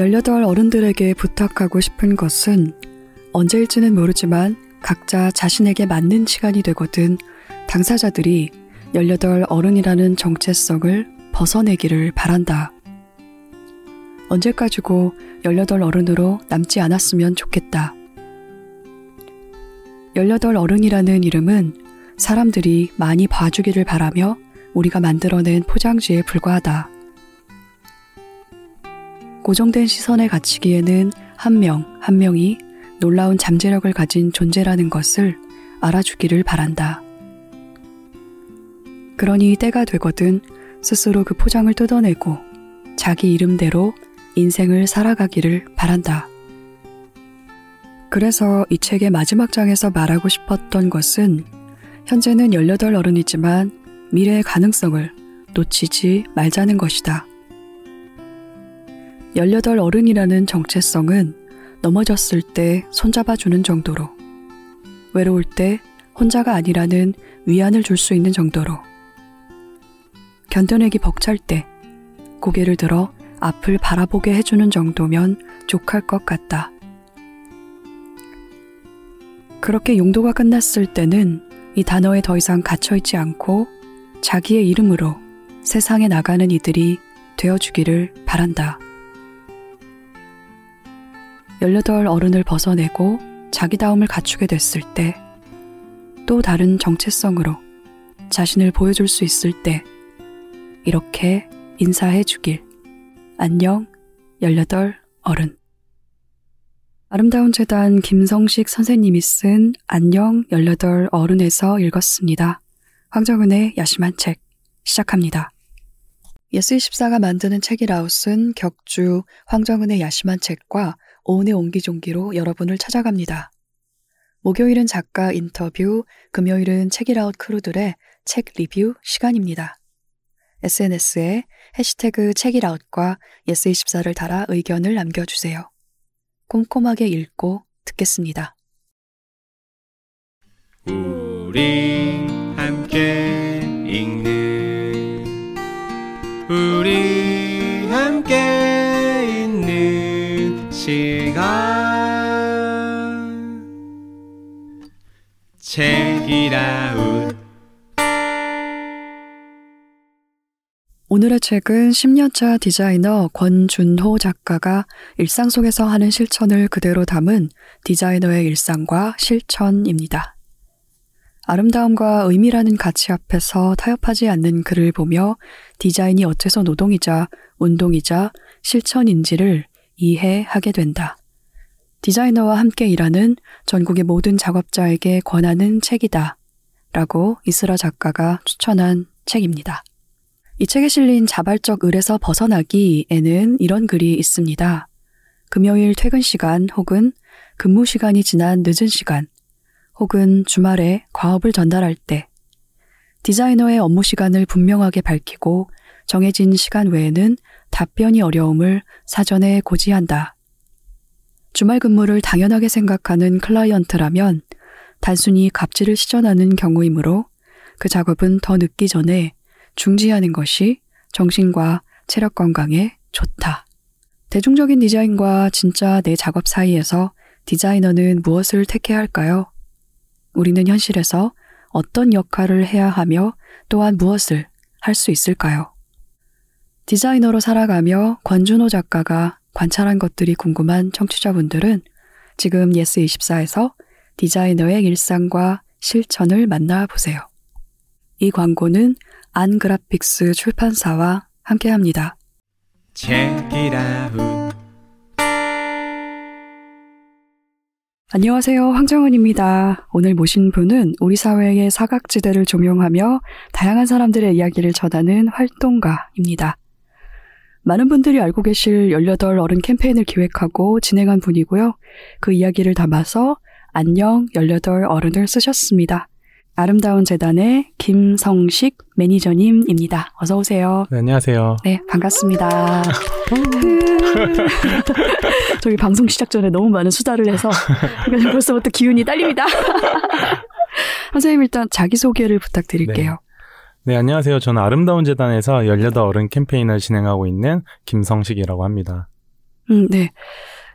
18 어른들에게 부탁하고 싶은 것은 언제일지는 모르지만 각자 자신에게 맞는 시간이 되거든 당사자들이 18 어른이라는 정체성을 벗어내기를 바란다. 언제까지고 18 어른으로 남지 않았으면 좋겠다. 18 어른이라는 이름은 사람들이 많이 봐주기를 바라며 우리가 만들어낸 포장지에 불과하다. 고정된 시선에 갇히기에는 한 명, 한 명이 놀라운 잠재력을 가진 존재라는 것을 알아주기를 바란다. 그러니 때가 되거든 스스로 그 포장을 뜯어내고 자기 이름대로 인생을 살아가기를 바란다. 그래서 이 책의 마지막 장에서 말하고 싶었던 것은 현재는 18 어른이지만 미래의 가능성을 놓치지 말자는 것이다. 18 어른이라는 정체성은 넘어졌을 때 손잡아주는 정도로, 외로울 때 혼자가 아니라는 위안을 줄 수 있는 정도로, 견뎌내기 벅찰 때 고개를 들어 앞을 바라보게 해주는 정도면 족할 것 같다. 그렇게 용도가 끝났을 때는 이 단어에 더 이상 갇혀있지 않고 자기의 이름으로 세상에 나가는 이들이 되어주기를 바란다. 18 어른을 벗어내고 자기다움을 갖추게 됐을 때, 또 다른 정체성으로 자신을 보여줄 수 있을 때, 이렇게 인사해 주길. 안녕, 18 어른. 아름다운 재단 김성식 선생님이 쓴 안녕 18 어른에서 읽었습니다. 황정은의 야심한 책 시작합니다. 예스24가 만드는 책읽아웃은 격주 황정은의 야심한 책과 오은의 옹기종기로 여러분을 찾아갑니다. 목요일은 작가 인터뷰, 금요일은 책읽아웃 크루들의 책 리뷰 시간입니다. SNS에 해시태그 책읽아웃과 예스24를 달아 의견을 남겨주세요. 꼼꼼하게 읽고 듣겠습니다. 우리 함께 읽는 우리 함께 시간 책읽아웃 오늘의 책은 10년차 디자이너 권준호 작가가 일상 속에서 하는 실천을 그대로 담은 디자이너의 일상과 실천입니다. 아름다움과 의미라는 가치 앞에서 타협하지 않는 글을 보며 디자인이 어째서 노동이자 운동이자 실천인지를 이해하게 된다. 디자이너와 함께 일하는 전국의 모든 작업자에게 권하는 책이다. 라고 이스라 작가가 추천한 책입니다. 이 책에 실린 자발적 을에서 벗어나기에는 이런 글이 있습니다. 금요일 퇴근 시간 혹은 근무 시간이 지난 늦은 시간 혹은 주말에 과업을 전달할 때 디자이너의 업무 시간을 분명하게 밝히고 정해진 시간 외에는 답변이 어려움을 사전에 고지한다. 주말 근무를 당연하게 생각하는 클라이언트라면 단순히 갑질을 시전하는 경우이므로 그 작업은 더 늦기 전에 중지하는 것이 정신과 체력 건강에 좋다. 대중적인 디자인과 진짜 내 작업 사이에서 디자이너는 무엇을 택해야 할까요? 우리는 현실에서 어떤 역할을 해야 하며 또한 무엇을 할 수 있을까요? 디자이너로 살아가며 권준호 작가가 관찰한 것들이 궁금한 청취자분들은 지금 예스24에서 디자이너의 일상과 실천을 만나보세요. 이 광고는 안그래픽스 출판사와 함께합니다. 안녕하세요. 황정은입니다. 오늘 모신 분은 우리 사회의 사각지대를 조명하며 다양한 사람들의 이야기를 전하는 활동가입니다. 많은 분들이 알고 계실 18 어른 캠페인을 기획하고 진행한 분이고요. 그 이야기를 담아서 안녕 18 어른을 쓰셨습니다. 아름다운 재단의 김성식 매니저님입니다. 어서 오세요. 네, 안녕하세요. 네, 반갑습니다. 저희 방송 시작 전에 너무 많은 수다를 해서 벌써부터 기운이 딸립니다. 선생님 일단 자기소개를 부탁드릴게요. 네. 네, 안녕하세요. 저는 아름다운 재단에서 18 어른 캠페인을 진행하고 있는 김성식이라고 합니다. 음, 네.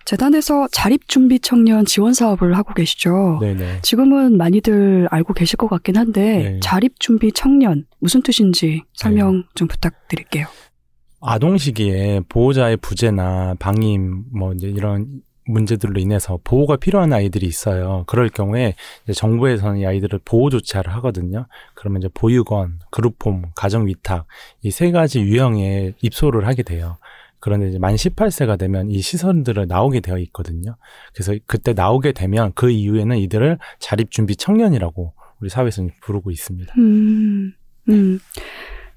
재단에서 자립준비 청년 지원 사업을 하고 계시죠. 네네. 지금은 많이들 알고 계실 것 같긴 한데 네. 자립준비 청년 무슨 뜻인지 설명 좀 부탁드릴게요. 아동 시기에 보호자의 부재나 방임 뭐 이제 이런 문제들로 인해서 보호가 필요한 아이들이 있어요. 그럴 경우에 이제 정부에서는 이 아이들을 보호 조치를 하거든요. 그러면 이제 보육원, 그룹홈, 가정 위탁 이 세 가지 유형에 입소를 하게 돼요. 그런데 이제 만 18세가 되면 이 시설들을 나오게 되어 있거든요. 그래서 그때 나오게 되면 그 이후에는 이들을 자립 준비 청년이라고 우리 사회에서는 부르고 있습니다. 음, 음.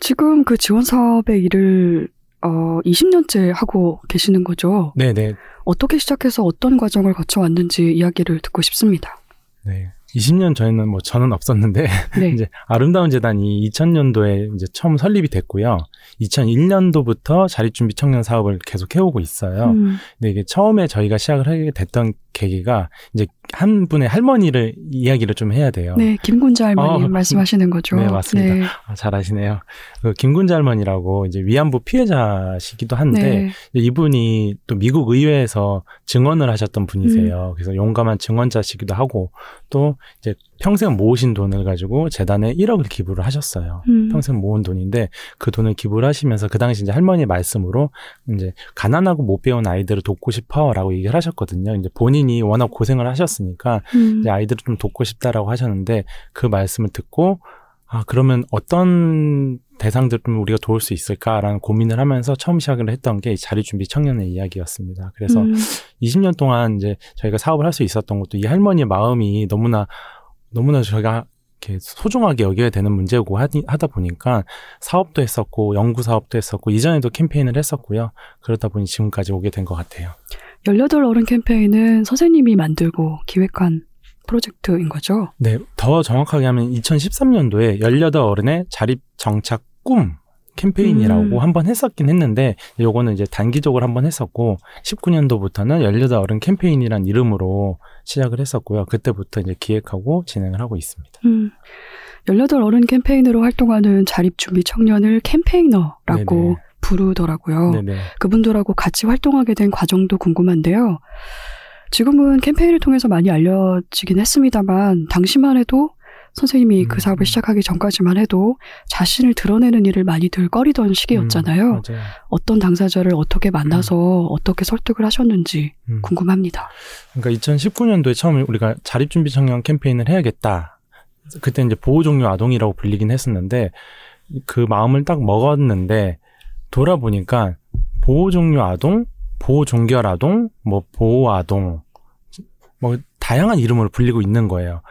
지금 그 지원 사업의 일을 어, 20년째 하고 계시는 거죠. 네네. 어떻게 시작해서 어떤 과정을 거쳐왔는지 이야기를 듣고 싶습니다. 네. 20년 전에는 뭐 저는 없었는데 네. 이제 아름다운 재단이 2000년도에 이제 처음 설립이 됐고요. 2001년도부터 자립준비 청년 사업을 계속 해오고 있어요. 음, 근데 이게 처음에 저희가 시작을 하게 됐던 계기가 이제 한 분의 할머니를 이야기를 좀 해야 돼요. 네, 김군자 할머니 어, 말씀하시는 거죠. 네, 맞습니다. 네, 아, 잘 아시네요. 그 김군자 할머니라고 이제 위안부 피해자시기도 한데 네. 이분이 또 미국 의회에서 증언을 하셨던 음. 분이세요. 그래서 용감한 증언자시기도 하고 또 이제 평생 모으신 돈을 가지고 재단에 1억을 기부를 하셨어요. 음, 평생 모은 돈인데 그 돈을 기부를 하시면서 그 당시 이제 할머니 말씀으로 이제 가난하고 못 배운 아이들을 돕고 싶어라고 얘기를 하셨거든요. 이제 본인이 워낙 고생을 하셨으니까 음, 이제 아이들을 좀 돕고 싶다라고 하셨는데 그 말씀을 듣고 아 그러면 어떤 대상들을 좀 우리가 도울 수 있을까라는 고민을 하면서 처음 시작을 했던 게 자립준비 청년의 이야기였습니다. 그래서 음, 20년 동안 이제 저희가 사업을 할 수 있었던 것도 이 할머니의 마음이 너무나 너무나 저희가 이렇게 소중하게 여겨야 되는 문제고 하다 보니까 사업도 했었고 연구 사업도 했었고 이전에도 캠페인을 했었고요. 그러다 보니 지금까지 오게 된 것 같아요. 18 어른 캠페인은 선생님이 만들고 기획한 프로젝트인 거죠. 네, 더 정확하게 하면 2013년도에 18 어른의 자립 정착 꿈 캠페인이라고 음. 한번 했었긴 했는데 요거는 이제 단기적으로 한번 했었고 19년도부터는 18 어른 캠페인이란 이름으로 시작을 했었고요. 그때부터 이제 기획하고 진행을 하고 있습니다. 음, 18 어른 캠페인으로 활동하는 자립준비 청년을 캠페이너라고 네네. 부르더라고요. 네네. 그분들하고 같이 활동하게 된 과정도 궁금한데요. 지금은 캠페인을 통해서 많이 알려지긴 했습니다만 당시만 해도 선생님이 음. 그 사업을 시작하기 전까지만 해도 자신을 드러내는 일을 많이들 꺼리던 시기였잖아요. 음. 어떤 당사자를 어떻게 만나서 어떻게 설득을 하셨는지 음. 궁금합니다. 그러니까 2019년도에 처음 우리가 자립준비 청년 캠페인을 해야겠다. 그때 이제 보호종료 아동이라고 불리긴 했었는데 그 마음을 딱 먹었는데 돌아보니까 보호종료 아동, 보호 종결 아동, 뭐 보호 아동, 뭐 다양한 이름으로 불리고 있는 거예요.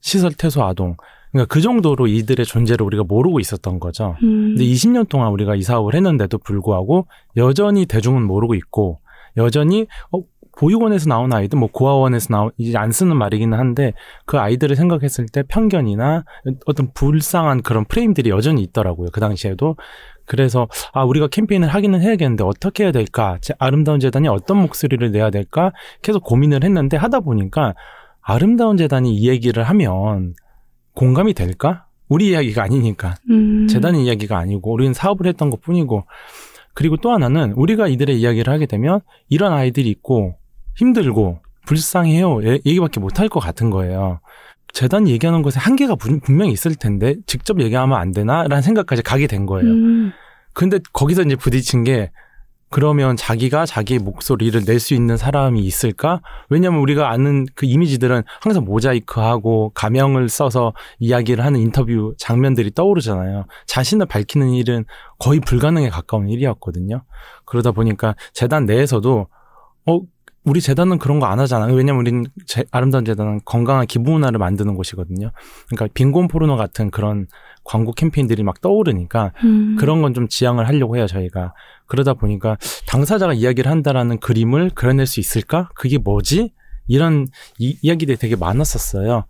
시설 퇴소 아동. 그러니까 그 정도로 이들의 존재를 우리가 모르고 있었던 거죠. 음, 근데 20년 동안 우리가 이 사업을 했는데도 불구하고 여전히 대중은 모르고 있고 여전히 어, 보육원에서 나온 아이들, 뭐 고아원에서 나온 이제 안 쓰는 말이기는 한데 그 아이들을 생각했을 때 편견이나 어떤 불쌍한 그런 프레임들이 여전히 있더라고요. 그 당시에도. 그래서 아 우리가 캠페인을 하기는 해야겠는데 어떻게 해야 될까? 제 아름다운 재단이 어떤 목소리를 내야 될까? 계속 고민을 했는데 하다 보니까 아름다운 재단이 이 얘기를 하면 공감이 될까? 우리 이야기가 아니니까. 음, 재단의 이야기가 아니고 우리는 사업을 했던 것 뿐이고 그리고 또 하나는 우리가 이들의 이야기를 하게 되면 이런 아이들이 있고 힘들고 불쌍해요 예- 얘기밖에 못 할 것 같은 거예요. 재단이 얘기하는 것에 한계가 분- 분명히 있을 텐데 직접 얘기하면 안 되나라는 생각까지 가게 된 거예요. 음, 근데 거기서 이제 부딪힌 게 그러면 자기가 자기의 목소리를 낼 수 있는 사람이 있을까? 왜냐면 우리가 아는 그 이미지들은 항상 모자이크하고 가명을 써서 이야기를 하는 인터뷰 장면들이 떠오르잖아요. 자신을 밝히는 일은 거의 불가능에 가까운 일이었거든요. 그러다 보니까 재단 내에서도 어 우리 재단은 그런 거 안 하잖아. 왜냐면 우리는 제- 아름다운 재단은 건강한 기부 문화를 만드는 곳이거든요. 그러니까 빈곤 포르노 같은 그런 광고 캠페인들이 막 떠오르니까 음, 그런 건 좀 지향을 하려고 해요, 저희가. 그러다 보니까 당사자가 이야기를 한다라는 그림을 그려낼 수 있을까? 그게 뭐지? 이런 이, 이야기들이 되게 많았었어요.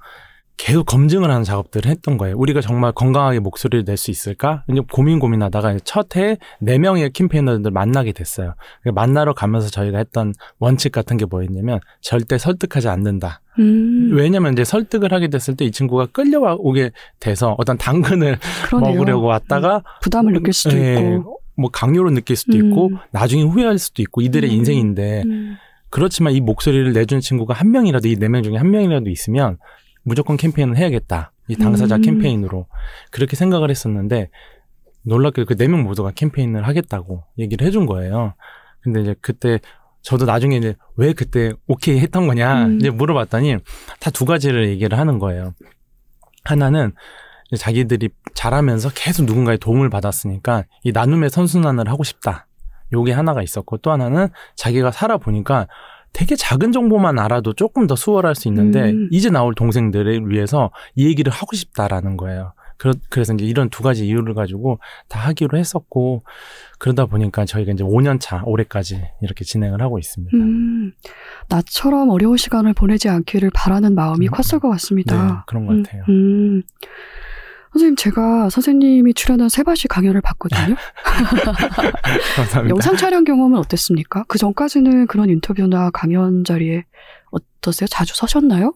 계속 검증을 하는 작업들을 했던 거예요. 우리가 정말 건강하게 목소리를 낼 수 있을까? 이제 고민 고민하다가 첫 해에 네 명의 캠페이너들 만나게 됐어요. 만나러 가면서 저희가 했던 원칙 같은 게 뭐였냐면 절대 설득하지 않는다. 음, 왜냐면 이제 설득을 하게 됐을 때 이 친구가 끌려오게 돼서 어떤 당근을 그러네요. 먹으려고 왔다가 부담을 느낄 수도 예, 있고. 뭐 강요로 느낄 수도 있고 음. 나중에 후회할 수도 있고 이들의 음. 인생인데 음. 그렇지만 이 목소리를 내주는 친구가 한 명이라도 이 네 명 중에 한 명이라도 있으면 무조건 캠페인을 해야겠다. 이 당사자 음. 캠페인으로 그렇게 생각을 했었는데 놀랍게 그네 명 모두가 캠페인을 하겠다고 얘기를 해준 거예요. 근데 이제 그때 저도 나중에 이제 왜 그때 오케이 했던 거냐 음. 이제 물어봤더니 다 두 가지를 얘기를 하는 거예요. 하나는 자기들이 잘하면서 계속 누군가의 도움을 받았으니까 이 나눔의 선순환을 하고 싶다. 요게 하나가 있었고 또 하나는 자기가 살아보니까 되게 작은 정보만 알아도 조금 더 수월할 수 있는데 음. 이제 나올 동생들을 위해서 이 얘기를 하고 싶다라는 거예요. 그래서 이제 이런 두 가지 이유를 가지고 다 하기로 했었고 그러다 보니까 저희가 이제 5년 차 올해까지 이렇게 진행을 하고 있습니다. 음, 나처럼 어려운 시간을 보내지 않기를 바라는 마음이 음. 컸을 것 네, 같습니다. 그런 것 음, 같아요. 음. 선생님, 제가 선생님이 출연한 세바시 강연을 봤거든요. 감사합니다. 영상 촬영 경험은 어땠습니까? 그 전까지는 그런 인터뷰나 강연 자리에 어떠세요? 자주 서셨나요?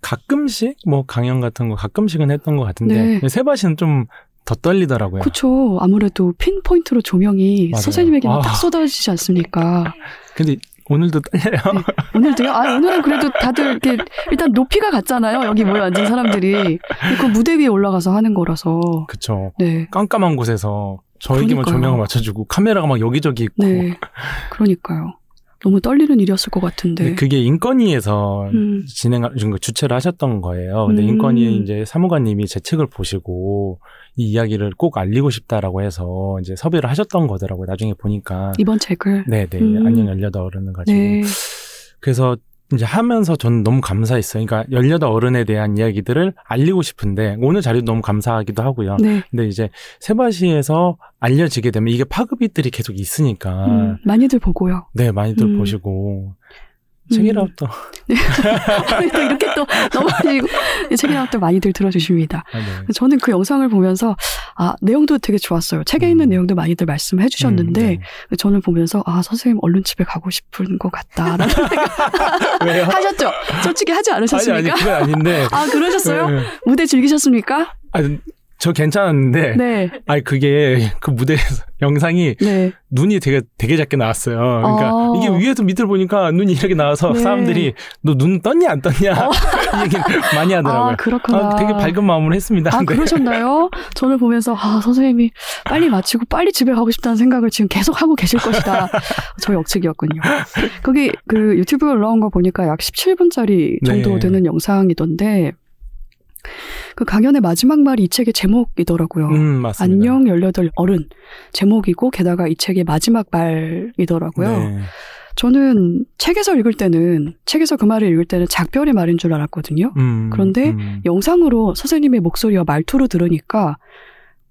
가끔씩 뭐 강연 같은 거 가끔씩은 했던 것 같은데 네. 세바시는 좀 더 떨리더라고요. 그렇죠. 아무래도 핀포인트로 조명이 맞아요. 선생님에게만 아. 딱 쏟아지지 않습니까? 근데 오늘도 떨려요. 오늘도요? 아, 오늘은 그래도 다들 이렇게 일단 높이가 같잖아요. 여기 모여 앉은 사람들이. 그 무대 위에 올라가서 하는 거라서. 그쵸. 네. 깜깜한 곳에서 저에게만. 조명을 맞춰주고 카메라가 막 여기저기 있고. 네. 그러니까요. 너무 떨리는 일이었을 것 같은데. 그게 인권위에서 음. 진행, 그 주최를 하셨던 거예요. 근데 음. 인권위 이제 사무관님이 제 책을 보시고 이 이야기를 꼭 알리고 싶다라고 해서 이제 섭외를 하셨던 거더라고요. 나중에 보니까. 이번 책을. 네네. 음. 안녕 18 어른을 가지고. 네. 그래서 이제 하면서 저는 너무 감사했어요. 그러니까 18 어른에 대한 이야기들을 알리고 싶은데 오늘 자리도 너무 감사하기도 하고요. 네. 근데 이제 세바시에서 알려지게 되면 이게 파급이들이 계속 있으니까 음, 많이들 보고요. 네 많이들 음. 보시고 음. 책이라도 또 이렇게 또 넘어지고 책이랑 또 많이들 들어주십니다. 아, 네. 저는 그 영상을 보면서 아 내용도 되게 좋았어요. 책에 있는 음. 내용도 많이들 말씀해 주셨는데 음, 네. 저는 보면서 아 선생님 얼른 집에 가고 싶은 것 같다 라는 왜요? 하셨죠. 솔직히 하지 아니 아니 않으셨습니까? 그건 아닌데 아 그러셨어요? 네, 네. 무대 즐기셨습니까? 아니, 저 괜찮았는데 네, 아니 그게 그 무대에서 영상이 네. 눈이 되게 되게 작게 나왔어요. 그러니까 어. 이게 위에서 밑으로 보니까 눈이 이렇게 나와서 네. 사람들이 너 눈 떴냐 안 떴냐 이 얘기 많이 하더라고요. 아 그렇구나. 아, 되게 밝은 마음으로 했습니다. 아, 근데 그러셨나요? 저는 보면서, 아, 선생님이 빨리 마치고 빨리 집에 가고 싶다는 생각을 지금 계속 하고 계실 것이다. 저의 억측이었군요. 거기 그 유튜브에 올라온 거 보니까 약 17분짜리 정도 네. 되는 영상이던데, 그 강연의 마지막 말이 이 책의 제목이더라고요. 음. 안녕 18 어른. 제목이고, 게다가 이 책의 마지막 말이더라고요. 네. 저는 책에서 읽을 때는, 책에서 그 말을 읽을 때는 작별의 말인 줄 알았거든요. 음, 그런데 음. 영상으로 선생님의 목소리와 말투로 들으니까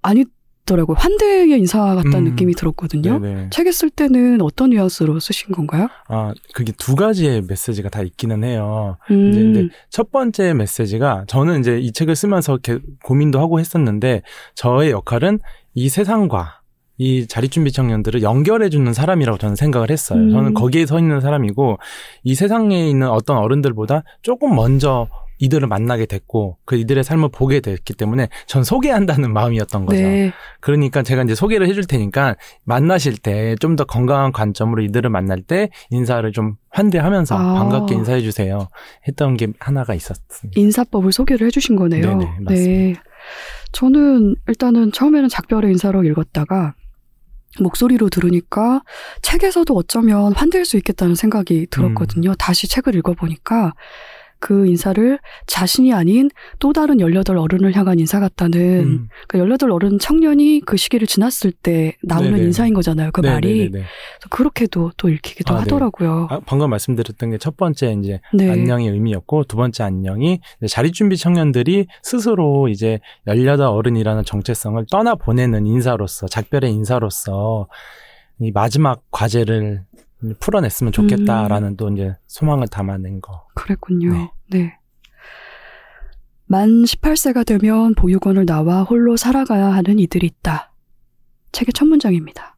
아니 더라고요. 환대의 인사 같다는 음. 느낌이 들었거든요. 네네. 책에 쓸 때는 어떤 뉘앙스로 쓰신 건가요? 아, 그게 두 가지의 메시지가 다 있기는 해요. 이제 음, 근데 첫 번째 메시지가 저는 이제 이 책을 쓰면서 이렇게 고민도 하고 했었는데 저의 역할은 이 세상과 이 자립준비 청년들을 연결해주는 사람이라고 저는 생각을 했어요. 음. 저는 거기에 서 있는 사람이고 이 세상에 있는 어떤 어른들보다 조금 먼저 이들을 만나게 됐고 그 이들의 삶을 보게 됐기 때문에 전 소개한다는 마음이었던 거죠. 네. 그러니까 제가 이제 소개를 해줄 테니까 만나실 때 좀 더 건강한 관점으로 이들을 만날 때 인사를 좀 환대하면서 아. 반갑게 인사해 주세요. 했던 게 하나가 있었습니다. 인사법을 소개를 해주신 거네요. 네네, 맞습니다. 저는 일단은 처음에는 작별의 인사로 읽었다가 목소리로 들으니까 책에서도 어쩌면 환대할 수 있겠다는 생각이 들었거든요. 음. 다시 책을 읽어보니까 그 인사를 자신이 아닌 또 다른 18 어른을 향한 인사 같다는 음. 그18 어른 청년이 그 시기를 지났을 때 나오는 네네. 인사인 거잖아요. 그 말이. 네네네네. 그래서 그렇게도 또 읽히기도 아, 네. 하더라고요. 아, 방금 말씀드렸던 게 첫 번째 이제 네. 안녕의 의미였고 두 번째 안녕이 자립준비 청년들이 스스로 이제 18 어른이라는 정체성을 떠나 보내는 인사로서 작별의 인사로서 이 마지막 과제를 풀어냈으면 좋겠다라는 또 이제 소망을 담아낸 거. 그랬군요. 네. 네. 만 18세가 되면 보육원을 나와 홀로 살아가야 하는 이들이 있다. 책의 첫 문장입니다.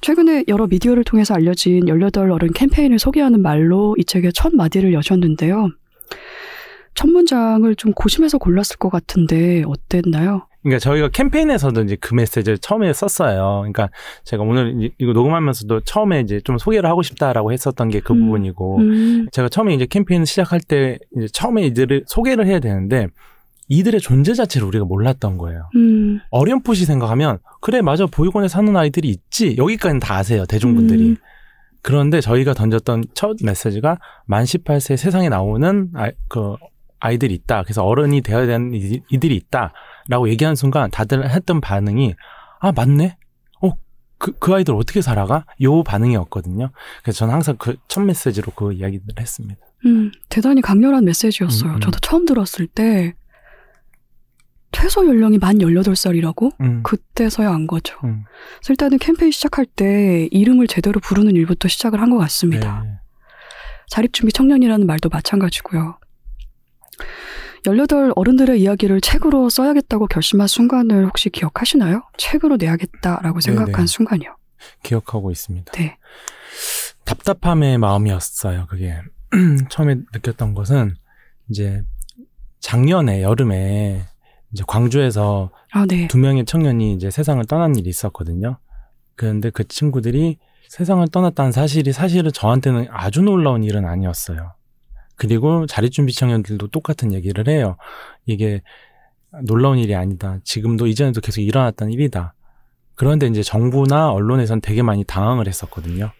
최근에 여러 미디어를 통해서 알려진 18 어른 캠페인을 소개하는 말로 이 책의 첫 마디를 여셨는데요. 첫 문장을 좀 고심해서 골랐을 것 같은데 어땠나요? 그러니까 저희가 캠페인에서도 이제 그 메시지를 처음에 썼어요. 그러니까 제가 오늘 이거 녹음하면서도 처음에 이제 좀 소개를 하고 싶다라고 했었던 게그 음. 부분이고 음, 제가 처음에 이제 캠페인을 시작할 때 이제 처음에 이들을 소개를 해야 되는데 이들의 존재 자체를 우리가 몰랐던 거예요. 음, 어렴풋이 생각하면 그래 맞아 보육원에 사는 아이들이 있지 여기까지는 다 아세요 대중분들이 음. 그런데 저희가 던졌던 첫 메시지가 만 18세 세상에 나오는 아, 그 아이들이 있다 그래서 어른이 되어야 되는 이- 이들이 있다 라고 얘기하는 순간 다들 했던 반응이 아 맞네 어 그 그 아이들 어떻게 살아가 요 반응이었거든요 그래서 저는 항상 그 첫 메시지로 그 이야기를 했습니다 음, 대단히 강렬한 메시지였어요. 음, 음. 저도 처음 들었을 때 최소 연령이 만 18살이라고? 음, 그때서야 안 거죠. 음, 그래서 일단은 캠페인 시작할 때 이름을 제대로 부르는 일부터 시작을 한 것 같습니다. 네. 자립준비 청년이라는 말도 마찬가지고요. 18 어른들의 이야기를 책으로 써야겠다고 결심한 순간을 혹시 기억하시나요? 책으로 내야겠다라고 생각한 네네. 순간이요. 기억하고 있습니다 네. 답답함의 마음이었어요. 그게 처음에 느꼈던 것은 이제 작년에 여름에 이제 광주에서 아, 네. 두 명의 청년이 이제 세상을 떠난 일이 있었거든요. 그런데 그 친구들이 세상을 떠났다는 사실이 사실은 저한테는 아주 놀라운 일은 아니었어요. 그리고 자립준비 청년들도 똑같은 얘기를 해요. 이게 놀라운 일이 아니다. 지금도 이전에도 계속 일어났던 일이다. 그런데 이제 정부나 언론에선 되게 많이 당황을 했었거든요.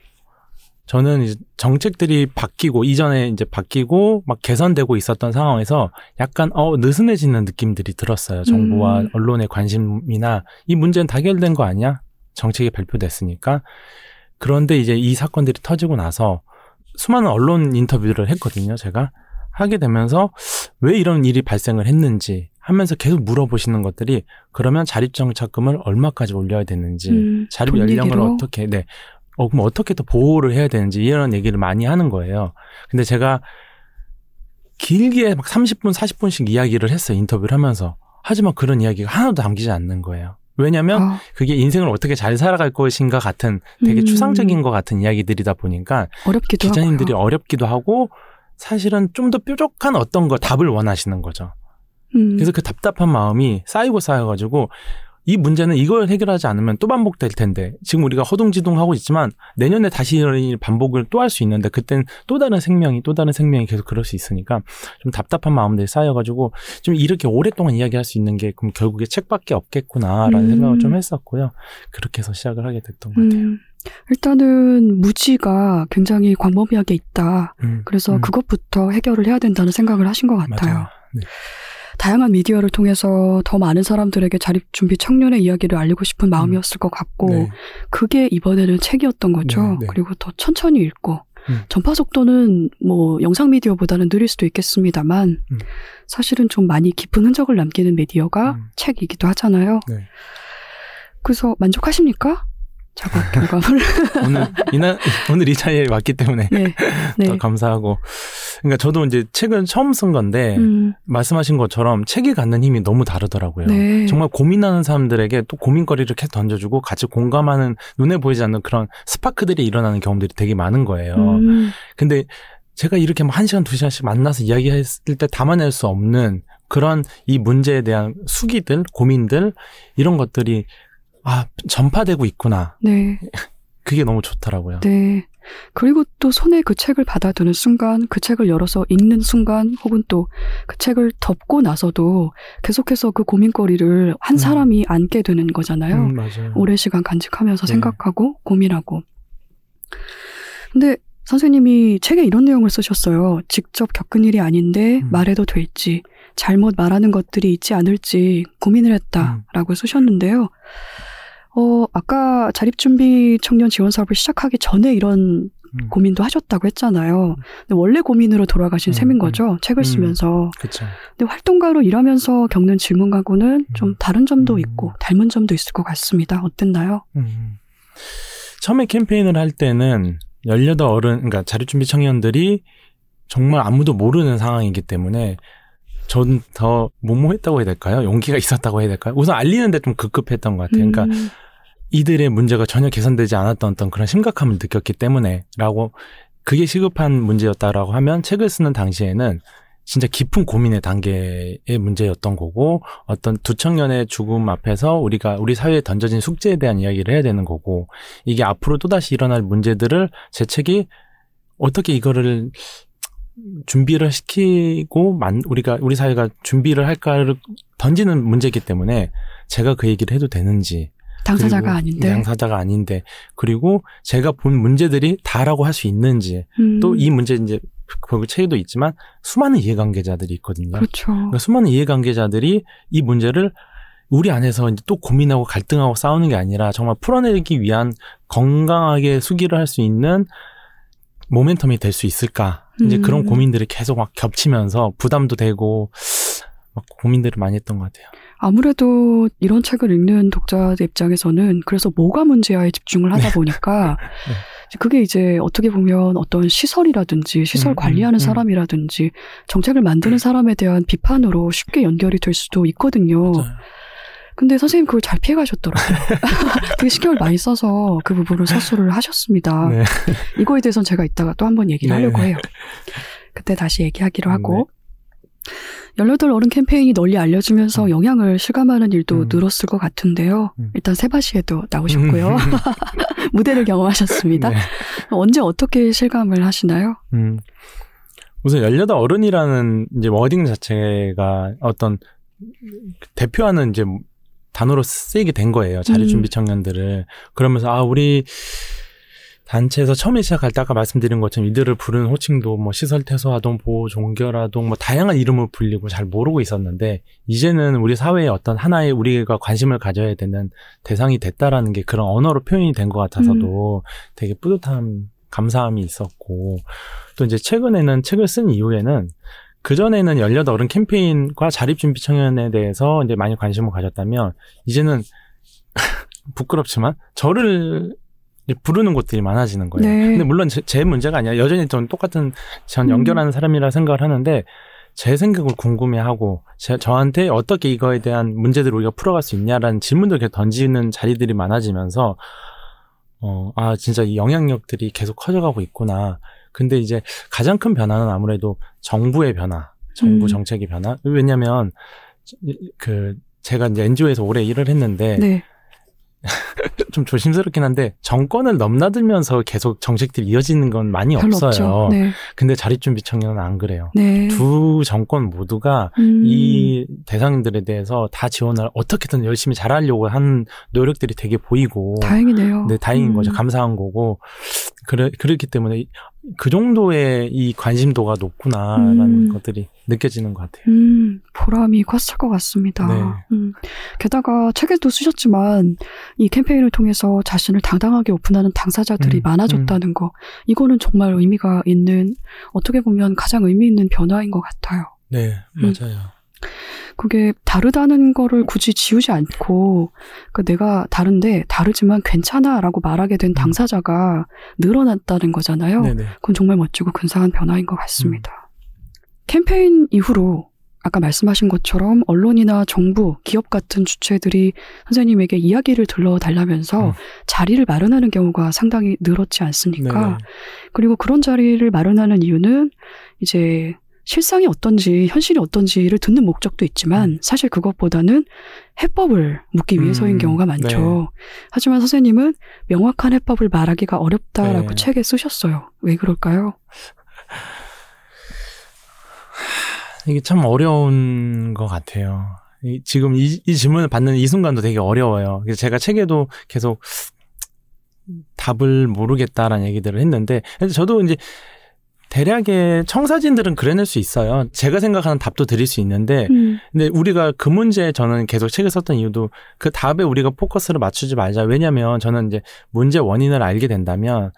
저는 이제 정책들이 바뀌고 이전에 이제 바뀌고 막 개선되고 있었던 상황에서 약간 어 느슨해지는 느낌들이 들었어요. 정부와 음. 언론의 관심이나 이 문제는 다 해결된 거 아니야? 정책이 발표됐으니까. 그런데 이제 이 사건들이 터지고 나서 수많은 언론 인터뷰를 했거든요. 제가 하게 되면서 왜 이런 일이 발생을 했는지 하면서 계속 물어보시는 것들이 그러면 자립정착금을 얼마까지 올려야 되는지 음, 자립 돈 연령을? 어떻게 네. 어 그럼 어떻게 또 보호를 해야 되는지 이런 얘기를 많이 하는 거예요. 근데 제가 길게 막 30분, 40분씩 이야기를 했어요. 인터뷰를 하면서. 하지만 그런 이야기가 하나도 담기지 않는 거예요. 왜냐면 아, 그게 인생을 어떻게 잘 살아갈 것인가 같은 되게 음, 추상적인 것 같은 이야기들이다 보니까 어렵기도 기자님들이 하고요. 어렵기도 하고 사실은 좀 더 뾰족한 어떤 거 답을 원하시는 거죠. 음, 그래서 그 답답한 마음이 쌓이고 쌓여가지고 이 문제는 이걸 해결하지 않으면 또 반복될 텐데 지금 우리가 허둥지둥하고 있지만 내년에 다시 이 반복을 또 할 수 있는데 그땐 또 다른 생명이 또 다른 생명이 계속 그럴 수 있으니까 좀 답답한 마음들이 쌓여가지고 좀 이렇게 오랫동안 이야기할 수 있는 게 그럼 결국에 책밖에 없겠구나라는 음. 생각을 좀 했었고요. 그렇게 해서 시작을 하게 됐던 것 같아요. 음, 일단은 무지가 굉장히 광범위하게 있다. 음, 그래서 음, 그것부터 해결을 해야 된다는 생각을 하신 것 같아요. 네. 다양한 미디어를 통해서 더 많은 사람들에게 자립 준비 청년의 이야기를 알리고 싶은 마음이었을 것 같고 네. 그게 이번에는 책이었던 거죠. 네, 네. 그리고 더 천천히 읽고 음. 전파 속도는 뭐 영상 미디어보다는 느릴 수도 있겠습니다만 음. 사실은 좀 많이 깊은 흔적을 남기는 미디어가 음. 책이기도 하잖아요. 네. 그래서 만족하십니까? 작업 결과물? 오늘 이날 오늘 이 자리에 왔기 때문에 네, 네. 더 감사하고 그러니까 저도 이제 책은 처음 쓴 건데 음, 말씀하신 것처럼 책이 갖는 힘이 너무 다르더라고요. 네. 정말 고민하는 사람들에게 또 고민거리를 계속 던져주고 같이 공감하는 눈에 보이지 않는 그런 스파크들이 일어나는 경험들이 되게 많은 거예요. 음, 근데 제가 이렇게 막한 시간 두 시간씩 만나서 이야기했을 때 담아낼 수 없는 그런 이 문제에 대한 수기들, 고민들 이런 것들이 아 전파되고 있구나. 네. 그게 너무 좋더라고요. 네. 그리고 또 손에 그 책을 받아두는 순간, 그 책을 열어서 읽는 순간, 혹은 또 그 책을 덮고 나서도 계속해서 그 고민거리를 한 음. 사람이 안게 되는 거잖아요. 음, 맞아요. 오랜 시간 간직하면서 네. 생각하고 고민하고. 근데 선생님이 책에 이런 내용을 쓰셨어요. 직접 겪은 일이 아닌데 음. 말해도 될지, 잘못 말하는 것들이 있지 않을지 고민을 음. 했다라고 쓰셨는데요. 어, 아까 자립준비 청년 지원 사업을 시작하기 전에 이런 음, 고민도 하셨다고 했잖아요. 근데 원래 고민으로 돌아가신 음, 셈인 음. 거죠. 책을 음. 쓰면서. 그렇죠. 근데 활동가로 일하면서 겪는 질문하고는 좀 음. 다른 점도 음. 있고 닮은 점도 있을 것 같습니다. 어땠나요? 음. 처음에 캠페인을 할 때는 18 어른, 그러니까 자립준비 청년들이 정말 아무도 모르는 상황이기 때문에 전 더 무모했다고 해야 될까요? 용기가 있었다고 해야 될까요? 우선 알리는데 좀 급급했던 것 같아요. 그러니까 음, 이들의 문제가 전혀 개선되지 않았던 어떤 그런 심각함을 느꼈기 때문에라고 그게 시급한 문제였다라고 하면 책을 쓰는 당시에는 진짜 깊은 고민의 단계의 문제였던 거고 어떤 두 청년의 죽음 앞에서 우리가 우리 사회에 던져진 숙제에 대한 이야기를 해야 되는 거고 이게 앞으로 또다시 일어날 문제들을 제 책이 어떻게 이거를 준비를 시키고 만 우리가 우리 사회가 준비를 할까를 던지는 문제이기 때문에 제가 그 얘기를 해도 되는지 당사자가 아닌데. 당사자가 아닌데 그리고 제가 본 문제들이 다라고 할 수 있는지 음, 또이 문제 이제 그 책에도 있지만 수많은 이해관계자들이 있거든요. 그렇죠. 그러니까 수많은 이해관계자들이 이 문제를 우리 안에서 이제 또 고민하고 갈등하고 싸우는 게 아니라 정말 풀어내기 위한 건강하게 수기를 할 수 있는 모멘텀이 될 수 있을까? 이제 음. 그런 고민들이 계속 막 겹치면서 부담도 되고 막 고민들을 많이 했던 것 같아요. 아무래도 이런 책을 읽는 독자들 입장에서는 그래서 뭐가 문제야에 집중을 하다 보니까 네. 그게 이제 어떻게 보면 어떤 시설이라든지 시설 음, 관리하는 음, 음. 사람이라든지 정책을 만드는 사람에 대한 비판으로 쉽게 연결이 될 수도 있거든요. 맞아요. 근데 선생님 그걸 잘 피해 가셨더라고요. 되게 신경을 많이 써서 그 부분을 서술을 하셨습니다. 네. 이거에 대해서는 제가 이따가 또 한 번 얘기를 네. 하려고 해요. 그때 다시 얘기하기로 하고. 네. 18 어른 캠페인이 널리 알려지면서 음. 영향을 실감하는 일도 음. 늘었을 것 같은데요. 음. 일단 세바시에도 나오셨고요. 무대를 경험하셨습니다. 네. 언제 어떻게 실감을 하시나요? 음. 우선 18 어른이라는 이제 워딩 자체가 어떤 대표하는 이제 단어로 쓰이게 된 거예요. 자립준비 음. 청년들을. 그러면서 아, 우리 단체에서 처음에 시작할 때 아까 말씀드린 것처럼 이들을 부르는 호칭도 뭐 시설 퇴소 아동 보호 종결 아동 뭐 다양한 이름을 불리고 잘 모르고 있었는데 이제는 우리 사회의 어떤 하나의 우리가 관심을 가져야 되는 대상이 됐다라는 게 그런 언어로 표현이 된 것 같아서도 되게 뿌듯함 감사함이 있었고 또 이제 최근에는 책을 쓴 이후에는 그 전에는 18 어른 캠페인과 자립준비 청년에 대해서 이제 많이 관심을 가졌다면 이제는 부끄럽지만 저를 부르는 곳들이 많아지는 거예요. 네. 근데 물론 제, 제 문제가 아니라 여전히 전 똑같은 전 음. 연결하는 사람이라 생각을 하는데 제 생각을 궁금해하고 제, 저한테 어떻게 이거에 대한 문제들을 우리가 풀어갈 수 있냐라는 질문들을 던지는 자리들이 많아지면서 어, 아, 진짜 이 영향력들이 계속 커져가고 있구나. 근데 이제 가장 큰 변화는 아무래도 정부의 변화, 정부 음. 정책의 변화. 왜냐면, 그, 제가 이제 NGO에서 오래 일을 했는데, 네. 좀 조심스럽긴 한데, 정권을 넘나들면서 계속 정책들이 이어지는 건 많이 없어요. 네. 근데 자립준비 청년은 안 그래요. 네. 두 정권 모두가 음. 이 대상들에 대해서 다 지원을 어떻게든 열심히 잘하려고 한 노력들이 되게 보이고, 다행이네요. 네, 다행인 음. 거죠. 감사한 거고. 그래, 그렇기 때문에 이- 그 정도의 이 관심도가 높구나라는 음. 것들이 느껴지는 것 같아요. 음, 보람이 컸을 것 같습니다. 네. 음, 게다가 책에도 쓰셨지만 이 캠페인을 통해서 자신을 당당하게 오픈하는 당사자들이 음, 많아졌다는 거, 이거는 정말 의미가 있는 어떻게 보면 가장 의미 있는 변화인 것 같아요. 네, 음. 맞아요. 그게 다르다는 거를 굳이 지우지 않고 그 내가 다른데 다르지만 괜찮아라고 말하게 된 당사자가 늘어났다는 거잖아요. 음. 네네. 그건 정말 멋지고 근사한 변화인 것 같습니다. 캠페인 이후로 아까 말씀하신 것처럼 언론이나 정부, 기업 같은 주체들이 선생님에게 이야기를 들러달라면서 음. 자리를 마련하는 경우가 상당히 늘었지 않습니까? 네네. 그리고 그런 자리를 마련하는 이유는 이제 실상이 어떤지, 현실이 어떤지를 듣는 목적도 있지만 사실 그것보다는 해법을 묻기 위해서인 음, 경우가 많죠. 네. 하지만 선생님은 명확한 해법을 말하기가 어렵다라고 네. 책에 쓰셨어요. 왜 그럴까요? 이게 참 어려운 것 같아요. 이- 지금 이, 이 질문을 받는 이 순간도 되게 어려워요. 그래서 제가 책에도 계속 답을 모르겠다라는 얘기들을 했는데, 저도 이제 대략의 청사진들은 그려낼 수 있어요. 제가 생각하는 답도 드릴 수 있는데, 음, 근데 우리가 그 문제에 저는 계속 책을 썼던 이유도 그 답에 우리가 포커스를 맞추지 말자. 왜냐면 저는 이제 문제 원인을 알게 된다면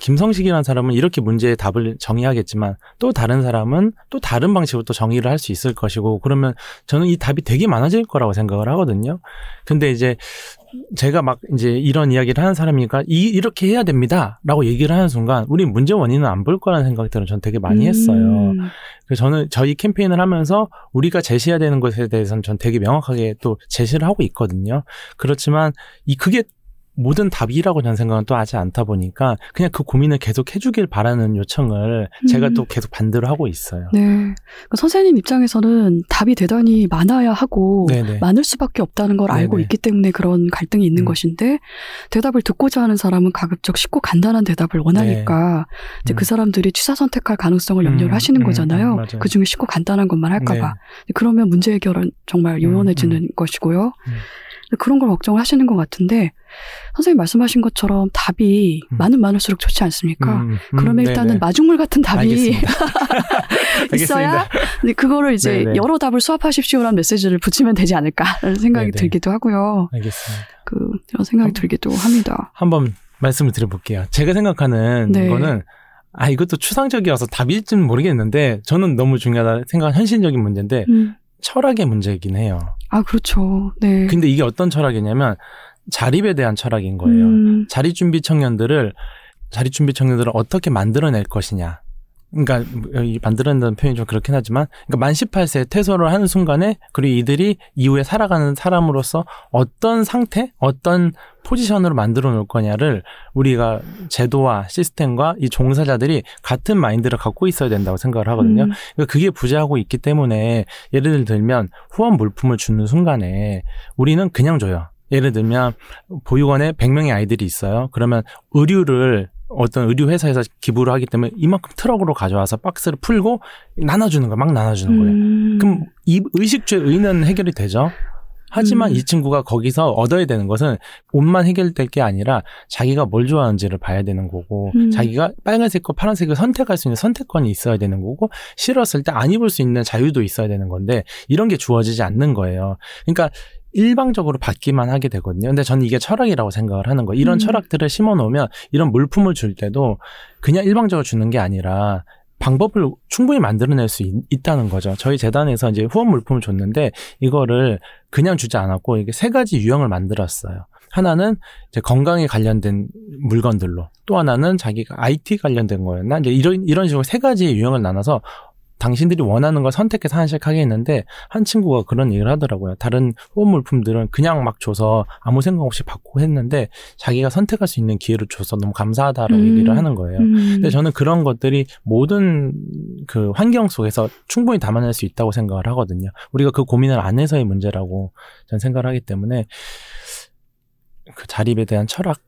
김성식이라는 사람은 이렇게 문제의 답을 정의하겠지만 또 다른 사람은 또 다른 방식으로 또 정의를 할 수 있을 것이고 그러면 저는 이 답이 되게 많아질 거라고 생각을 하거든요. 근데 이제 제가 막 이제 이런 이야기를 하는 사람이니까 이 이렇게 해야 됩니다라고 얘기를 하는 순간 우리 문제 원인은 안 볼 거라는 생각들은 전 되게 많이 했어요. 음, 그래서 저는 저희 캠페인을 하면서 우리가 제시해야 되는 것에 대해서는 전 되게 명확하게 또 제시를 하고 있거든요. 그렇지만 이 그게 모든 답이라고 저는 생각은 또 하지 않다 보니까 그냥 그 고민을 계속 해주길 바라는 요청을 제가 음. 또 계속 반대로 하고 있어요. 네. 그 선생님 입장에서는 답이 대단히 많아야 하고 네네. 많을 수밖에 없다는 걸 알고 네네. 있기 때문에 그런 갈등이 있는 음. 것인데 대답을 듣고자 하는 사람은 가급적 쉽고 간단한 대답을 원하니까 이제 음. 그 사람들이 취사 선택할 가능성을 음, 염려를 하시는 음, 거잖아요. 음. 그 중에 쉽고 간단한 것만 할까봐. 네. 그러면 문제 해결은 정말 요원해지는 것이고요. 음. 그런 걸 걱정을 하시는 것 같은데 선생님 말씀하신 것처럼 답이 음. 많으면 많을수록 좋지 않습니까? 음, 음, 그러면 네네. 일단은 마중물 같은 답이. 있어야 그거를 이제 네네. 여러 답을 수합하십시오라는 메시지를 붙이면 되지 않을까라는 생각이 네네. 들기도 하고요. 알겠습니다. 그 이런 생각이 어? 들기도 합니다. 한번 말씀을 드려볼게요. 제가 생각하는 네. 거는 아 이것도 추상적이어서 답일지는 모르겠는데 저는 너무 중요하다 생각한 현실적인 문제인데 음. 철학의 문제이긴 해요. 아 그렇죠. 네. 근데 이게 어떤 철학이냐면 자립에 대한 철학인 거예요. 음, 자립 준비 청년들을 자립 준비 청년들을 어떻게 만들어낼 것이냐. 그러니까 이 만들어낸다는 표현이 좀 그렇긴 하지만 그러니까 만 18세 퇴소를 하는 순간에 그리고 이들이 이후에 살아가는 사람으로서 어떤 상태, 어떤 포지션으로 만들어 놓을 거냐를 우리가 제도와 시스템과 이 종사자들이 같은 마인드를 갖고 있어야 된다고 생각을 하거든요. 음, 그러니까 그게 부재하고 있기 때문에 예를 들면 후원 물품을 주는 순간에 우리는 그냥 줘요. 예를 들면 보육원에 100명의 아이들이 있어요. 그러면 의류를 어떤 의류 회사에서 기부를 하기 때문에 이만큼 트럭으로 가져와서 박스를 풀고 나눠주는 거야. 막 나눠주는 거예요. 음, 그럼 이 의식주의 의는 해결이 되죠. 하지만 음. 이 친구가 거기서 얻어야 되는 것은 옷만 해결될 게 아니라 자기가 뭘 좋아하는지를 봐야 되는 거고 음. 자기가 빨간색과 파란색을 선택할 수 있는 선택권이 있어야 되는 거고 싫었을 때 안 입을 수 있는 자유도 있어야 되는 건데 이런 게 주어지지 않는 거예요. 그러니까 일방적으로 받기만 하게 되거든요. 근데 저는 이게 철학이라고 생각을 하는 거예요. 이런 음. 철학들을 심어 놓으면 이런 물품을 줄 때도 그냥 일방적으로 주는 게 아니라 방법을 충분히 만들어낼 수 있, 다는 거죠. 저희 재단에서 이제 후원 물품을 줬는데 이거를 그냥 주지 않았고 이게 세 가지 유형을 만들었어요. 하나는 이제 건강에 관련된 물건들로, 또 하나는 자기가 IT 관련된 거였나 이제 이런 이런 식으로 세 가지 유형을 나눠서 당신들이 원하는 걸 선택해서 하나씩 하게 했는데 한 친구가 그런 얘기를 하더라고요. 다른 후원 물품들은 그냥 막 줘서 아무 생각 없이 받고 했는데 자기가 선택할 수 있는 기회를 줘서 너무 감사하다라고 음. 얘기를 하는 거예요. 음, 근데 저는 그런 것들이 모든 그 환경 속에서 충분히 담아낼 수 있다고 생각을 하거든요. 우리가 그 고민을 안 해서의 문제라고 저는 생각을 하기 때문에 그 자립에 대한 철학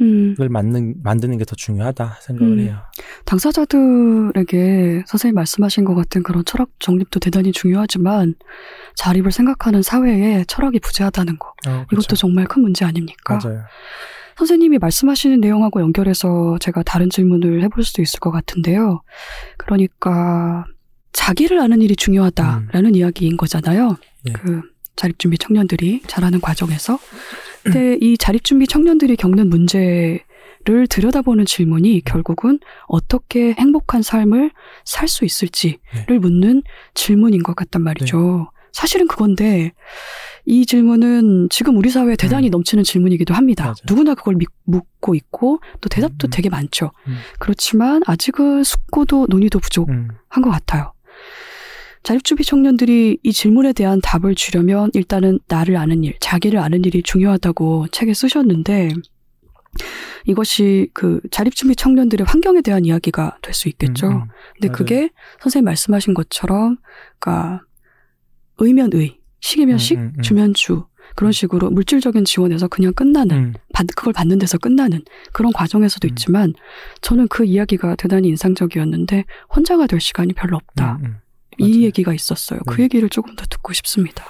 을 음, 만든, 만드는 게 더 중요하다 생각을 음. 해요. 당사자들에게 선생님 말씀하신 것 같은 그런 철학 정립도 대단히 중요하지만 자립을 생각하는 사회에 철학이 부재하다는 거 어, 이것도 정말 큰 문제 아닙니까? 맞아요. 선생님이 말씀하시는 내용하고 연결해서 제가 다른 질문을 해볼 수도 있을 것 같은데요. 그러니까 자기를 아는 일이 중요하다라는 이야기인 거잖아요. 음. 네. 그 자립준비 청년들이 자라는 과정에서. 근데 이 자립준비 청년들이 겪는 문제를 들여다보는 질문이 결국은 어떻게 행복한 삶을 살 수 있을지를 네. 묻는 질문인 것 같단 말이죠. 사실은 그건데 이 질문은 지금 우리 사회에 대단히 음. 넘치는 질문이기도 합니다. 맞아요. 누구나 그걸 믿- 묻고 있고 또 대답도 음. 되게 많죠. 음. 그렇지만 아직은 숙고도 논의도 부족한 음, 것 같아요. 자립준비 청년들이 이 질문에 대한 답을 주려면 일단은 나를 아는 일, 자기를 아는 일이 중요하다고 책에 쓰셨는데 이것이 그 자립준비 청년들의 환경에 대한 이야기가 될 수 있겠죠. 음, 음. 근데 맞아요. 그게 선생님 말씀하신 것처럼, 그러니까 의면 의, 식이면 식, 음, 음, 음. 주면 주 그런 식으로 물질적인 지원에서 그냥 끝나는 음, 받, 그걸 받는 데서 끝나는 그런 과정에서도 음. 있지만 저는 그 이야기가 대단히 인상적이었는데 혼자가 될 시간이 별로 없다. 이. 얘기가 있었어요. 그 네. 얘기를 조금 더 듣고 싶습니다.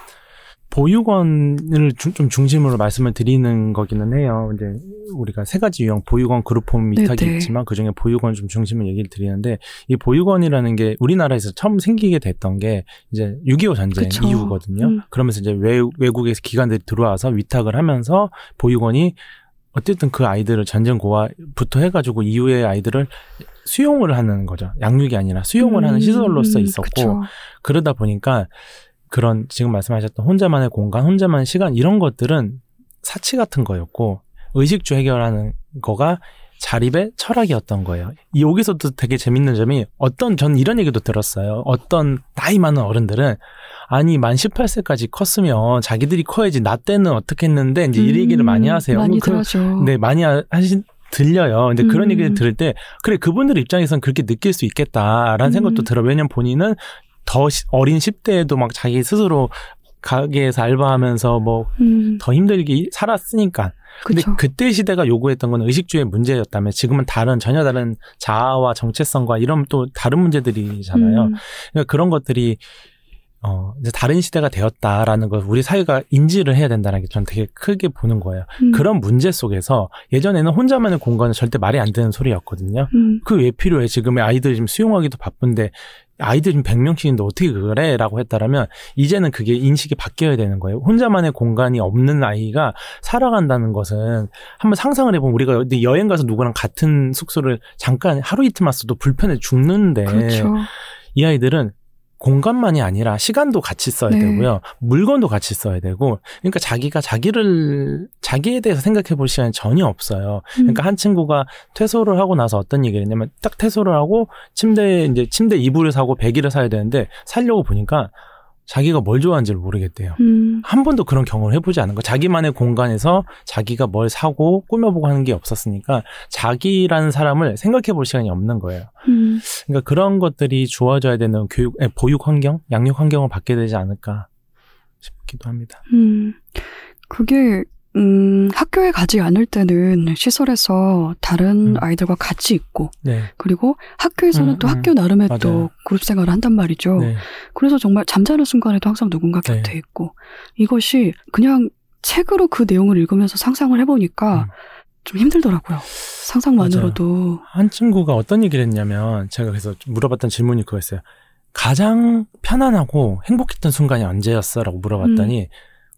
보육원을 중- 좀 중심으로 말씀을 드리는 거기는 해요. 이제 우리가 세 가지 유형 보육원 그룹홈 위탁이 네네. 있지만 그 중에 보육원 좀 중심을 얘기를 드리는데 이 보육원이라는 게 우리나라에서 처음 생기게 됐던 게 이제 6.25 전쟁 그쵸. 이후거든요. 음. 그러면서 이제 외, 외국에서 기관들이 들어와서 위탁을 하면서 보육원이 어쨌든 그 아이들을 전쟁 고아부터 해가지고 이후의 아이들을 수용을 하는 거죠. 양육이 아니라 수용을 하는 음, 시설로서 음, 있었고 그쵸. 그러다 보니까 그런 지금 말씀하셨던 혼자만의 공간, 혼자만의 시간 이런 것들은 사치 같은 거였고 의식주 해결하는 거가 자립의 철학이었던 거예요. 이 여기서도 되게 재밌는 점이 어떤 전 이런 얘기도 들었어요. 어떤 나이 많은 어른들은 아니 만 18세까지 컸으면 자기들이 커야지 나 때는 어떻게 했는데 이제 이 얘기를 많이 하세요. 음, 많이 그- 들어죠. 네, 많이 하- 하신 들려요. 근데 그런 음. 얘기를 들을 때 그래 그분들 입장에선 그렇게 느낄 수 있겠다라는 음. 생각도 들어. 왜냐면 본인은 더 시- 어린 10대에도 막 자기 스스로 가게에서 알바하면서 뭐더 음, 힘들게 살았으니까. 근데 그쵸. 그때 시대가 요구했던 건 의식주의 문제였다면 지금은 다른 전혀 다른 자아와 정체성과 이런 또 다른 문제들이잖아요. 음, 그러니까 그런 것들이 어 이제 다른 시대가 되었다라는 걸 우리 사회가 인지를 해야 된다는 게 저는 되게 크게 보는 거예요. 음, 그런 문제 속에서 예전에는 혼자만의 공간은 절대 말이 안 되는 소리였거든요. 음, 그왜 필요해? 지금의 아이들 지금 수용하기도 바쁜데 아이들 지금 100명씩인데 어떻게 그래? 라고 했다라면 이제는 그게 인식이 바뀌어야 되는 거예요. 혼자만의 공간이 없는 아이가 살아간다는 것은 한번 상상을 해보면 우리가 여행 가서 누구랑 같은 숙소를 잠깐 하루 이틀만 써도 불편해 죽는데 그렇죠. 이 아이들은 공간만이 아니라 시간도 같이 써야 네. 되고요. 물건도 같이 써야 되고 그러니까 자기가 자기를 자기에 대해서 생각해 볼 시간이 전혀 없어요. 그러니까 한 친구가 퇴소를 하고 나서 어떤 얘기를 했냐면 딱 퇴소를 하고 침대 이제 침대 이불을 사고 베개를 사야 되는데 살려고 보니까 자기가 뭘 좋아하는지를 모르겠대요. 음, 한 번도 그런 경험을 해보지 않은 거. 자기만의 공간에서 자기가 뭘 사고 꾸며보고 하는 게 없었으니까 자기라는 사람을 생각해 볼 시간이 없는 거예요. 음, 그러니까 그런 것들이 주어져야 되는 교육, 에, 보육 환경, 양육 환경을 받게 되지 않을까 싶기도 합니다. 음. 그게 음, 학교에 가지 않을 때는 시설에서 다른 음. 아이들과 같이 있고 네. 그리고 학교에서는 음, 또 음. 학교 나름의 맞아요. 또 그룹 생활을 한단 말이죠. 네. 그래서 정말 잠자는 순간에도 항상 누군가 네. 곁에 있고 이것이 그냥 책으로 그 내용을 읽으면서 상상을 해보니까 음. 좀 힘들더라고요. 상상만으로도 한 친구가 어떤 얘기를 했냐면 제가 그래서 좀 물어봤던 질문이 그거였어요. 가장 편안하고 행복했던 순간이 언제였어? 라고 물어봤더니 음.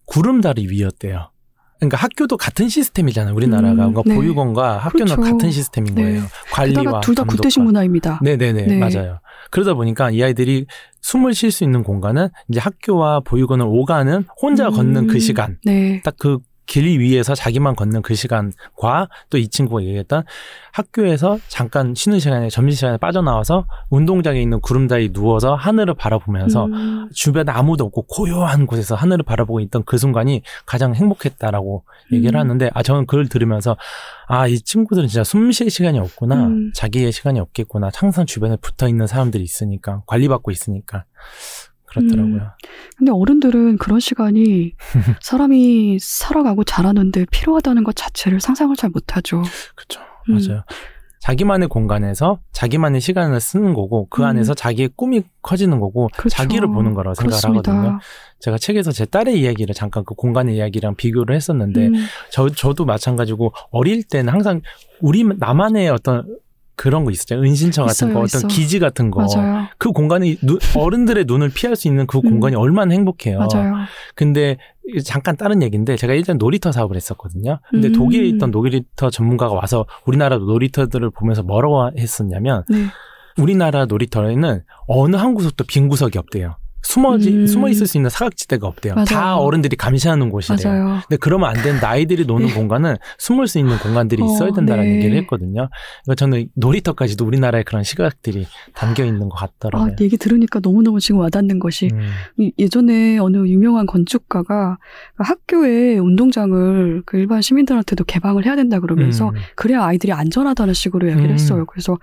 구름다리 위였대요. 그러니까 학교도 같은 시스템이잖아요. 우리나라가. 음, 그러니까 네. 보육원과 학교는 그렇죠. 같은 시스템인 네. 거예요. 관리와 게다가 둘다 감독과. 구태식 문화입니다. 네네네 네. 맞아요. 그러다 보니까 이 아이들이 숨을 쉴 수 있는 공간은 이제 학교와 보육원을 오가는 혼자 음. 걷는 그 시간 네. 딱그 길 위에서 자기만 걷는 그 시간과 또 이 친구가 얘기했던 학교에서 잠깐 쉬는 시간에 점심 시간에 빠져나와서 운동장에 있는 구름다리 누워서 하늘을 바라보면서 음, 주변에 아무도 없고 고요한 곳에서 하늘을 바라보고 있던 그 순간이 가장 행복했다라고 얘기를 음. 하는데 아 저는 그걸 들으면서 아 이 친구들은 진짜 숨 쉴 시간이 없구나 음. 자기의 시간이 없겠구나 항상 주변에 붙어 있는 사람들이 있으니까 관리받고 있으니까 그렇더라고요. 근데 어른들은 그런 시간이 사람이 살아가고 자라는데 필요하다는 것 자체를 상상을 잘 못하죠. 그렇죠. 음. 맞아요. 자기만의 공간에서 자기만의 시간을 쓰는 거고 그 음. 안에서 자기의 꿈이 커지는 거고 그렇죠. 자기를 보는 거라고 생각을. 하거든요. 제가 책에서 제 딸의 이야기를 잠깐 그 공간의 이야기랑 비교를 했었는데 음, 저 저도 마찬가지고 어릴 때는 항상 우리 나만의 어떤 그런 거 있었죠. 은신처 같은 있어요, 거, 어떤 있어. 기지 같은 거. 맞아요. 그 공간이 눈- 어른들의 눈을 피할 수 있는 그 음. 공간이 얼마나 행복해요. 맞아요. 근데 잠깐 다른 얘기인데 제가 예전에 놀이터 사업을 했었거든요. 근데 음. 독일에 있던 놀이터 전문가가 와서 우리나라 놀이터들을 보면서 뭐라고 했었냐면 네. 우리나라 놀이터에는 어느 한 구석도 빈 구석이 없대요. 숨어지 음. 숨어 있을 수 있는 사각지대가 없대요. 맞아요. 다 어른들이 감시하는 곳이래요. 맞아요. 근데 그러면 안 된다. 아이들이 노는 네. 공간은 숨을 수 있는 공간들이 어, 있어야 된다는 네. 얘기를 했거든요. 그러니까 저는 놀이터까지도 우리나라에 그런 시각들이 담겨 있는 것 아, 같더라고요. 얘기 들으니까 너무 너무 지금 와닿는 것이 음, 이- 예전에 어느 유명한 건축가가 학교에 운동장을 그 일반 시민들한테도 개방을 해야 된다 그러면서 음. 그래야 아이들이 안전하다는 식으로 이야기를 음. 했어요. 그래서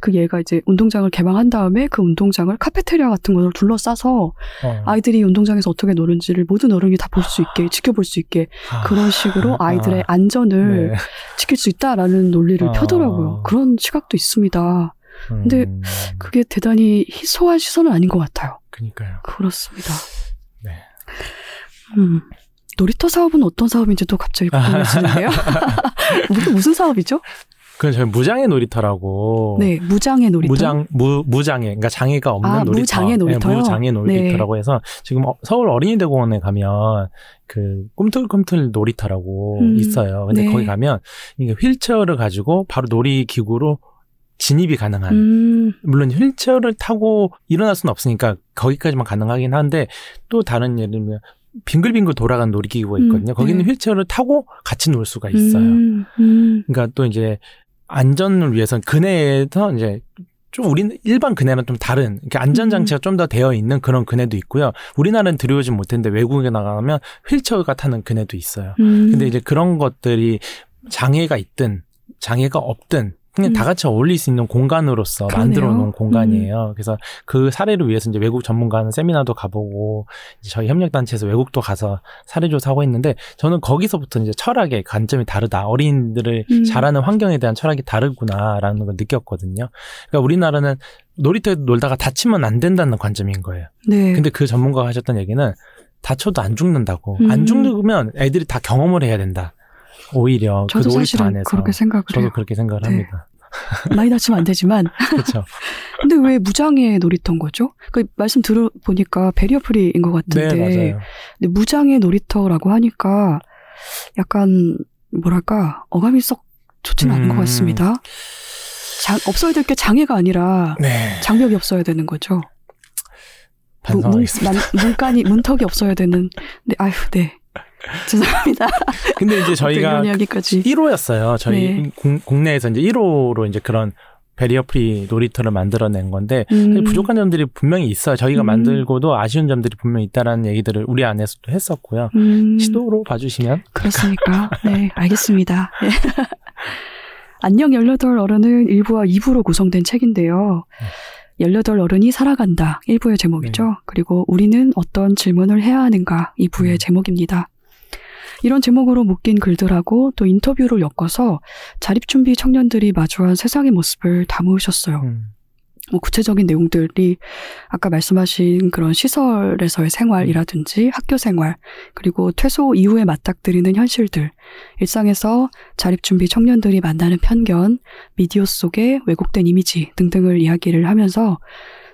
그 얘가 이제 운동장을 개방한 다음에 그 운동장을 카페테리아 같은 것을 둘러싸서 어. 아이들이 운동장에서 어떻게 노는지를 모든 어른이 다 볼 수 있게 지켜볼 수 있게 아, 그런 식으로 아이들의 아, 안전을 네. 지킬 수 있다라는 논리를 아. 펴더라고요. 그런 시각도 있습니다. 근데 음, 그게 대단히 희소한 시선은 아닌 것 같아요. 그러니까요. 그렇습니다. 네. 음. 놀이터 사업은 어떤 사업인지도 갑자기 궁금해지는데요. 무슨, 무슨 사업이죠? 그건 저희 무장의 놀이터라고. 네, 무장의 놀이터. 무장 무 무장애 그러니까 장애가 없는 아, 놀이터. 무장애 놀이터요? 네, 무장애 놀이터라고 해서 지금 어- 서울 어린이대공원에 가면 그 꿈틀꿈틀 놀이터라고 음, 있어요. 근데 네. 거기 가면 이게 휠체어를 가지고 바로 놀이 기구로 진입이 가능한. 음, 물론 휠체어를 타고 일어날 수는 없으니까 거기까지만 가능하긴 한데 또 다른 예를 들면 빙글빙글 돌아가는 놀이기구가 있거든요. 음, 거기는 네. 휠체어를 타고 같이 놀 수가 있어요. 음, 음, 그러니까 또 이제 안전을 위해서 그네에서 이제 좀 우리는 일반 그네랑 좀 다른 이렇게 안전 장치가 좀 더 되어 있는 그런 그네도 있고요. 우리나라는 들여오지 못했는데 외국에 나가면 휠체어가 타는 그네도 있어요. 음. 근데 이제 그런 것들이 장애가 있든 장애가 없든 그냥 음. 다 같이 어울릴 수 있는 공간으로서 그러네요. 음. 만들어 놓은 공간이에요. 그래서 그 사례를 위해서 이제 외국 전문가 하는 세미나도 가보고 저희 협력단체에서 외국도 가서 사례 조사하고 있는데 저는 거기서부터 이제 철학의 관점이 다르다. 어린이들을 음. 자라는 환경에 대한 철학이 다르구나라는 걸 느꼈거든요. 그러니까 우리나라는 놀이터에 놀다가 다치면 안 된다는 관점인 거예요. 네. 근데 그 전문가가 하셨던 얘기는 다쳐도 안 죽는다고. 음. 안 죽으면 애들이 다 경험을 해야 된다. 오히려 그 저도 놀이터 사실은 안에서. 그렇게 생각을 저도 해요. 그렇게 생각을 네. 합니다. 많이 다치면 안 되지만 그렇죠. 근데 왜 무장애 놀이터인 거죠? 그 말씀 들어보니까 베리어프리인 것 같은데 네, 맞아요. 근데 무장애 놀이터라고 하니까 약간 뭐랄까 어감이 썩 좋지는 않은 것 음. 같습니다. 장, 없어야 될 게 장애가 아니라 네. 장벽이 없어야 되는 거죠. 문. 문, 문간이 문턱이 없어야 되는. 네, 아휴, 네. 죄송합니다. 근데 이제 저희가 이런 이야기까지. 1호였어요. 저희 네. 공- 국내에서 이제 1호로 이제 그런 barrier free 놀이터를 만들어낸 건데 음, 부족한 점들이 분명히 있어요. 저희가 음. 만들고도 아쉬운 점들이 분명히 있다라는 얘기들을 우리 안에서도 했었고요. 음, 시도로 봐주시면 그렇습니까? 네, 알겠습니다. 네. 안녕 18 어른은 1부와 2부로 구성된 책인데요. 18 어른이 살아간다. 1부의 제목이죠. 네. 그리고 우리는 어떤 질문을 해야 하는가. 2부의 음. 제목입니다. 이런 제목으로 묶인 글들하고 또 인터뷰를 엮어서 자립준비 청년들이 마주한 세상의 모습을 담으셨어요. 음, 뭐 구체적인 내용들이 아까 말씀하신 그런 시설에서의 생활이라든지 학교 생활, 그리고 퇴소 이후에 맞닥뜨리는 현실들, 일상에서 자립준비 청년들이 만나는 편견, 미디어 속의 왜곡된 이미지 등등을 이야기를 하면서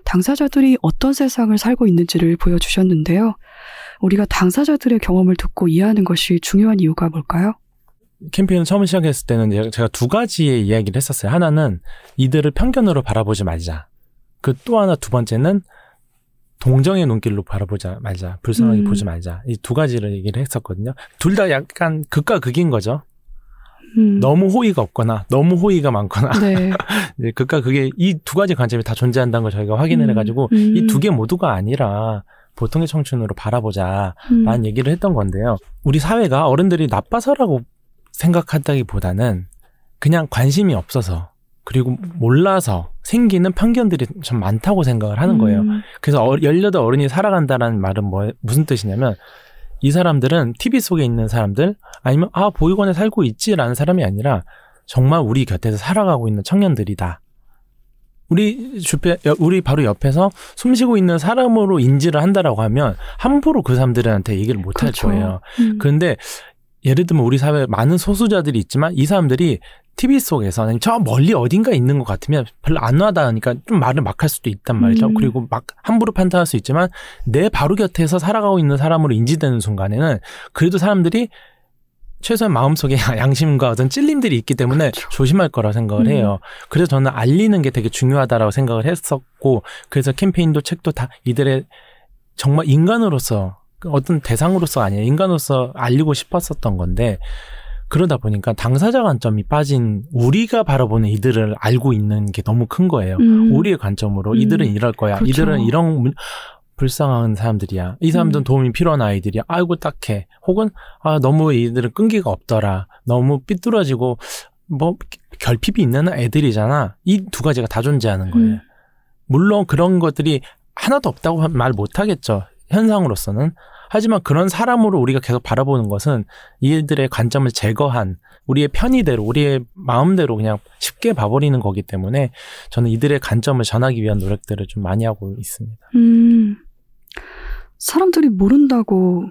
당사자들이 어떤 세상을 살고 있는지를 보여주셨는데요. 우리가 당사자들의 경험을 듣고 이해하는 것이 중요한 이유가 뭘까요? 캠페인을 처음 시작했을 때는 제가 두 가지의 이야기를 했었어요. 하나는 이들을 편견으로 바라보지 말자. 그 또 하나 두 번째는 동정의 눈길로 바라보자 말자. 불쌍하게 음. 보지 말자. 이 두 가지를 얘기를 했었거든요. 둘 다 약간 극과 극인 거죠. 음, 너무 호의가 없거나 너무 호의가 많거나 네. 극과 극의 이 두 가지 관점이 다 존재한다는 걸 저희가 확인을 음, 해가지고 음, 이두 개 모두가 아니라 보통의 청춘으로 바라보자. 음, 라는 얘기를 했던 건데요. 우리 사회가 어른들이 나빠서라고 생각한다기보다는 그냥 관심이 없어서 그리고 몰라서 생기는 편견들이 좀 많다고 생각을 하는 거예요. 음, 그래서 어, 18 어른이 살아간다라는 말은 뭐, 무슨 뜻이냐면 이 사람들은 TV 속에 있는 사람들 아니면 아, 보육원에 살고 있지라는 사람이 아니라 정말 우리 곁에서 살아가고 있는 청년들이다. 우리 주변, 여- 우리 바로 옆에서 숨 쉬고 있는 사람으로 인지를 한다라고 하면 함부로 그 사람들한테 얘기를 못할 그렇죠. 거예요. 음. 그런데 예를 들면 우리 사회에 많은 소수자들이 있지만 이 사람들이 TV 속에서 아니면 저 멀리 어딘가 있는 것 같으면 별로 안 와닿으니까 좀 말을 막 할 수도 있단 말이죠. 음. 그리고 막 함부로 판단할 수 있지만 내 바로 곁에서 살아가고 있는 사람으로 인지되는 순간에는 그래도 사람들이 최소한 마음속에 양심과 어떤 찔림들이 있기 때문에 그렇죠. 조심할 거라 생각을 음. 해요. 그래서 저는 알리는 게 되게 중요하다라고 생각을 했었고 그래서 캠페인도 책도 다 이들의 정말 인간으로서 어떤 대상으로서 아니에요. 인간으로서 알리고 싶었었던 건데 그러다 보니까 당사자 관점이 빠진 우리가 바라보는 이들을 알고 있는 게 너무 큰 거예요. 음. 우리의 관점으로 음. 이들은 이럴 거야. 그렇죠. 이들은 이런 문- 불쌍한 사람들이야. 이 사람들은 음. 도움이 필요한 아이들이야. 아이고 딱해. 혹은 아 너무 이들은 끈기가 없더라. 너무 삐뚤어지고 뭐 결핍이 있는 애들이잖아. 이 두 가지가 다 존재하는 거예요. 음. 물론 그런 것들이 하나도 없다고 말 못하겠죠. 현상으로서는. 하지만 그런 사람으로 우리가 계속 바라보는 것은 이들의 관점을 제거한 우리의 편의대로, 우리의 마음대로 그냥 쉽게 봐버리는 거기 때문에 저는 이들의 관점을 전하기 위한 노력들을 좀 많이 하고 있습니다. 음, 사람들이 모른다고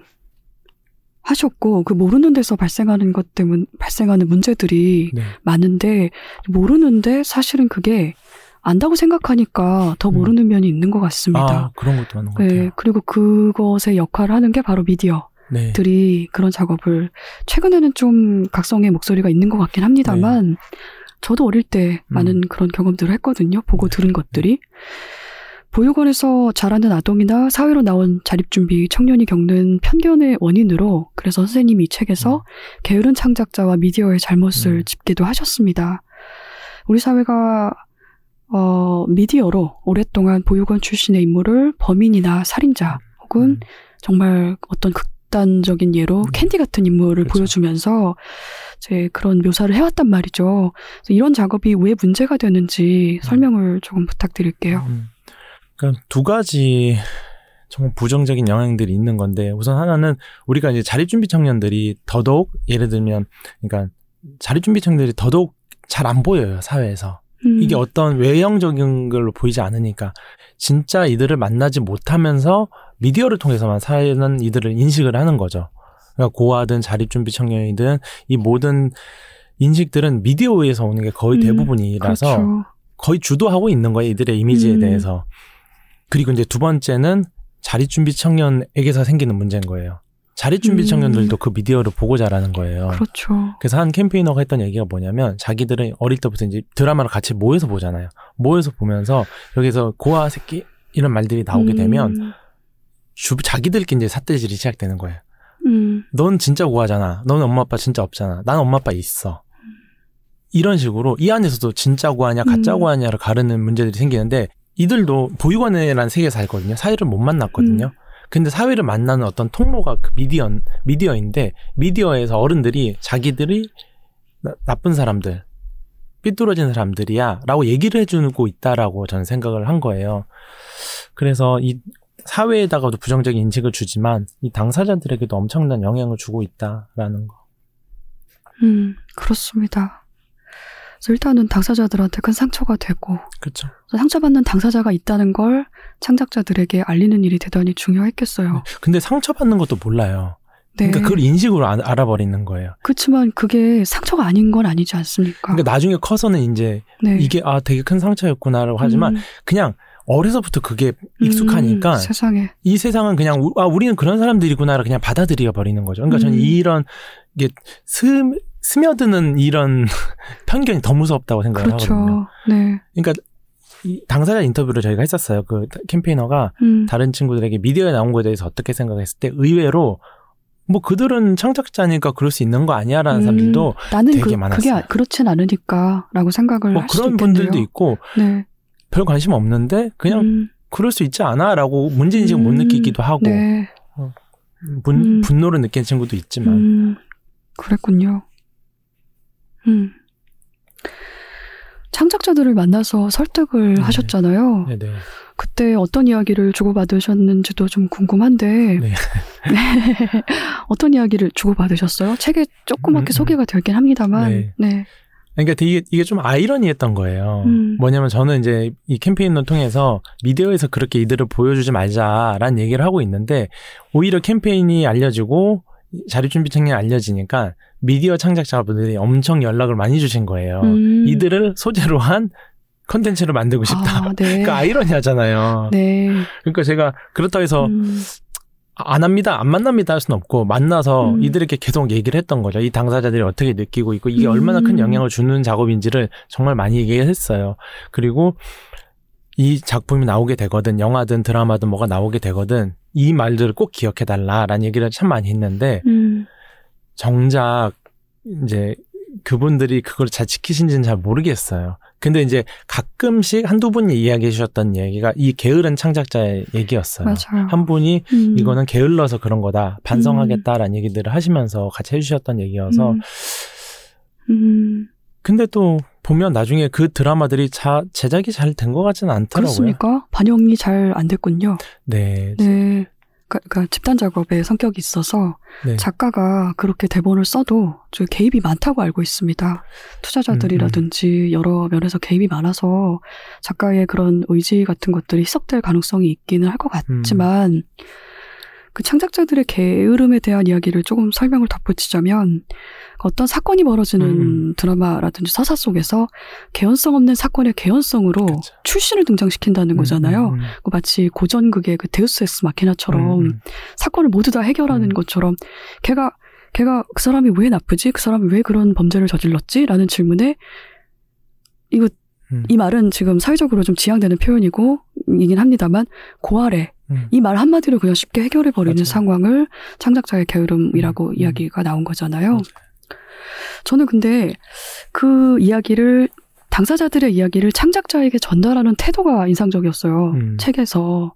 하셨고, 그 모르는 데서 발생하는 것 때문, 발생하는 문제들이 네. 많은데, 모르는데 사실은 그게 안다고 생각하니까 더 음. 모르는 면이 있는 것 같습니다. 아, 그런 것도 많은 것 네, 같아요. 그리고 그것의 역할을 하는 게 바로 미디어들이 네. 그런 작업을, 최근에는 좀 각성의 목소리가 있는 것 같긴 합니다만, 저도 어릴 때 음. 많은 그런 경험들을 했거든요. 보고 네. 들은 것들이. 보육원에서 자라는 아동이나 사회로 나온 자립준비 청년이 겪는 편견의 원인으로 그래서 선생님이 이 책에서 게으른 창작자와 미디어의 잘못을 음. 짚기도 하셨습니다. 우리 사회가 어, 미디어로 오랫동안 보육원 출신의 인물을 범인이나 살인자 혹은 음. 정말 어떤 극단적인 예로 음. 캔디 같은 인물을 그렇죠. 보여주면서 이제 그런 묘사를 해왔단 말이죠. 이런 작업이 왜 문제가 되는지 설명을 조금 부탁드릴게요. 음. 그러니까 두 가지 정말 부정적인 영향들이 있는 건데 우선 하나는 우리가 이제 자립준비 청년들이 더더욱 예를 들면 그러니까 자립준비 청년들이 더더욱 잘 안 보여요 사회에서 음. 이게 어떤 외형적인 걸로 보이지 않으니까 진짜 이들을 만나지 못하면서 미디어를 통해서만 사회는 이들을 인식을 하는 거죠. 그러니까 고아든 자립준비 청년이든 이 모든 인식들은 미디어에서 오는 게 거의 음, 대부분이라서 그렇죠. 거의 주도하고 있는 거예요. 이들의 이미지에 음. 대해서. 그리고 이제 두 번째는 자립준비 청년에게서 생기는 문제인 거예요. 자립준비 음. 청년들도 그 미디어를 보고 자라는 거예요. 그렇죠. 그래서 한 캠페이너가 했던 얘기가 뭐냐면 자기들은 어릴 때부터 이제 드라마를 같이 모여서 보잖아요. 모여서 보면서 여기서 고아 새끼 이런 말들이 나오게 되면 음, 주, 자기들끼리 이제 삿대질이 시작되는 거예요. 음, 넌 진짜 고아잖아. 넌 엄마 아빠 진짜 없잖아. 난 엄마 아빠 있어. 이런 식으로 이 안에서도 진짜 고아냐 가짜 음. 고아냐를 가르는 문제들이 생기는데 이들도 보육원이라는 세계에 살거든요. 사회를 못 만났거든요. 음. 근데 사회를 만나는 어떤 통로가 그 미디어 미디어인데 미디어에서 어른들이 자기들이 나, 나쁜 사람들 삐뚤어진 사람들이야라고 얘기를 해주고 있다라고 저는 생각을 한 거예요. 그래서 이 사회에다가도 부정적인 인식을 주지만 이 당사자들에게도 엄청난 영향을 주고 있다라는 거. 음, 그렇습니다. 그래서 일단은 당사자들한테 큰 상처가 되고 그렇죠. 상처받는 당사자가 있다는 걸 창작자들에게 알리는 일이 대단히 중요했겠어요. 근데 상처받는 것도 몰라요. 네. 그러니까 그걸 인식으로 아- 알아버리는 거예요. 그렇지만 그게 상처가 아닌 건 아니지 않습니까? 그러니까 나중에 커서는 이제 네. 이게 아 되게 큰 상처였구나라고 하지만 음, 그냥 어려서부터 그게 익숙하니까 음, 세상에 이 세상은 그냥 우- 아 우리는 그런 사람들이구나를 그냥 받아들여 버리는 거죠. 그러니까 저는 음. 이런 이게 스 스며드는 이런 편견이 더 무섭다고 생각을 하거든요. 그렇죠. 네. 그러니까 이 당사자 인터뷰를 저희가 했었어요. 그 캠페이너가 음, 다른 친구들에게 미디어에 나온 거에 대해서 어떻게 생각했을 때 의외로 뭐 그들은 창작자니까 그럴 수 있는 거 아니야라는 음, 사람들도 나는 되게 그, 그게 많았어요. 아- 그렇진 않으니까라고 생각을 뭐 그런. 분들도 있고 네. 별 관심 없는데 그냥 음, 그럴 수 있지 않아라고 문제인식을 못 음, 느끼기도 하고 네. 분, 음. 분노를 느끼는 친구도 있지만 음, 그랬군요. 음. 창작자들을 만나서 설득을 네. 하셨잖아요. 네 네. 그때 어떤 이야기를 주고받으셨는지도 좀 궁금한데, 네. 어떤 이야기를 주고받으셨어요? 책에 조그맣게 음, 음. 소개가 되긴 합니다만, 네. 네. 그러니까 되게 이게 좀 아이러니했던 거예요. 음. 뭐냐면 저는 이제 이 캠페인을 통해서 미디어에서 그렇게 이들을 보여주지 말자라는 얘기를 하고 있는데 오히려 캠페인이 알려지고 자립준비 청년이 알려지니까 미디어 창작자분들이 엄청 연락을 많이 주신 거예요. 음. 이들을 소재로 한 컨텐츠를 만들고 싶다. 아, 네. 그러니까 아이러니하잖아요. 네. 그러니까 제가 그렇다고 해서 음, 안 합니다, 안 만납니다 할 수는 없고 만나서 음. 이들에게 계속 얘기를 했던 거죠. 이 당사자들이 어떻게 느끼고 있고 이게 얼마나 큰 음. 영향을 주는 작업인지를 정말 많이 얘기했어요. 그리고 이 작품이 나오게 되거든, 영화든 드라마든 뭐가 나오게 되거든 이 말들을 꼭 기억해 달라라는 얘기를 참 많이 했는데 음, 정작 이제 그분들이 그걸 잘 지키신지는 잘 모르겠어요. 근데 이제 가끔씩 한두 분이 이야기해 주셨던 얘기가 이 게으른 창작자의 얘기였어요. 맞아요. 한 분이 음, 이거는 게을러서 그런 거다. 반성하겠다라는 얘기들을 하시면서 같이 해 주셨던 얘기여서. 음, 음, 근데 또 보면 나중에 그 드라마들이 자, 제작이 잘 된 것 같지는 않더라고요. 그렇습니까? 반영이 잘 안 됐군요. 네. 네. 그러니까, 집단 작업에 성격이 있어서 네. 작가가 그렇게 대본을 써도 저 개입이 많다고 알고 있습니다. 투자자들이라든지 여러 면에서 개입이 많아서 작가의 그런 의지 같은 것들이 희석될 가능성이 있기는 할 것 같지만 그 창작자들의 게으름에 대한 이야기를 조금 설명을 덧붙이자면 어떤 사건이 벌어지는 음. 드라마라든지 서사 속에서 개연성 없는 사건의 개연성으로 그쵸. 출신을 등장시킨다는 거잖아요. 음, 음, 그 마치 고전극의 그 데우스 엑스 마키나처럼 음, 음. 사건을 모두 다 해결하는 음. 것처럼 걔가 걔가 그 사람이 왜 나쁘지? 그 사람이 왜 그런 범죄를 저질렀지? 라는 질문에 이거 음. 이 말은 지금 사회적으로 좀 지양되는 표현이고 이긴 합니다만 고아래 음. 이말 한마디로 그냥 쉽게 해결해 버리는. 상황을 창작자의 게으름이라고 음, 음. 이야기가 나온 거잖아요. 맞아요. 저는 근데 그 이야기를 당사자들의 이야기를 창작자에게 전달하는 태도가 인상적이었어요. 음. 책에서.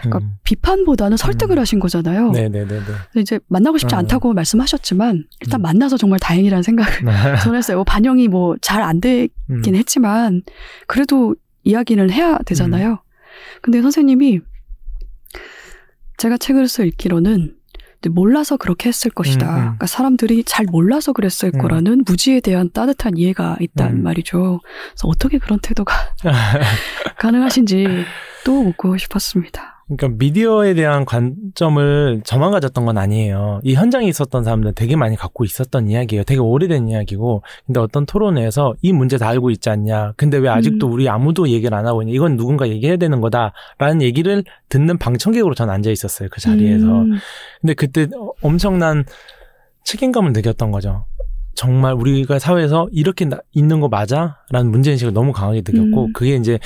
그러니까 음. 비판보다는 설득을 음. 하신 거잖아요. 네네네네. 근데 이제 만나고 싶지 어. 않다고 말씀하셨지만 일단 음. 만나서 정말 다행이라는 생각을 저는 했어요. 뭐 반영이 뭐 잘 안 되긴 음. 했지만 그래도 이야기는 해야 되잖아요. 음. 근데 선생님이 제가 책을 써 읽기로는 몰라서 그렇게 했을 것이다. 음, 음. 그러니까 사람들이 잘 몰라서 그랬을 음. 거라는 무지에 대한 따뜻한 이해가 있단 음. 말이죠. 그래서 어떻게 그런 태도가 가능하신지 또 묻고 싶었습니다. 그러니까 미디어에 대한 관점을 저만 가졌던 건 아니에요. 이 현장에 있었던 사람들 되게 많이 갖고 있었던 이야기예요. 되게 오래된 이야기고. 근데 어떤 토론회에서 이 문제 다 알고 있지 않냐. 근데 왜 아직도 음. 우리 아무도 얘기를 안 하고 있냐. 이건 누군가 얘기해야 되는 거다라는 얘기를 듣는 방청객으로 전 앉아 있었어요. 그 자리에서. 음, 근데 그때 어- 엄청난 책임감을 느꼈던 거죠. 정말 우리가 사회에서 이렇게 나- 있는 거 맞아? 라는 문제인식을 너무 강하게 느꼈고, 음. 그게 이제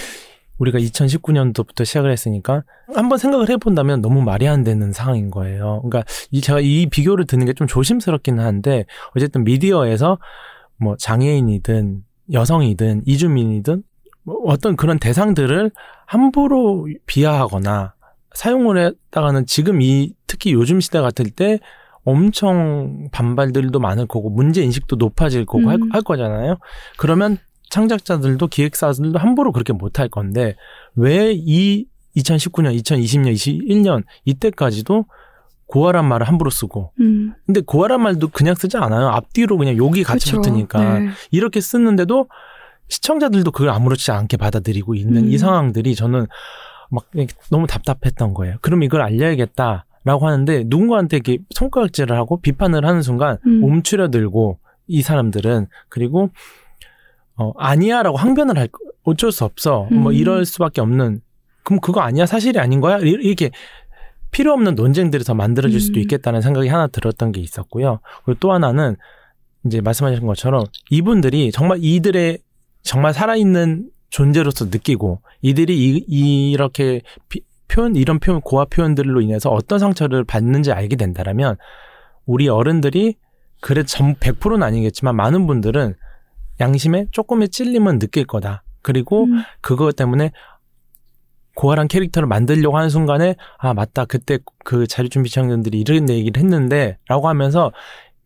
우리가 2019년도부터 시작을 했으니까 한번 생각을 해본다면 너무 말이 안 되는 상황인 거예요. 그러니까 이 제가 이 비교를 드는 게 좀 조심스럽기는 한데 어쨌든 미디어에서 뭐 장애인이든 여성이든 이주민이든 뭐 어떤 그런 대상들을 함부로 비하하거나 사용을 했다가는 지금 이 특히 요즘 시대 같을 때 엄청 반발들도 많을 거고 문제 인식도 높아질 거고 할, 음. 할 거잖아요. 그러면 창작자들도 기획사들도 함부로 그렇게 못할 건데 왜 이 2019년, 2020년, 21년 이때까지도 고아란 말을 함부로 쓰고 음, 근데 고아란 말도 그냥 쓰지 않아요. 앞뒤로 그냥 욕이 같이 그쵸. 붙으니까 네. 이렇게 쓰는데도 시청자들도 그걸 아무렇지 않게 받아들이고 있는 음. 이 상황들이 저는 막 너무 답답했던 거예요. 그럼 이걸 알려야겠다 라고 하는데 누군가한테 이렇게 손가락질을 하고 비판을 하는 순간 음. 움츠려들고 이 사람들은 그리고 어 아니야라고 항변을 할 거- 어쩔 수 없어. 뭐 음. 이럴 수밖에 없는 그럼 그거 아니야 사실이 아닌 거야 이- 이렇게 필요 없는 논쟁들이 더 만들어질 수도 음. 있겠다는 생각이 하나 들었던 게 있었고요. 그리고 또 하나는 이제 말씀하신 것처럼 이분들이 정말 이들의 정말 살아있는 존재로서 느끼고 이들이 이, 이렇게 비- 표현 이런 표현 고화 표현들로 인해서 어떤 상처를 받는지 알게 된다라면 우리 어른들이 그래 전 100%는 아니겠지만 많은 분들은 양심에 조금의 찔림은 느낄 거다. 그리고 음, 그것 때문에 고아란 캐릭터를 만들려고 하는 순간에 아 맞다 그때 그 자료준비 청년들이 이런 얘기를 했는데라고 하면서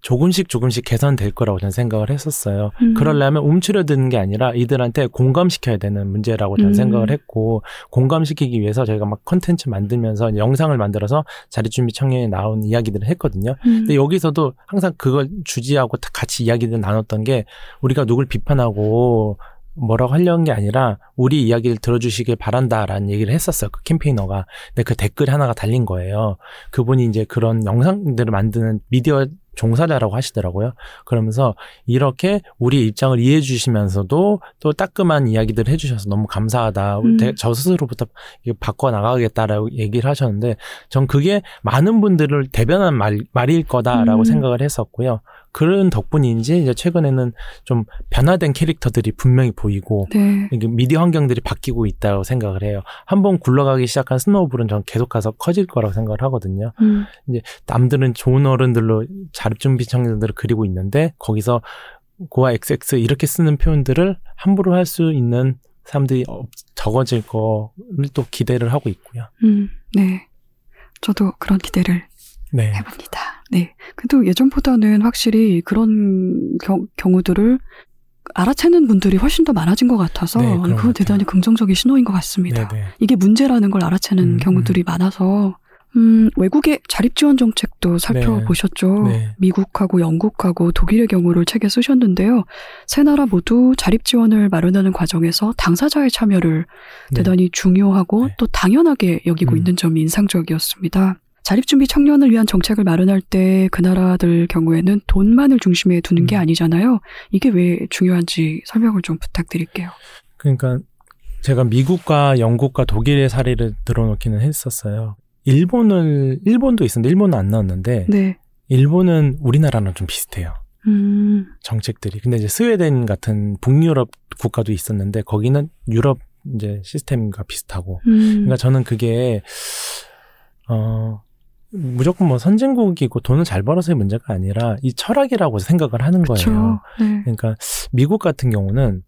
조금씩 조금씩 개선될 거라고 저는 생각을 했었어요. 음. 그러려면 움츠려드는 게 아니라 이들한테 공감시켜야 되는 문제라고 저는 음. 생각을 했고 공감시키기 위해서 저희가 막 컨텐츠 만들면서 영상을 만들어서 자리준비 청년에 나온 이야기들을 했거든요. 음. 근데 여기서도 항상 그걸 주지하고 다 같이 이야기를 나눴던 게 우리가 누굴 비판하고 뭐라고 하려는 게 아니라 우리 이야기를 들어주시길 바란다라는 얘기를 했었어요. 그 캠페이너가. 근데 그 댓글 하나가 달린 거예요. 그분이 이제 그런 영상들을 만드는 미디어 종사자라고 하시더라고요. 그러면서 이렇게 우리의 입장을 이해해 주시면서도 또 따끔한 이야기들을 해 주셔서 너무 감사하다. 음. 대- 저 스스로부터 바꿔 나가겠다라고 얘기를 하셨는데 전 그게 많은 분들을 대변한 말, 말일 거다라고 음. 생각을 했었고요. 그런 덕분인지 이제 최근에는 좀 변화된 캐릭터들이 분명히 보이고 네. 미디어 환경들이 바뀌고 있다고 생각을 해요. 한번 굴러가기 시작한 스노우볼은 전 계속 가서 커질 거라고 생각을 하거든요. 음, 남들은 좋은 어른들로 자립준비 청년들을 그리고 있는데 거기서 고아 XX 이렇게 쓰는 표현들을 함부로 할 수 있는 사람들이 어- 적어질 거를 또 기대를 하고 있고요. 음, 네. 저도 그런 기대를 네. 해봅니다. 네. 그래도 예전보다는 확실히 그런 경, 경우들을 알아채는 분들이 훨씬 더 많아진 것 같아서 네, 것 그건 같아요. 대단히 긍정적인 신호인 것 같습니다. 네네. 이게 문제라는 걸 알아채는 음, 경우들이 많아서 음, 외국의 자립지원 정책도 살펴보셨죠. 네. 미국하고 영국하고 독일의 경우를 책에 쓰셨는데요. 세 나라 모두 자립지원을 마련하는 과정에서 당사자의 참여를 네. 대단히 중요하고 네. 또 당연하게 여기고 음. 있는 점이 인상적이었습니다. 자립준비 청년을 위한 정책을 마련할 때 그 나라들 경우에는 돈만을 중심에 두는 게 음. 아니잖아요. 이게 왜 중요한지 설명을 좀 부탁드릴게요. 그러니까 제가 미국과 영국과 독일의 사례를 들어놓기는 했었어요. 일본을 일본도 있었는데 일본은 안 나왔는데 네. 일본은 우리나라랑 좀 비슷해요. 음, 정책들이. 근데 이제 스웨덴 같은 북유럽 국가도 있었는데 거기는 유럽 이제 시스템과 비슷하고. 음, 그러니까 저는 그게 어 무조건 뭐 선진국이고 돈을 잘 벌어서의 문제가 아니라 이 철학이라고 생각을 하는 거예요. 그렇죠. 네. 그러니까 미국 같은 경우는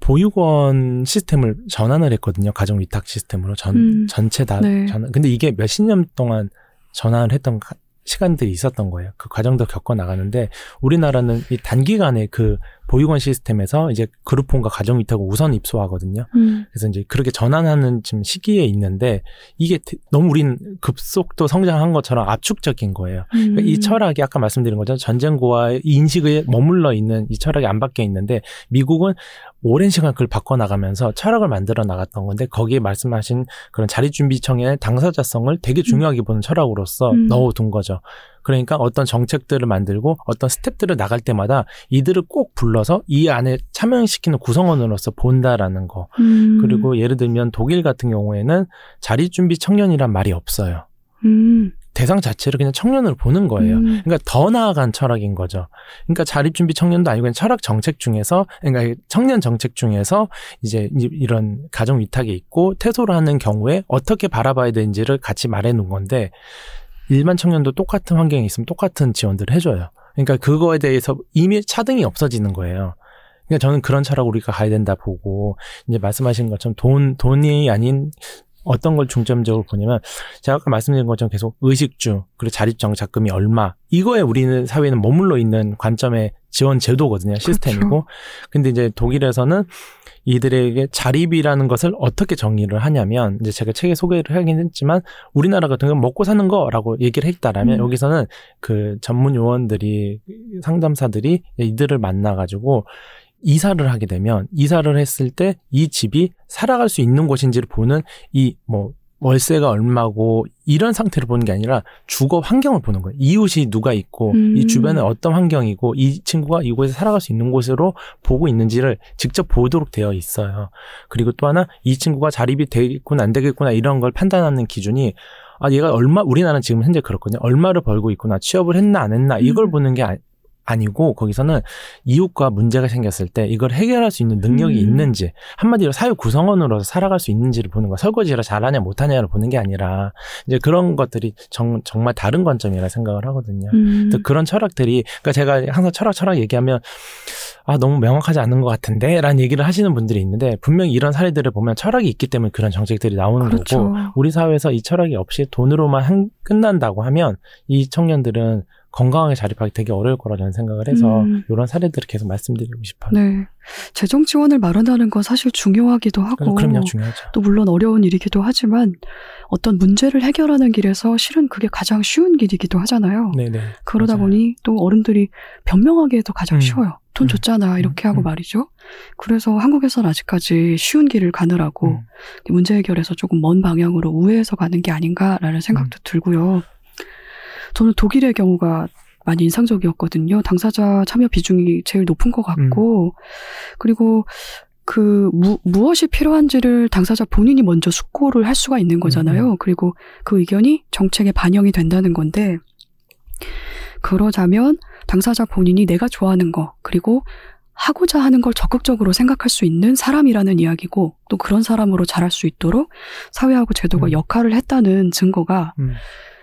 보육원 시스템을 전환을 했거든요. 가정 위탁 시스템으로 전 음. 전체 다 네. 전환. 근데 이게 몇십 년 동안 전환을 했던 가- 시간들이 있었던 거예요. 그 과정도 겪어 나가는데 우리나라는 이 단기간에 그 보육원 시스템에서 이제 그룹홈과 가정 위탁을 우선 입소하거든요. 음. 그래서 이제 그렇게 전환하는 지금 시기에 있는데 이게 대- 너무 우린 급속도 성장한 것처럼 압축적인 거예요. 음. 그러니까 이 철학이 아까 말씀드린 것처럼 전쟁고와 인식에 머물러 있는 이 철학이 안 바뀌어 있는데 미국은 오랜 시간 그걸 바꿔나가면서 철학을 만들어 나갔던 건데 거기에 말씀하신 그런 자리준비청의 당사자성을 되게 중요하게 보는 철학으로서 음. 넣어둔 거죠. 그러니까 어떤 정책들을 만들고 어떤 스텝들을 나갈 때마다 이들을 꼭 불러서 이 안에 참여시키는 구성원으로서 본다라는 거. 음. 그리고 예를 들면 독일 같은 경우에는 자리 준비 청년이란 말이 없어요. 음. 대상 자체를 그냥 청년으로 보는 거예요. 음. 그러니까 더 나아간 철학인 거죠. 그러니까 자립준비 청년도 아니고 그냥 철학 정책 중에서, 그러니까 청년 정책 중에서 이제 이- 이런 가정 위탁이 있고 퇴소를 하는 경우에 어떻게 바라봐야 되는지를 같이 말해 놓은 건데 일반 청년도 똑같은 환경에 있으면 똑같은 지원들을 해줘요. 그러니까 그거에 대해서 이미 차등이 없어지는 거예요. 그러니까 저는 그런 철학 우리가 가야 된다 보고 이제 말씀하신 것처럼 돈 돈이 아닌 어떤 걸 중점적으로 보냐면 제가 아까 말씀드린 것처럼 계속 의식주 그리고 자립정착금이 얼마 이거에 우리는 사회는 머물러 있는 관점의 지원 제도거든요 시스템이고 근데 이제 독일에서는 이들에게 자립이라는 것을 어떻게 정의를 하냐면 이제 제가 책에 소개를 하긴 했지만 우리나라 같은 경우는 먹고 사는 거라고 얘기를 했다라면 음. 여기서는 그 전문 요원들이 상담사들이 이들을 만나 가지고 이사를 하게 되면 이사를 했을 때 이 집이 살아갈 수 있는 곳인지를 보는 이 뭐 월세가 얼마고 이런 상태를 보는 게 아니라 주거 환경을 보는 거예요. 이웃이 누가 있고 음. 이 주변에 어떤 환경이고 이 친구가 이곳에 살아갈 수 있는 곳으로 보고 있는지를 직접 보도록 되어 있어요. 그리고 또 하나 이 친구가 자립이 되겠구나 안 되겠구나 이런 걸 판단하는 기준이 아 얘가 얼마 우리나라는 지금 현재 그렇거든요. 얼마를 벌고 있구나 취업을 했나 안 했나 이걸 음. 보는 게 아, 아니고 거기서는 이웃과 문제가 생겼을 때 이걸 해결할 수 있는 능력이 음. 있는지 한마디로 사회 구성원으로서 살아갈 수 있는지를 보는 거 설거지를 잘하냐 못하냐를 보는 게 아니라 이제 그런 것들이 정, 정말 다른 관점이라 생각을 하거든요. 음. 또 그런 철학들이 그러니까 제가 항상 철학 철학 얘기하면 아 너무 명확하지 않은 것 같은데 라는 얘기를 하시는 분들이 있는데 분명히 이런 사례들을 보면 철학이 있기 때문에 그런 정책들이 나오는 그렇죠. 거고 우리 사회에서 이 철학이 없이 돈으로만 한- 끝난다고 하면 이 청년들은 건강하게 자립하기 되게 어려울 거라 저는 생각을 해서 음. 이런 사례들을 계속 말씀드리고 싶어요. 네. 재정 지원을 마련하는 건 사실 중요하기도 하고 그럼요 중요하죠. 또 물론 어려운 일이기도 하지만 어떤 문제를 해결하는 길에서 실은 그게 가장 쉬운 길이기도 하잖아요. 네네. 그러다 맞아요. 보니 또 어른들이 변명하기에도 가장 음. 쉬워요. 돈 음. 줬잖아 이렇게 하고 음. 말이죠. 그래서 한국에서는 아직까지 쉬운 길을 가느라고 음. 문제 해결에서 조금 먼 방향으로 우회해서 가는 게 아닌가라는 생각도 음. 들고요. 저는 독일의 경우가 많이 인상적이었거든요. 당사자 참여 비중이 제일 높은 것 같고, 음. 그리고 그 무, 무엇이 필요한지를 당사자 본인이 먼저 숙고를 할 수가 있는 거잖아요. 그리고 그 의견이 정책에 반영이 된다는 건데, 그러자면 당사자 본인이 내가 좋아하는 거, 그리고 하고자 하는 걸 적극적으로 생각할 수 있는 사람이라는 이야기고, 또 그런 사람으로 자랄 수 있도록 사회하고 제도가 음. 역할을 했다는 증거가 음.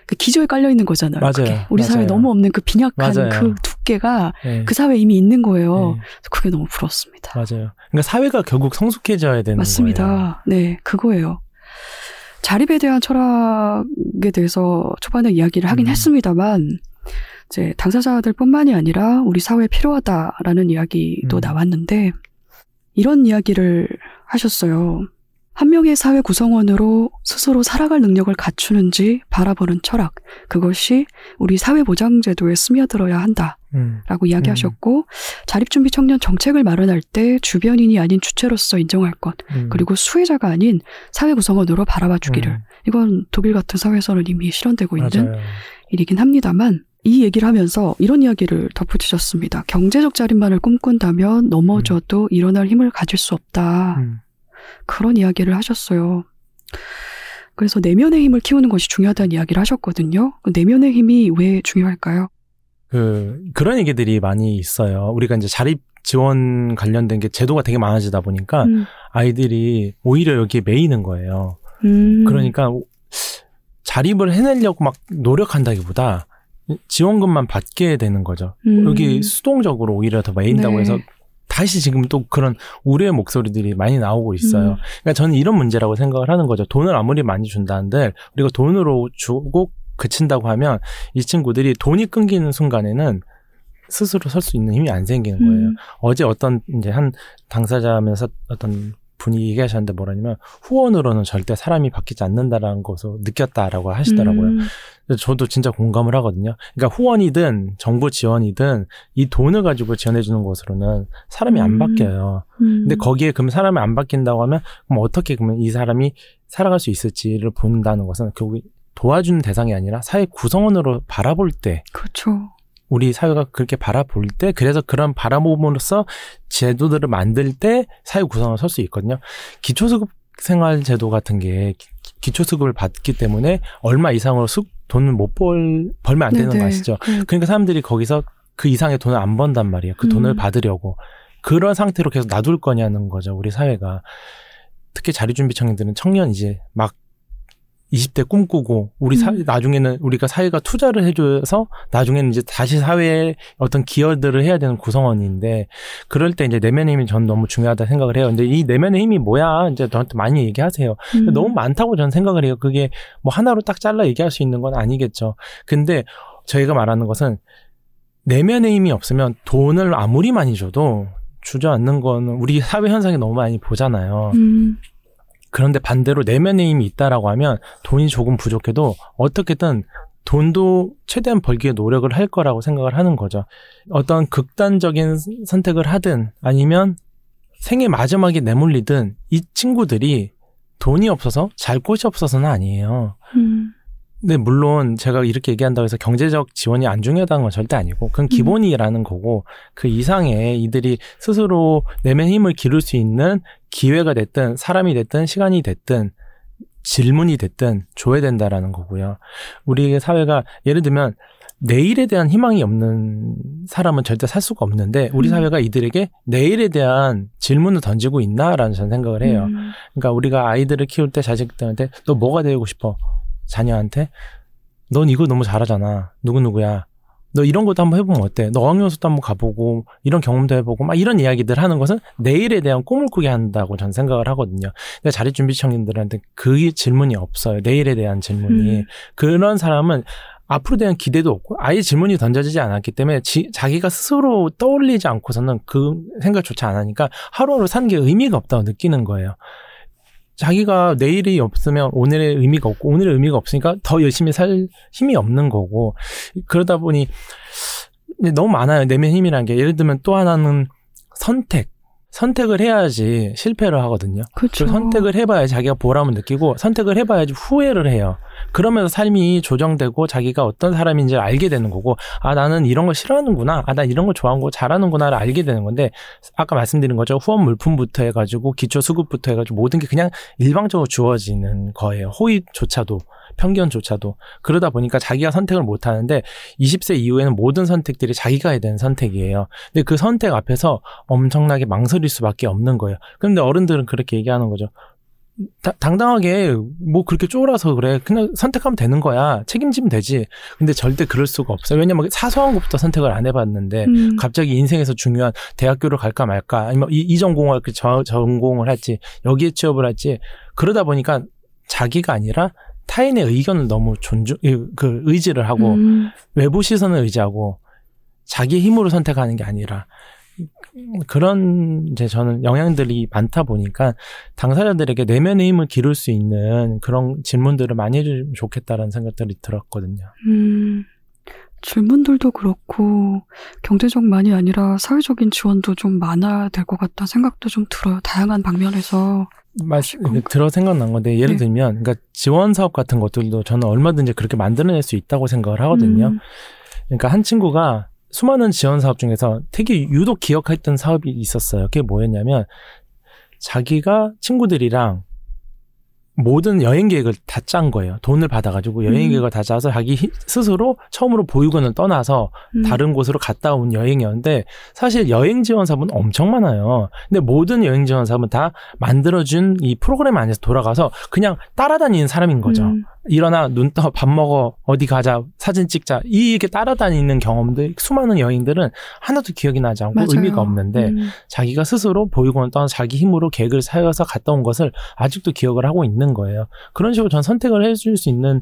그 기저에 깔려 있는 거잖아요. 맞아요. 그게. 우리 사회에 맞아요. 너무 없는 그 빈약한 맞아요. 그 두께가 네. 그 사회에 이미 있는 거예요. 네. 그게 너무 부럽습니다. 맞아요. 그러니까 사회가 결국 성숙해져야 되는 맞습니다. 거예요. 네, 그거예요. 자립에 대한 철학에 대해서 초반에 이야기를 하긴 음. 했습니다만, 이제 당사자들뿐만이 아니라 우리 사회에 필요하다라는 이야기도 음. 나왔는데, 이런 이야기를 하셨어요. 한 명의 사회 구성원으로 스스로 살아갈 능력을 갖추는지 바라보는 철학. 그것이 우리 사회보장제도에 스며들어야 한다. 음. 라고 이야기하셨고, 자립준비 청년 정책을 마련할 때 주변인이 아닌 주체로서 인정할 것, 음. 그리고 수혜자가 아닌 사회 구성원으로 바라봐 주기를. 음. 이건 독일 같은 사회에서는 이미 실현되고 있는 맞아요. 일이긴 합니다만, 이 얘기를 하면서 이런 이야기를 덧붙이셨습니다. 경제적 자립만을 꿈꾼다면 넘어져도 일어날 힘을 가질 수 없다. 음. 그런 이야기를 하셨어요. 그래서 내면의 힘을 키우는 것이 중요하다는 이야기를 하셨거든요. 그 내면의 힘이 왜 중요할까요? 그 그런 얘기들이 많이 있어요. 우리가 이제 자립 지원 관련된 게 제도가 되게 많아지다 보니까 음. 아이들이 오히려 여기에 매이는 거예요. 음. 그러니까 자립을 해내려고 막 노력한다기보다 지원금만 받게 되는 거죠. 음. 여기 수동적으로 오히려 더 매인다고 네. 해서 다시 지금 또 그런 우려의 목소리들이 많이 나오고 있어요. 음. 그러니까 저는 이런 문제라고 생각을 하는 거죠. 돈을 아무리 많이 준다 한들 우리가 돈으로 주고 그친다고 하면 이 친구들이 돈이 끊기는 순간에는 스스로 설 수 있는 힘이 안 생기는 거예요. 음. 어제 어떤 이제 한 당사자면서 어떤 분이 얘기하셨는데 뭐라냐면 후원으로는 절대 사람이 바뀌지 않는다라는 것을 느꼈다라고 하시더라고요. 음. 저도 진짜 공감을 하거든요. 그러니까 후원이든 정부 지원이든 이 돈을 가지고 지원해 주는 것으로는 사람이 안 음. 바뀌어요. 음. 근데 거기에 그럼 사람이 안 바뀐다고 하면 그럼 어떻게 그러면 이 사람이 살아갈 수 있을지를 본다는 것은 결국 도와주는 대상이 아니라 사회 구성원으로 바라볼 때 그렇죠. 우리 사회가 그렇게 바라볼 때 그래서 그런 바라봄으로써 제도들을 만들 때 사회 구성을 설 수 있거든요. 기초수급 생활 제도 같은 게 기- 기초수급을 받기 때문에 얼마 이상으로 수, 돈을 못 벌, 벌면 안 되는 네네. 거 아시죠? 그, 그러니까 사람들이 거기서 그 이상의 돈을 안 번단 말이에요. 그 돈을 음. 받으려고. 그런 상태로 계속 놔둘 거냐는 거죠, 우리 사회가. 특히 자리준비 청년들은 청년 이제 막 20대 꿈꾸고 우리 사 음. 나중에는 우리가 사회가 투자를 해줘서 나중에는 이제 다시 사회에 어떤 기여들을 해야 되는 구성원인데 그럴 때 이제 내면의 힘이 전 너무 중요하다 생각을 해요. 근데 이 내면의 힘이 뭐야? 이제 저한테 많이 얘기하세요. 음. 너무 많다고 저는 생각을 해요. 그게 뭐 하나로 딱 잘라 얘기할 수 있는 건 아니겠죠. 근데 저희가 말하는 것은 내면의 힘이 없으면 돈을 아무리 많이 줘도 주저앉는 거는 우리 사회 현상에 너무 많이 보잖아요. 음. 그런데 반대로 내면의 힘이 있다라고 하면 돈이 조금 부족해도 어떻게든 돈도 최대한 벌기 위해 노력을 할 거라고 생각을 하는 거죠. 어떤 극단적인 선택을 하든 아니면 생애 마지막에 내몰리든 이 친구들이 돈이 없어서 잘 곳이 없어서는 아니에요. 음. 근데 물론 제가 이렇게 얘기한다고 해서 경제적 지원이 안 중요하다는 건 절대 아니고 그건 기본이라는 거고 그 이상의 이들이 스스로 내면 힘을 기를 수 있는 기회가 됐든 사람이 됐든 시간이 됐든 질문이 됐든 줘야 된다라는 거고요. 우리 사회가 예를 들면 내일에 대한 희망이 없는 사람은 절대 살 수가 없는데 우리 음. 사회가 이들에게 내일에 대한 질문을 던지고 있나라는 저는 생각을 해요. 음. 그러니까 우리가 아이들을 키울 때 자식들한테 너 뭐가 되고 싶어? 자녀한테 넌 이거 너무 잘하잖아. 누구 누구야? 너 이런 것도 한번 해보면 어때? 너 어학연수도 한번 가보고 이런 경험도 해보고 막 이런 이야기들 하는 것은 내일에 대한 꿈을 꾸게 한다고 전 생각을 하거든요. 근데 자립 준비 청년들한테 그 질문이 없어요. 내일에 대한 질문이 음. 그런 사람은 앞으로 대한 기대도 없고 아예 질문이 던져지지 않았기 때문에 지- 자기가 스스로 떠올리지 않고서는 그 생각조차 안 하니까 하루하루 사는 게 의미가 없다고 느끼는 거예요. 자기가 내일이 없으면 오늘의 의미가 없고 오늘의 의미가 없으니까 더 열심히 살 힘이 없는 거고. 그러다 보니 너무 많아요. 내면 힘이라는 게. 예를 들면 또 하나는 선택 선택을 해야지 실패를 하거든요. 그렇죠. 그 선택을 해봐야지 자기가 보람을 느끼고 선택을 해봐야지 후회를 해요. 그러면서 삶이 조정되고 자기가 어떤 사람인지 를 알게 되는 거고 아 나는 이런 걸 싫어하는구나 아 나 이런 거 좋아하고 잘하는구나를 알게 되는 건데 아까 말씀드린 거죠 후원 물품부터 해가지고 기초 수급부터 해가지고 모든 게 그냥 일방적으로 주어지는 거예요 호의조차도 편견조차도 그러다 보니까 자기가 선택을 못 하는데 20세 이후에는 모든 선택들이 자기가 해야 되는 선택이에요. 근데 그 선택 앞에서 엄청나게 망설일 수밖에 없는 거예요. 그런데 어른들은 그렇게 얘기하는 거죠. 다- 당당하게 뭐 그렇게 쫄아서 그래 그냥 선택하면 되는 거야 책임지면 되지 근데 절대 그럴 수가 없어요 왜냐면 사소한 것부터 선택을 안 해봤는데 음. 갑자기 인생에서 중요한 대학교를 갈까 말까 아니면 이, 이 전공을 할지 저 전공을 할지 여기에 취업을 할지 그러다 보니까 자기가 아니라 타인의 의견을 너무 존중 이- 그 의지를 하고 음. 외부 시선을 의지하고 자기 힘으로 선택하는 게 아니라 그런 이제 저는 영향들이 많다 보니까 당사자들에게 내면의 힘을 기를 수 있는 그런 질문들을 많이 해주면 좋겠다라는 생각들이 들었거든요. 음, 질문들도 그렇고 경제적 만이 아니라 사회적인 지원도 좀 많아야 될 것 같다 생각도 좀 들어요. 다양한 방면에서. 맞, 아시고. 들어 생각난 건데 예를 네. 들면 그러니까 지원 사업 같은 것들도 저는 얼마든지 그렇게 만들어낼 수 있다고 생각을 하거든요. 음, 그러니까 한 친구가 수많은 지원 사업 중에서 되게 유독 기억했던 사업이 있었어요. 그게 뭐였냐면 자기가 친구들이랑 모든 여행 계획을 다 짠 거예요. 돈을 받아가지고 여행 음. 계획을 다 짜서 자기 히- 스스로 처음으로 보육원을 떠나서 음. 다른 곳으로 갔다 온 여행이었는데 사실 여행 지원 사업은 엄청 많아요. 근데 모든 여행 지원 사업은 다 만들어준 이 프로그램 안에서 돌아가서 그냥 따라다니는 사람인 거죠. 음. 일어나 눈 떠 밥 먹어 어디 가자 사진 찍자 이렇게 따라다니는 경험들 수많은 여행들은 하나도 기억이 나지 않고 맞아요. 의미가 없는데 음. 자기가 스스로 보육원을 떠나 자기 힘으로 계획을 세워서 갔다 온 것을 아직도 기억을 하고 있는 거예요. 그런 식으로 전 선택을 해줄 수 있는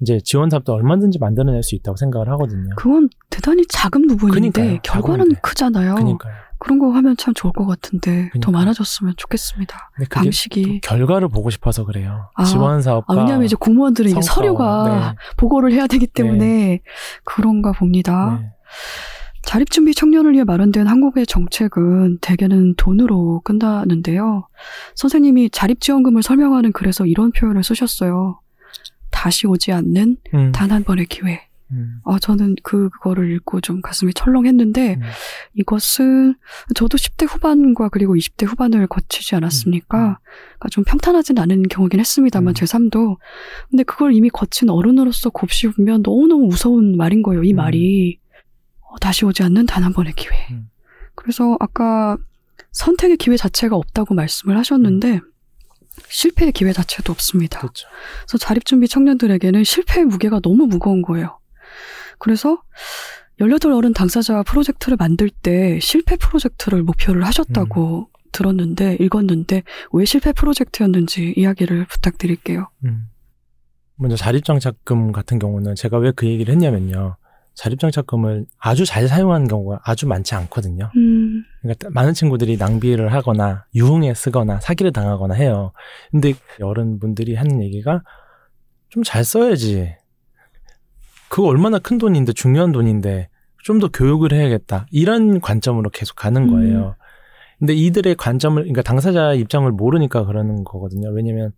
이제 지원 사업도 얼마든지 만들어낼 수 있다고 생각을 하거든요. 그건 대단히 작은 부분인데 그러니까요. 결과는 작은데. 크잖아요. 그러니까요. 그런 거 하면 참 좋을 것 같은데 더 그러니까요. 많아졌으면 좋겠습니다. 방식이. 또 결과를 보고 싶어서 그래요. 아, 지원 사업과 아, 왜냐하면 이제 공무원들은 이제 서류가 네. 보고를 해야 되기 때문에 그런가 봅니다. 네. 자립준비 청년을 위해 마련된 한국의 정책은 대개는 돈으로 끝나는데요. 선생님이 자립지원금을 설명하는 글에서 이런 표현을 쓰셨어요. 다시 오지 않는 음, 단한 번의 기회. 음, 아, 저는 그- 그거를 읽고 좀 가슴이 철렁했는데, 음. 이것은 저도 10대 후반과 그리고 20대 후반을 거치지 않았습니까? 음, 음. 그러니까 좀 평탄하진 않은 경우긴 했습니다만, 음. 제 삶도. 근데 그걸 이미 거친 어른으로서 곱씹으면 너무너무 무서운 말인 거예요, 이 음. 말이. 어, 다시 오지 않는 단 한 번의 기회. 음. 그래서 아까 선택의 기회 자체가 없다고 말씀을 하셨는데, 실패의 기회 자체도 없습니다. 그렇죠. 그래서 자립준비 청년들에게는 실패의 무게가 너무 무거운 거예요. 그래서 18 어른 당사자 프로젝트를 만들 때 실패 프로젝트를 목표를 하셨다고 들었는데, 읽었는데, 왜 실패 프로젝트였는지 이야기를 부탁드릴게요. 음. 먼저 자립정착금 같은 경우는 제가 왜 그 얘기를 했냐면요. 자립정착금을 아주 잘 사용하는 경우가 아주 많지 않거든요. 음, 그러니까 많은 친구들이 낭비를 하거나 유흥에 쓰거나 사기를 당하거나 해요. 근데 어른분들이 하는 얘기가 좀 잘 써야지. 그거 얼마나 큰 돈인데 중요한 돈인데 좀 더 교육을 해야겠다. 이런 관점으로 계속 가는 거예요. 근데 이들의 관점을 그러니까 당사자 입장을 모르니까 그러는 거거든요. 왜냐면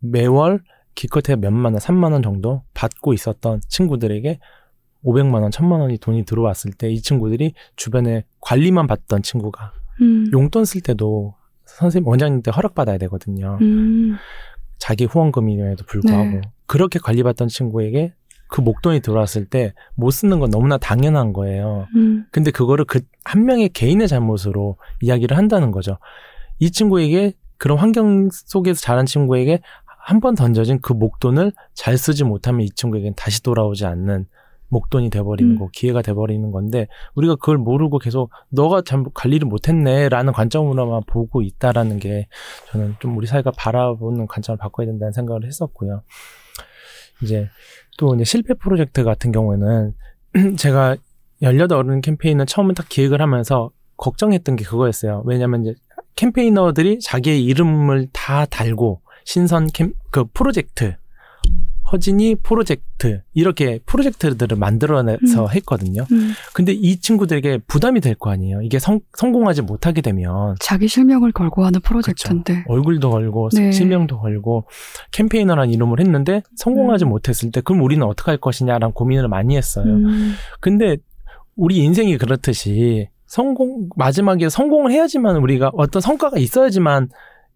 매월 기껏해 몇만 원, 3만 원 정도 받고 있었던 친구들에게 500만 원, 1000만 원이 돈이 들어왔을 때 이 친구들이 주변에 관리만 받던 친구가 음, 용돈 쓸 때도 선생님 원장님한테 허락받아야 되거든요. 음, 자기 후원금임에도 불구하고 네. 그렇게 관리받던 친구에게 그 목돈이 들어왔을 때 못 쓰는 건 너무나 당연한 거예요. 음, 근데 그거를 그 한 명의 개인의 잘못으로 이야기를 한다는 거죠. 이 친구에게 그런 환경 속에서 자란 친구에게 한 번 던져진 그 목돈을 잘 쓰지 못하면 이 친구에게는 다시 돌아오지 않는 목돈이 돼버리는 음. 거, 기회가 돼버리는 건데 우리가 그걸 모르고 계속 너가 잘 관리를 못했네라는 관점으로만 보고 있다라는 게 저는 좀 우리 사회가 바라보는 관점을 바꿔야 된다는 생각을 했었고요. 이제 또 이제 실패 프로젝트 같은 경우에는 제가 18 어른 캠페인을 처음에 딱 기획을 하면서 걱정했던 게 그거였어요. 왜냐면 이제 캠페이너들이 자기의 이름을 다 달고 신선 캠, 그 프로젝트, 허진이 프로젝트, 이렇게 프로젝트들을 만들어내서 음. 했거든요. 음. 근데 이 친구들에게 부담이 될 거 아니에요. 이게 성, 성공하지 못하게 되면 자기 실명을 걸고 하는 프로젝트인데, 얼굴도 걸고 네. 실명도 걸고 캠페이너라는 이름을 했는데 성공하지 음. 못했을 때 그럼 우리는 어떻게 할 것이냐라는 고민을 많이 했어요. 음, 근데 우리 인생이 그렇듯이 성공 마지막에 성공을 해야지만 우리가 어떤 성과가 있어야지만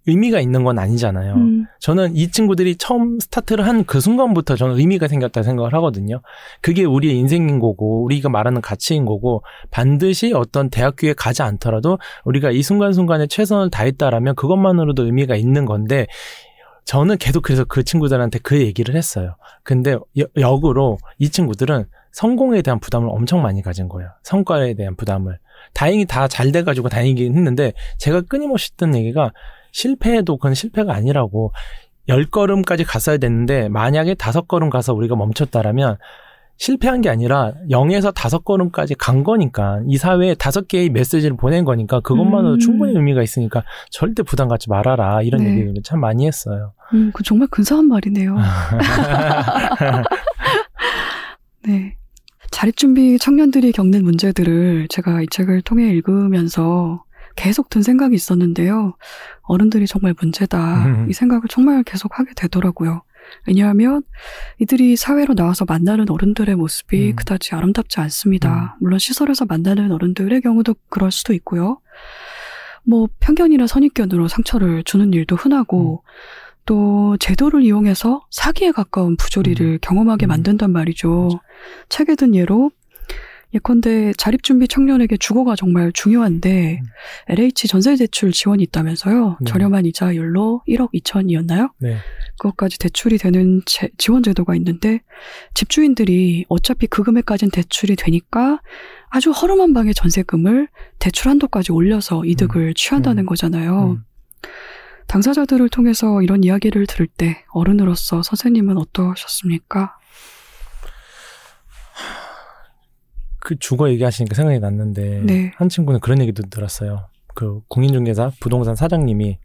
의미가 있는 건 아니잖아요. 음, 저는 이 친구들이 처음 스타트를 한 그 순간부터 저는 의미가 생겼다 생각을 하거든요. 그게 우리의 인생인 거고 우리가 말하는 가치인 거고 반드시 어떤 대학교에 가지 않더라도 우리가 이 순간순간에 최선을 다했다라면 그것만으로도 의미가 있는 건데 저는 계속 그래서 그 친구들한테 그 얘기를 했어요. 근데 여- 역으로 이 친구들은 성공에 대한 부담을 엄청 많이 가진 거예요. 성과에 대한 부담을. 다행히 다 잘 돼가지고 다행이긴 했는데 제가 끊임없이 했던 얘기가 실패해도 그건 실패가 아니라고 열 걸음까지 갔어야 됐는데 만약에 다섯 걸음 가서 우리가 멈췄다라면 실패한 게 아니라 0에서 다섯 걸음까지 간 거니까 이 사회에 다섯 개의 메시지를 보낸 거니까 그것만으로 음. 충분히 의미가 있으니까 절대 부담 갖지 말아라 이런 네. 얘기를 참 많이 했어요. 음, 그 정말 근사한 말이네요. 네. 자립 준비 청년들이 겪는 문제들을 제가 이 책을 통해 읽으면서 계속 든 생각이 있었는데요. 어른들이 정말 문제다. 음. 이 생각을 정말 계속 하게 되더라고요. 왜냐하면 이들이 사회로 나와서 만나는 어른들의 모습이 음. 그다지 아름답지 않습니다. 물론 시설에서 만나는 어른들의 경우도 그럴 수도 있고요. 뭐 편견이나 선입견으로 상처를 주는 일도 흔하고 또 제도를 이용해서 사기에 가까운 부조리를 경험하게 음. 만든단 말이죠. 책에 든 예로 예컨대 자립준비 청년에게 주거가 정말 중요한데 음. LH 전세대출 지원이 있다면서요. 네. 저렴한 이자율로 1억 2천이었나요? 네. 그것까지 대출이 되는 제- 지원 제도가 있는데 집주인들이 어차피 그 금액까지는 대출이 되니까 아주 허름한 방의 전세금을 대출 한도까지 올려서 이득을 취한다는 음. 거잖아요. 음. 당사자들을 통해서 이런 이야기를 들을 때 어른으로서 선생님은 어떠셨습니까? 그 주거 얘기하시니까 생각이 났는데 네. 한 친구는 그런 얘기도 들었어요. 그 공인중개사 부동산 사장님이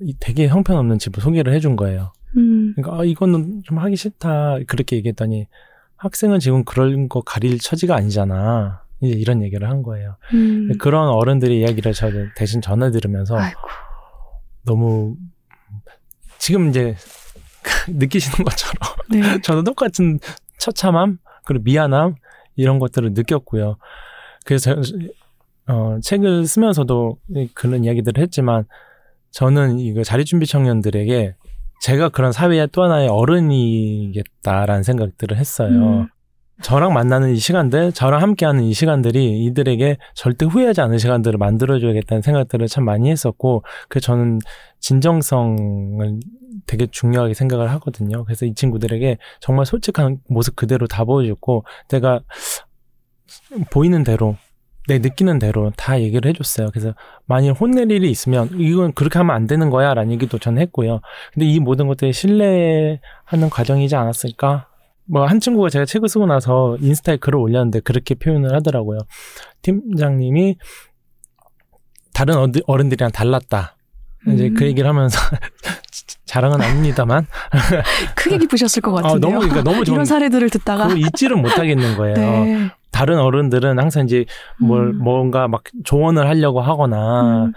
이 되게 형편없는 집을 소개를 해준 거예요. 음, 그러니까 아, 이거는 좀 하기 싫다 그렇게 얘기했더니 학생은 지금 그런 거 가릴 처지가 아니잖아. 이제 이런 얘기를 한 거예요. 음. 그런 어른들의 이야기를 저 대신 전해 들으면서 아이고, 너무 지금 이제 느끼시는 것처럼 네. 저도 똑같은 처참함 그리고 미안함 이런 것들을 느꼈고요. 그래서 저- 어, 책을 쓰면서도 그런 이야기들을 했지만 저는 이거 자립준비 청년들에게 제가 그런 사회의 또 하나의 어른이겠다라는 생각들을 했어요. 음. 저랑 만나는 이 시간들, 저랑 함께하는 이 시간들이 이들에게 절대 후회하지 않은 시간들을 만들어줘야겠다는 생각들을 참 많이 했었고, 그 저는 진정성을 되게 중요하게 생각을 하거든요. 그래서 이 친구들에게 정말 솔직한 모습 그대로 다 보여줬고, 내가 보이는 대로, 내 느끼는 대로 다 얘기를 해줬어요. 그래서 만일 혼낼 일이 있으면 이건 그렇게 하면 안 되는 거야 라는 얘기도 전 했고요. 근데 이 모든 것들이 신뢰하는 과정이지 않았을까? 뭐 한 친구가 제가 책을 쓰고 나서 인스타에 글을 올렸는데 그렇게 표현을 하더라고요. 팀장님이 다른 어른들이랑 달랐다. 이제 음. 그 얘기를 하면서 자랑은 아닙니다만 크게 기쁘셨을 것 아, 같은데요. 너무 그러니까 너무 좀 이런 사례들을 듣다가 잊지를 못하겠는 거예요. 네. 다른 어른들은 항상 이제 뭘 음. 뭔가 막 조언을 하려고 하거나 음.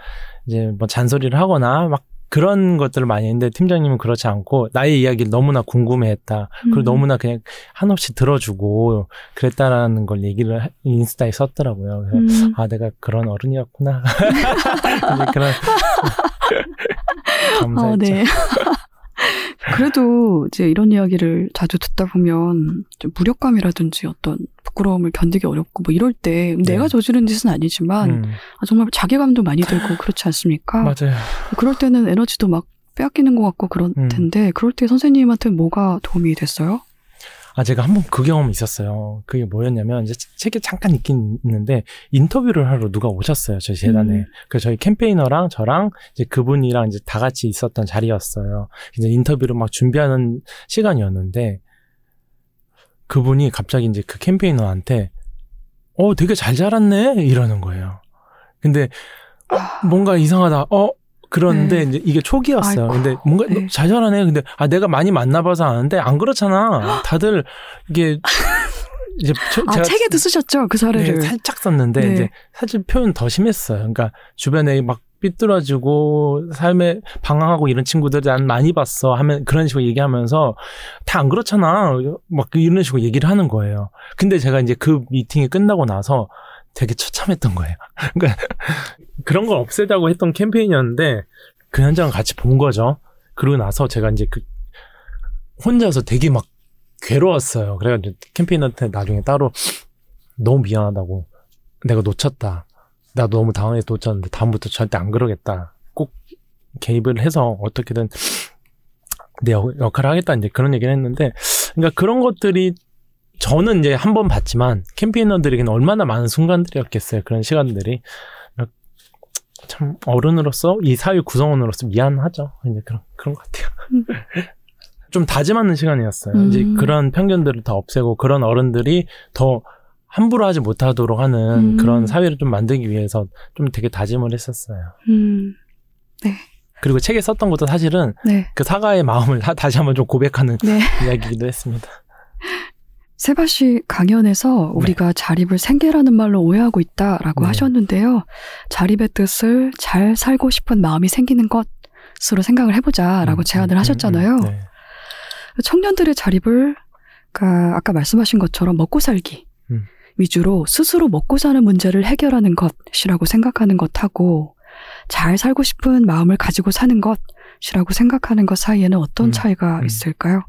이제 뭐 잔소리를 하거나 막 그런 것들을 많이 했는데 팀장님은 그렇지 않고 나의 이야기를 너무나 궁금해했다. 그리고 음. 너무나 그냥 한없이 들어주고 그랬다라는 걸 얘기를 하- 인스타에 썼더라고요. 그래서 음. 아 내가 그런 어른이었구나. 그런 어, 감사했죠. 네. 그래도 이제 이런 이야기를 자주 듣다 보면 좀 무력감이라든지 어떤 부끄러움을 견디기 어렵고 뭐 이럴 때 내가 저지른 짓은 아니지만 음, 아, 정말 자괴감도 많이 들고 그렇지 않습니까? 맞아요. 그럴 때는 에너지도 막 빼앗기는 것 같고 그럴 음. 텐데 그럴 때 선생님한테 뭐가 도움이 됐어요? 아, 제가 한 번 그 경험이 있었어요. 그게 뭐였냐면, 이제 책에 잠깐 있긴 있는데, 인터뷰를 하러 누가 오셨어요, 저희 재단에. 음. 그래서 저희 캠페이너랑 저랑 이제 그분이랑 이제 다 같이 있었던 자리였어요. 이제 인터뷰를 막 준비하는 시간이었는데, 그분이 갑자기 이제 그 캠페이너한테, 어, 되게 잘 자랐네? 이러는 거예요. 근데, 아, 뭔가 이상하다. 어, 그런데 네. 이제 이게 초기였어요. 아이고, 근데 뭔가 네. 잘 자라네. 근데 아 내가 많이 만나봐서 아는데 안 그렇잖아. 다들 이게 이제 저- 아 제가 책에도 쓰셨죠 그 사례를. 네, 살짝 썼는데 네. 이제 사실 표현 더 심했어요. 그러니까 주변에 막 삐뚤어지고 삶에 방황하고 이런 친구들 난 많이 봤어 하면 그런 식으로 얘기하면서 다 안 그렇잖아 막 이런 식으로 얘기를 하는 거예요. 근데 제가 이제 그 미팅이 끝나고 나서 되게 처참했던 거예요. 그러니까 그런 걸 없애자고 했던 캠페인이었는데 그 현장을 같이 본 거죠. 그러고 나서 제가 이제 그 혼자서 되게 막 괴로웠어요. 그래가지고 캠페인한테 나중에 따로 너무 미안하다고 내가 놓쳤다. 나 너무 당황해서 놓쳤는데 다음부터 절대 안 그러겠다. 꼭 개입을 해서 어떻게든 내 역- 역할을 하겠다 이제 그런 얘기를 했는데 그러니까 그런 것들이 저는 이제 한 번 봤지만 캠페이너들에게는 얼마나 많은 순간들이었겠어요. 그런 시간들이 참 어른으로서 이 사회 구성원으로서 미안하죠. 이제 그런 그런 것 같아요. 음. 좀 다짐하는 시간이었어요. 음. 이제 그런 편견들을 다 없애고 그런 어른들이 더 함부로 하지 못하도록 하는 음. 그런 사회를 좀 만들기 위해서 좀 되게 다짐을 했었어요. 음, 그리고 책에 썼던 것도 사실은 네, 그 사과의 마음을 다- 다시 한번 좀 고백하는 네. 이야기이기도 했습니다. 세바시 강연에서 우리가 자립을 생계라는 말로 오해하고 있다라고 네. 하셨는데요. 자립의 뜻을 잘 살고 싶은 마음이 생기는 것으로 생각을 해보자라고 음, 제안을 음, 하셨잖아요. 음, 네. 청년들의 자립을 그러니까 아까 말씀하신 것처럼 먹고 살기 음. 위주로 스스로 먹고 사는 문제를 해결하는 것이라고 생각하는 것하고 잘 살고 싶은 마음을 가지고 사는 것이라고 생각하는 것 사이에는 어떤 음, 차이가 음. 있을까요?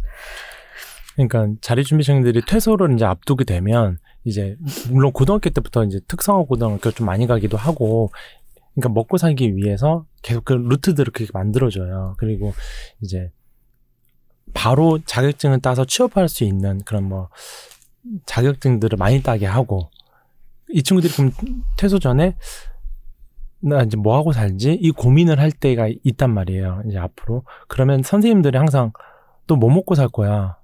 그러니까 자립준비생들이 퇴소를 이제 앞두게 되면 이제 물론 고등학교 때부터 이제 특성화 고등학교 좀 많이 가기도 하고 그러니까 먹고 살기 위해서 계속 그 루트들을 그렇게 만들어줘요. 그리고 이제 바로 자격증을 따서 취업할 수 있는 그런 뭐 자격증들을 많이 따게 하고 이 친구들이 그럼 퇴소 전에 나 이제 뭐 하고 살지 이 고민을 할 때가 있단 말이에요. 이제 앞으로 그러면 선생님들이 항상 또 뭐 먹고 살 거야.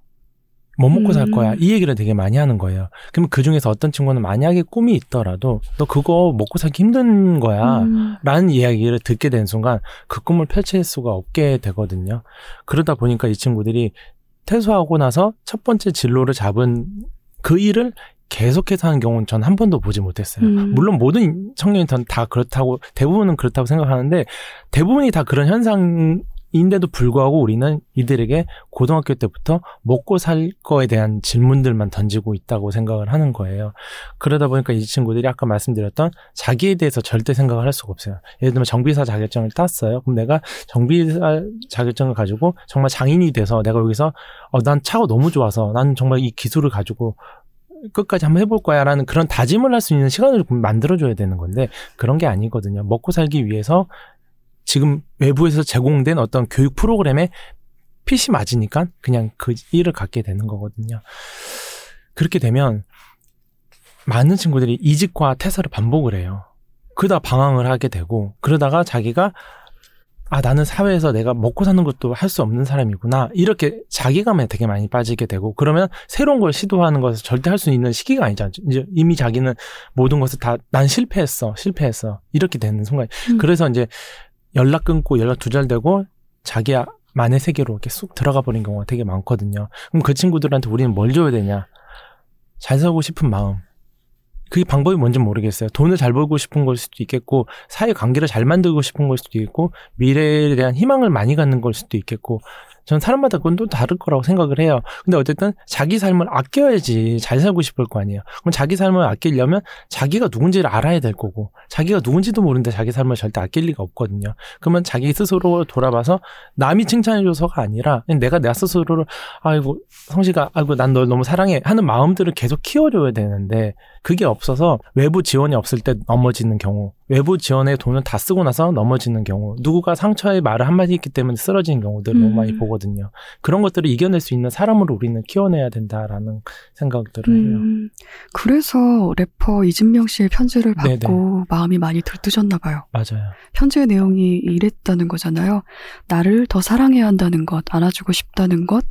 뭐 먹고 살 음. 거야. 이 얘기를 되게 많이 하는 거예요. 그러면 그 중에서 어떤 친구는 만약에 꿈이 있더라도 너 그거 먹고 살기 힘든 거야. 음, 라는 이야기를 듣게 된 순간 그 꿈을 펼칠 수가 없게 되거든요. 그러다 보니까 이 친구들이 퇴소하고 나서 첫 번째 진로를 잡은 그 일을 계속해서 하는 경우는 전 한 번도 보지 못했어요. 음. 물론 모든 청년이 전다 그렇다고 대부분은 그렇다고 생각하는데 대부분이 다 그런 현상 인데도 불구하고 우리는 이들에게 고등학교 때부터 먹고 살 거에 대한 질문들만 던지고 있다고 생각을 하는 거예요. 그러다 보니까 이 친구들이 아까 말씀드렸던 자기에 대해서 절대 생각을 할 수가 없어요. 예를 들면 정비사 자격증을 땄어요. 그럼 내가 정비사 자격증을 가지고 정말 장인이 돼서 내가 여기서 어, 난 차가 너무 좋아서 난 정말 이 기술을 가지고 끝까지 한번 해볼 거야 라는 그런 다짐을 할 수 있는 시간을 만들어줘야 되는 건데 그런 게 아니거든요. 먹고 살기 위해서 지금 외부에서 제공된 어떤 교육 프로그램에 핏이 맞으니까 그냥 그 일을 갖게 되는 거거든요. 그렇게 되면 많은 친구들이 이직과 퇴사를 반복을 해요. 그러다 방황을 하게 되고 그러다가 자기가 아 나는 사회에서 내가 먹고 사는 것도 할 수 없는 사람이구나 이렇게 자기감에 되게 많이 빠지게 되고 그러면 새로운 걸 시도하는 것을 절대 할 수 있는 시기가 아니잖아요. 이제 이미 자기는 모든 것을 다 난 실패했어 실패했어 이렇게 되는 순간 음. 그래서 이제 연락 끊고 연락 두절되고 자기만의 세계로 이렇게 쑥 들어가 버린 경우가 되게 많거든요. 그럼 그 친구들한테 우리는 뭘 줘야 되냐? 잘 살고 싶은 마음. 그게 방법이 뭔지 모르겠어요. 돈을 잘 벌고 싶은 걸 수도 있겠고, 사회 관계를 잘 만들고 싶은 걸 수도 있고, 미래에 대한 희망을 많이 갖는 걸 수도 있겠고, 전 사람마다 그건 또 다를 거라고 생각을 해요. 근데 어쨌든 자기 삶을 아껴야지 잘 살고 싶을 거 아니에요. 그럼 자기 삶을 아끼려면 자기가 누군지를 알아야 될 거고, 자기가 누군지도 모르는데 자기 삶을 절대 아낄 리가 없거든요. 그러면 자기 스스로 돌아봐서 남이 칭찬해줘서가 아니라 내가 내 스스로를 아이고 성시가 아이고 난 널 너무 사랑해 하는 마음들을 계속 키워줘야 되는데 그게 없어서 외부 지원이 없을 때 넘어지는 경우 외부 지원에 돈을 다 쓰고 나서 넘어지는 경우 누구가 상처의 말을 한마디 했기 때문에 쓰러지는 경우들을 너무 음. 많이 보거든요. 그런 것들을 이겨낼 수 있는 사람으로 우리는 키워내야 된다라는 생각들을 해요. 음, 그래서 래퍼 이진명 씨의 편지를 네네. 받고 마음이 많이 들뜨셨나 봐요. 맞아요. 편지의 내용이 이랬다는 거잖아요. 나를 더 사랑해야 한다는 것, 안아주고 싶다는 것,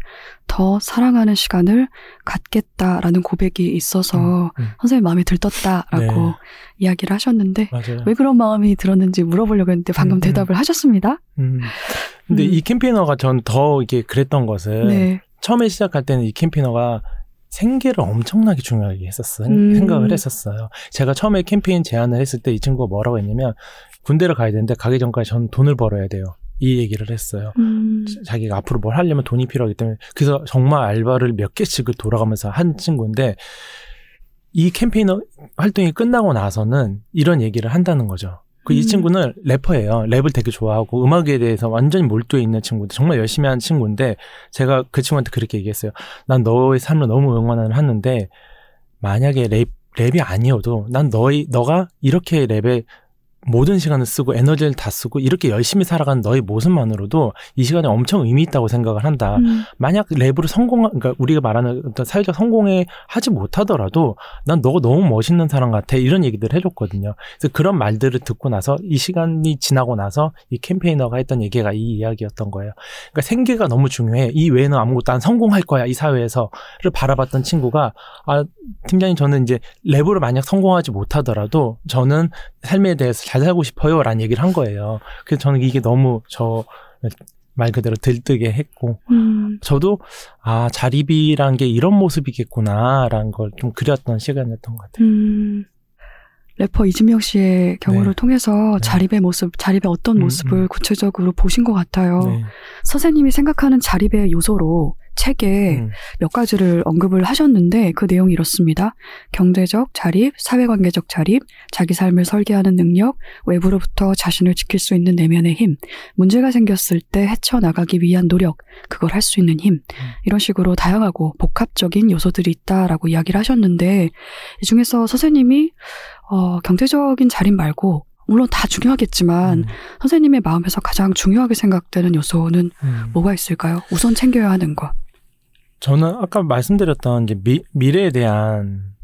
더 사랑하는 시간을 갖겠다라는 고백이 있어서 음, 음. 선생님 마음이 들떴다라고 네. 이야기를 하셨는데 맞아요. 왜 그런 마음이 들었는지 물어보려고 했는데 방금 음, 음. 대답을 하셨습니다. 음. 근데 음. 이 캠페이너가 전 더 이게 그랬던 것은 네. 처음에 시작할 때는 이 캠페이너가 생계를 엄청나게 중요하게 했었어요. 음. 생각을 했었어요. 제가 처음에 캠페인 제안을 했을 때 이 친구가 뭐라고 했냐면 군대를 가야 되는데 가기 전까지 전 돈을 벌어야 돼요. 이 얘기를 했어요. 음, 자기가 앞으로 뭘 하려면 돈이 필요하기 때문에 그래서 정말 알바를 몇 개씩을 돌아가면서 한 친구인데 이 캠페이너 활동이 끝나고 나서는 이런 얘기를 한다는 거죠. 그이 음. 친구는 래퍼예요. 랩을 되게 좋아하고 음악에 대해서 완전히 몰두해 있는 친구인데 정말 열심히 하는 친구인데 제가 그 친구한테 그렇게 얘기했어요. 난 너의 삶을 너무 응원을 하는데 만약에 랩 랩이 아니어도 난 너의 너가 이렇게 랩에 모든 시간을 쓰고 에너지를 다 쓰고 이렇게 열심히 살아가는 너의 모습만으로도 이 시간에 엄청 의미 있다고 생각을 한다. 음, 만약 랩으로 성공, 그러니까 우리가 말하는 어떤 사회적 성공에 하지 못하더라도 난 너가 너무 멋있는 사람 같아 이런 얘기들을 해줬거든요. 그래서 그런 말들을 듣고 나서 이 시간이 지나고 나서 이 캠페이너가 했던 얘기가 이 이야기였던 거예요. 그러니까 생계가 너무 중요해. 이 외에는 아무것도 안 성공할 거야 이 사회에서를 바라봤던 친구가 아 팀장님 저는 이제 랩으로 만약 성공하지 못하더라도 저는 삶에 대해서 잘 살고 싶어요 라는 얘기를 한 거예요. 그래서 저는 이게 너무 저 말 그대로 들뜨게 했고 음, 저도 아 자립이란 게 이런 모습이겠구나라는 걸 좀 그렸던 시간이었던 것 같아요. 음. 래퍼 이진명 씨의 경우를 네. 통해서 네. 자립의 모습, 자립의 어떤 음, 모습을 음. 구체적으로 보신 것 같아요. 네. 선생님이 생각하는 자립의 요소로 책에 음. 몇 가지를 언급을 하셨는데 그 내용이 이렇습니다. 경제적 자립, 사회관계적 자립, 자기 삶을 설계하는 능력, 외부로부터 자신을 지킬 수 있는 내면의 힘, 문제가 생겼을 때 헤쳐나가기 위한 노력, 그걸 할 수 있는 힘, 이런 식으로 다양하고 복합적인 요소들이 있다라고 이야기를 하셨는데 이 중에서 선생님이 어, 경제적인 자립 말고 물론 다 중요하겠지만 음. 선생님의 마음에서 가장 중요하게 생각되는 요소는 음. 뭐가 있을까요? 우선 챙겨야 하는 것. 저는 아까 말씀드렸던 이제 미, 미래에 대한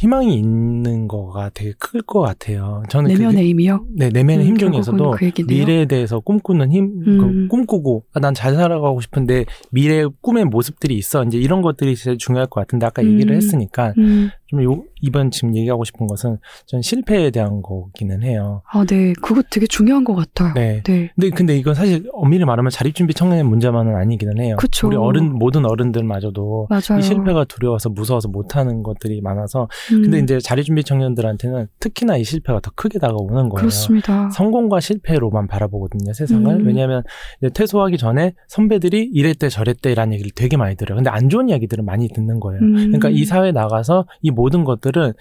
희망이 있는 거가 되게 클 것 같아요. 저는 내면의 힘이요? 네, 내면의 음, 힘 중에서도 그. 미래에 대해서 꿈꾸는 힘, 음. 그 꿈꾸고 난잘 살아가고 싶은데 미래의 꿈의 모습들이 있어. 이제 이런 것들이 제일 중요할 것 같은데 아까 얘기를 음. 했으니까 음, 좀 요, 이번 지금 얘기하고 싶은 것은 전 실패에 대한 거기는 해요. 아, 네. 그거 되게 중요한 것 같아요. 네. 네. 근데 근데 이건 사실 엄밀히 말하면 자립준비 청년의 문제만은 아니기는 해요. 그쵸. 우리 어른 모든 어른들마저도 맞아요. 이 실패가 두려워서 무서워서 못하는 것들이 많아서 음, 근데 이제 자립준비 청년들한테는 특히나 이 실패가 더 크게 다가오는 거예요. 그렇습니다. 성공과 실패로만 바라보거든요, 세상을. 음. 왜냐하면 이제 퇴소하기 전에 선배들이 이랬대 저랬대라는 얘기를 되게 많이 들어요. 근데 안 좋은 이야기들을 많이 듣는 거예요. 음, 그러니까 이 사회에 나가서 이 모든 것들은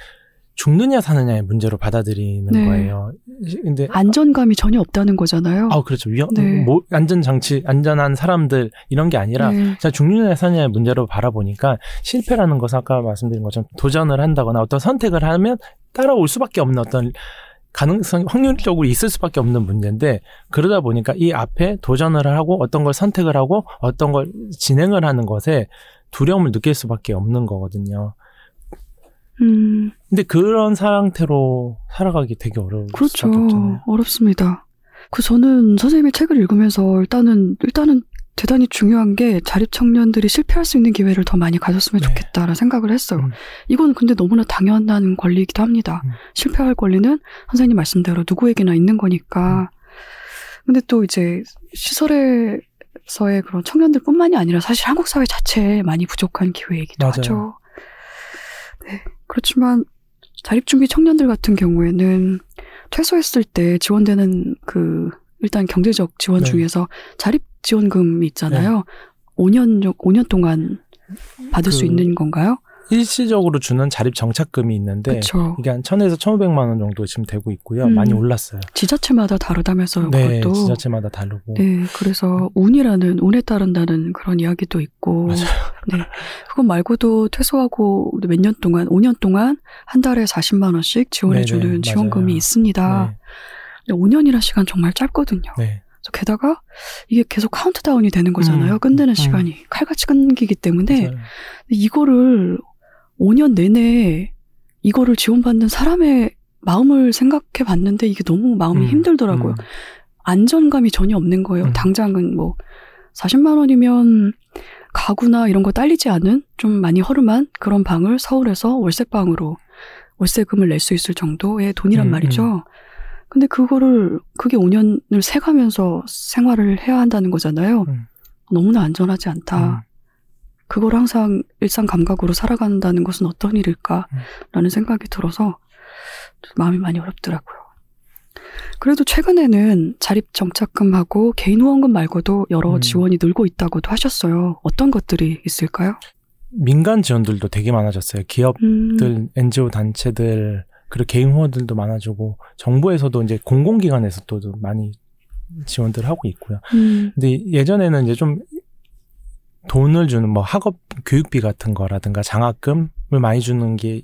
죽느냐 사느냐의 문제로 받아들이는 네. 거예요. 근데 안전감이 전혀 없다는 거잖아요. 아 그렇죠 위험 네. 뭐 안전 장치 안전한 사람들 이런 게 아니라 네. 자 죽느냐 사느냐의 문제로 바라보니까 실패라는 것은 아까 말씀드린 것처럼 도전을 한다거나 어떤 선택을 하면 따라올 수밖에 없는 어떤 가능성 확률적으로 있을 수밖에 없는 문제인데 그러다 보니까 이 앞에 도전을 하고 어떤 걸 선택을 하고 어떤 걸 진행을 하는 것에 두려움을 느낄 수밖에 없는 거거든요. 음, 근데 그런 상태로 살아가기 되게 어려울 그렇죠. 어렵습니다. 그 저는 선생님의 책을 읽으면서 일단은 일단은 대단히 중요한 게 자립 청년들이 실패할 수 있는 기회를 더 많이 가졌으면 네. 좋겠다라는 생각을 했어요. 음. 이건 근데 너무나 당연한 권리이기도 합니다. 음. 실패할 권리는 선생님 말씀대로 누구에게나 있는 거니까. 근데 또 이제 시설에서의 그런 청년들뿐만이 아니라 사실 한국 사회 자체에 많이 부족한 기회이기도 맞아요. 하죠. 네. 그렇지만 자립준비 청년들 같은 경우에는 퇴소했을 때 지원되는 그 일단 경제적 지원 네. 중에서 자립 지원금이 있잖아요. 5년 정- 5년 동안 받을 수그 있는 건가요? 일시적으로 주는 자립 정착금이 있는데 그렇죠. 이게 한 1000에서 1500만 원 정도 지금 되고 있고요. 음. 많이 올랐어요. 지자체마다 다르다면서요. 네, 그것도. 지자체마다 다르고. 네, 그래서 운이라는 운에 따른다는 그런 이야기도 있고, 맞아요. 네, 그것 말고도 퇴소하고 몇 년 동안, 5년 동안 한 달에 40만 원씩 지원해주는 네네, 지원금이 맞아요. 있습니다. 네, 근데 5년이라는 시간 정말 짧거든요. 네. 게다가 이게 계속 카운트다운이 되는 거잖아요. 음, 끝내는 음. 시간이 칼같이 끊기기 때문에 맞아요. 이거를 5년 내내 이거를 지원받는 사람의 마음을 생각해 봤는데 이게 너무 마음이 음, 힘들더라고요. 음. 안정감이 전혀 없는 거예요. 음. 당장은 뭐 40만 원이면 가구나 이런 거 딸리지 않은 좀 많이 허름한 그런 방을 서울에서 월세방으로 월세금을 낼 수 있을 정도의 돈이란 음, 말이죠. 근데 그거를 그게 5년을 세가면서 생활을 해야 한다는 거잖아요. 음. 너무나 안전하지 않다. 음. 그걸 항상 일상 감각으로 살아간다는 것은 어떤 일일까라는 생각이 들어서 좀 마음이 많이 어렵더라고요. 그래도 최근에는 자립 정착금하고 개인 후원금 말고도 여러 음. 지원이 늘고 있다고도 하셨어요. 어떤 것들이 있을까요? 민간 지원들도 되게 많아졌어요. 기업들, 음, NGO 단체들, 그리고 개인 후원들도 많아지고 정부에서도 이제 공공기관에서도 많이 지원들 하고 있고요. 음, 근데 예전에는 이제 좀 돈을 주는 뭐 학업 교육비 같은 거라든가 장학금을 많이 주는 게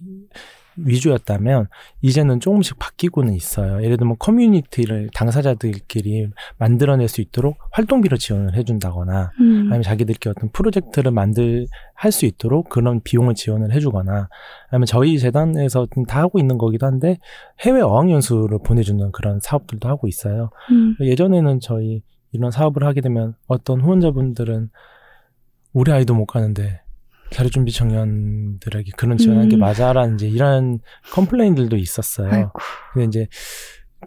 위주였다면 이제는 조금씩 바뀌고는 있어요. 예를 들면 커뮤니티를 당사자들끼리 만들어낼 수 있도록 활동비로 지원을 해준다거나 음, 아니면 자기들끼리 어떤 프로젝트를 만들 할 수 있도록 그런 비용을 지원을 해주거나 아니면 저희 재단에서 다 하고 있는 거기도 한데 해외 어학연수를 보내주는 그런 사업들도 하고 있어요. 음, 예전에는 저희 이런 사업을 하게 되면 어떤 후원자분들은 우리 아이도 못 가는데 자립준비 청년들에게 그런 지원하는 게 음. 맞아라는 이제 이런 컴플레인들도 있었어요. 아이고, 근데 이제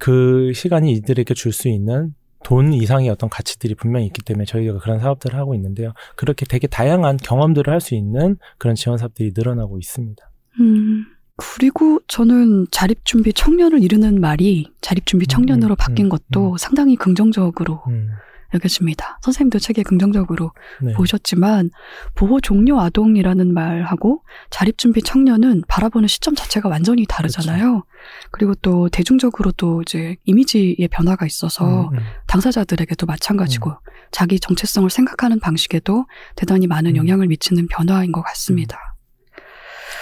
그 시간이 이들에게 줄 수 있는 돈 이상의 어떤 가치들이 분명히 있기 때문에 저희가 그런 사업들을 하고 있는데요. 그렇게 되게 다양한 경험들을 할 수 있는 그런 지원 사업들이 늘어나고 있습니다. 음. 그리고 저는 자립준비 청년을 이루는 말이 자립준비 청년으로 음, 바뀐 음, 것도 음. 상당히 긍정적으로 음, 여겨집니다. 선생님도 책에 긍정적으로 네. 보셨지만 보호 종료 아동이라는 말하고 자립준비 청년은 바라보는 시점 자체가 완전히 다르잖아요. 그리고또 대중적으로 또 이제 이미지의 변화가 있어서 음, 음. 당사자들에게도 마찬가지고 자기 정체성을 생각하는 방식에도 대단히 많은 음. 영향을 미치는 변화인 것 같습니다.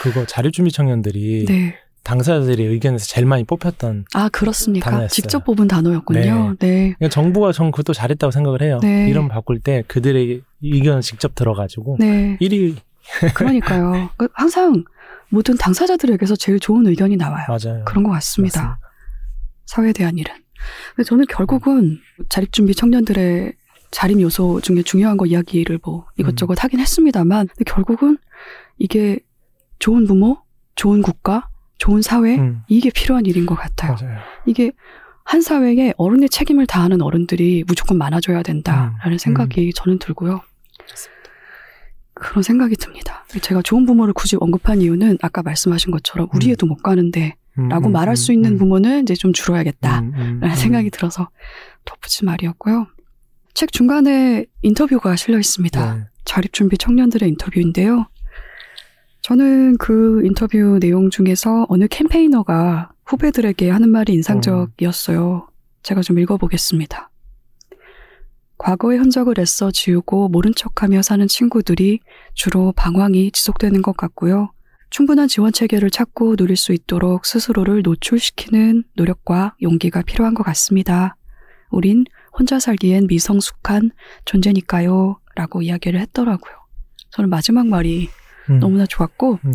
그거 자립준비 청년들이 네. 당사자들의 의견에서 제일 많이 뽑혔던 아 그렇습니까? 단어였어요. 직접 뽑은 단어였군요. 네. 그러니까 정부가 전 그것도 잘했다고 생각을 해요. 네. 이름 바꿀 때 그들의 의견을 직접 들어가지고 네. 1위 그러니까요. 그 항상 모든 당사자들에게서 제일 좋은 의견이 나와요. 맞아요. 그런 것 같습니다. 맞습니다. 사회에 대한 일은. 근데 저는 결국은 자립준비 청년들의 자립 요소 중에 중요한 거 이야기를 뭐 이것저것 하긴 했습니다만, 결국은 이게 좋은 부모, 좋은 국가, 좋은 사회, 음, 이게 필요한 일인 것 같아요. 맞아요. 이게 한 사회에 어른의 책임을 다하는 어른들이 무조건 많아져야 된다라는 음, 생각이 저는 들고요. 그런 생각이 듭니다. 제가 좋은 부모를 굳이 언급한 이유는 아까 말씀하신 것처럼 우리 음. 애도 못 가는데 음, 라고 음, 말할 음, 수 있는 음, 부모는 이제 좀 줄어야겠다. 음, 음, 라는 음. 생각이 들어서 덧붙인 말이었고요. 책 중간에 인터뷰가 실려 있습니다. 네. 자립준비 청년들의 인터뷰인데요. 저는 그 인터뷰 내용 중에서 어느 캠페이너가 후배들에게 하는 말이 인상적이었어요. 제가 좀 읽어보겠습니다. 과거의 흔적을 애써 지우고 모른 척하며 사는 친구들이 주로 방황이 지속되는 것 같고요. 충분한 지원 체계를 찾고 누릴 수 있도록 스스로를 노출시키는 노력과 용기가 필요한 것 같습니다. 우린 혼자 살기엔 미성숙한 존재니까요. 라고 이야기를 했더라고요. 저는 마지막 말이 음, 너무나 좋았고, 음,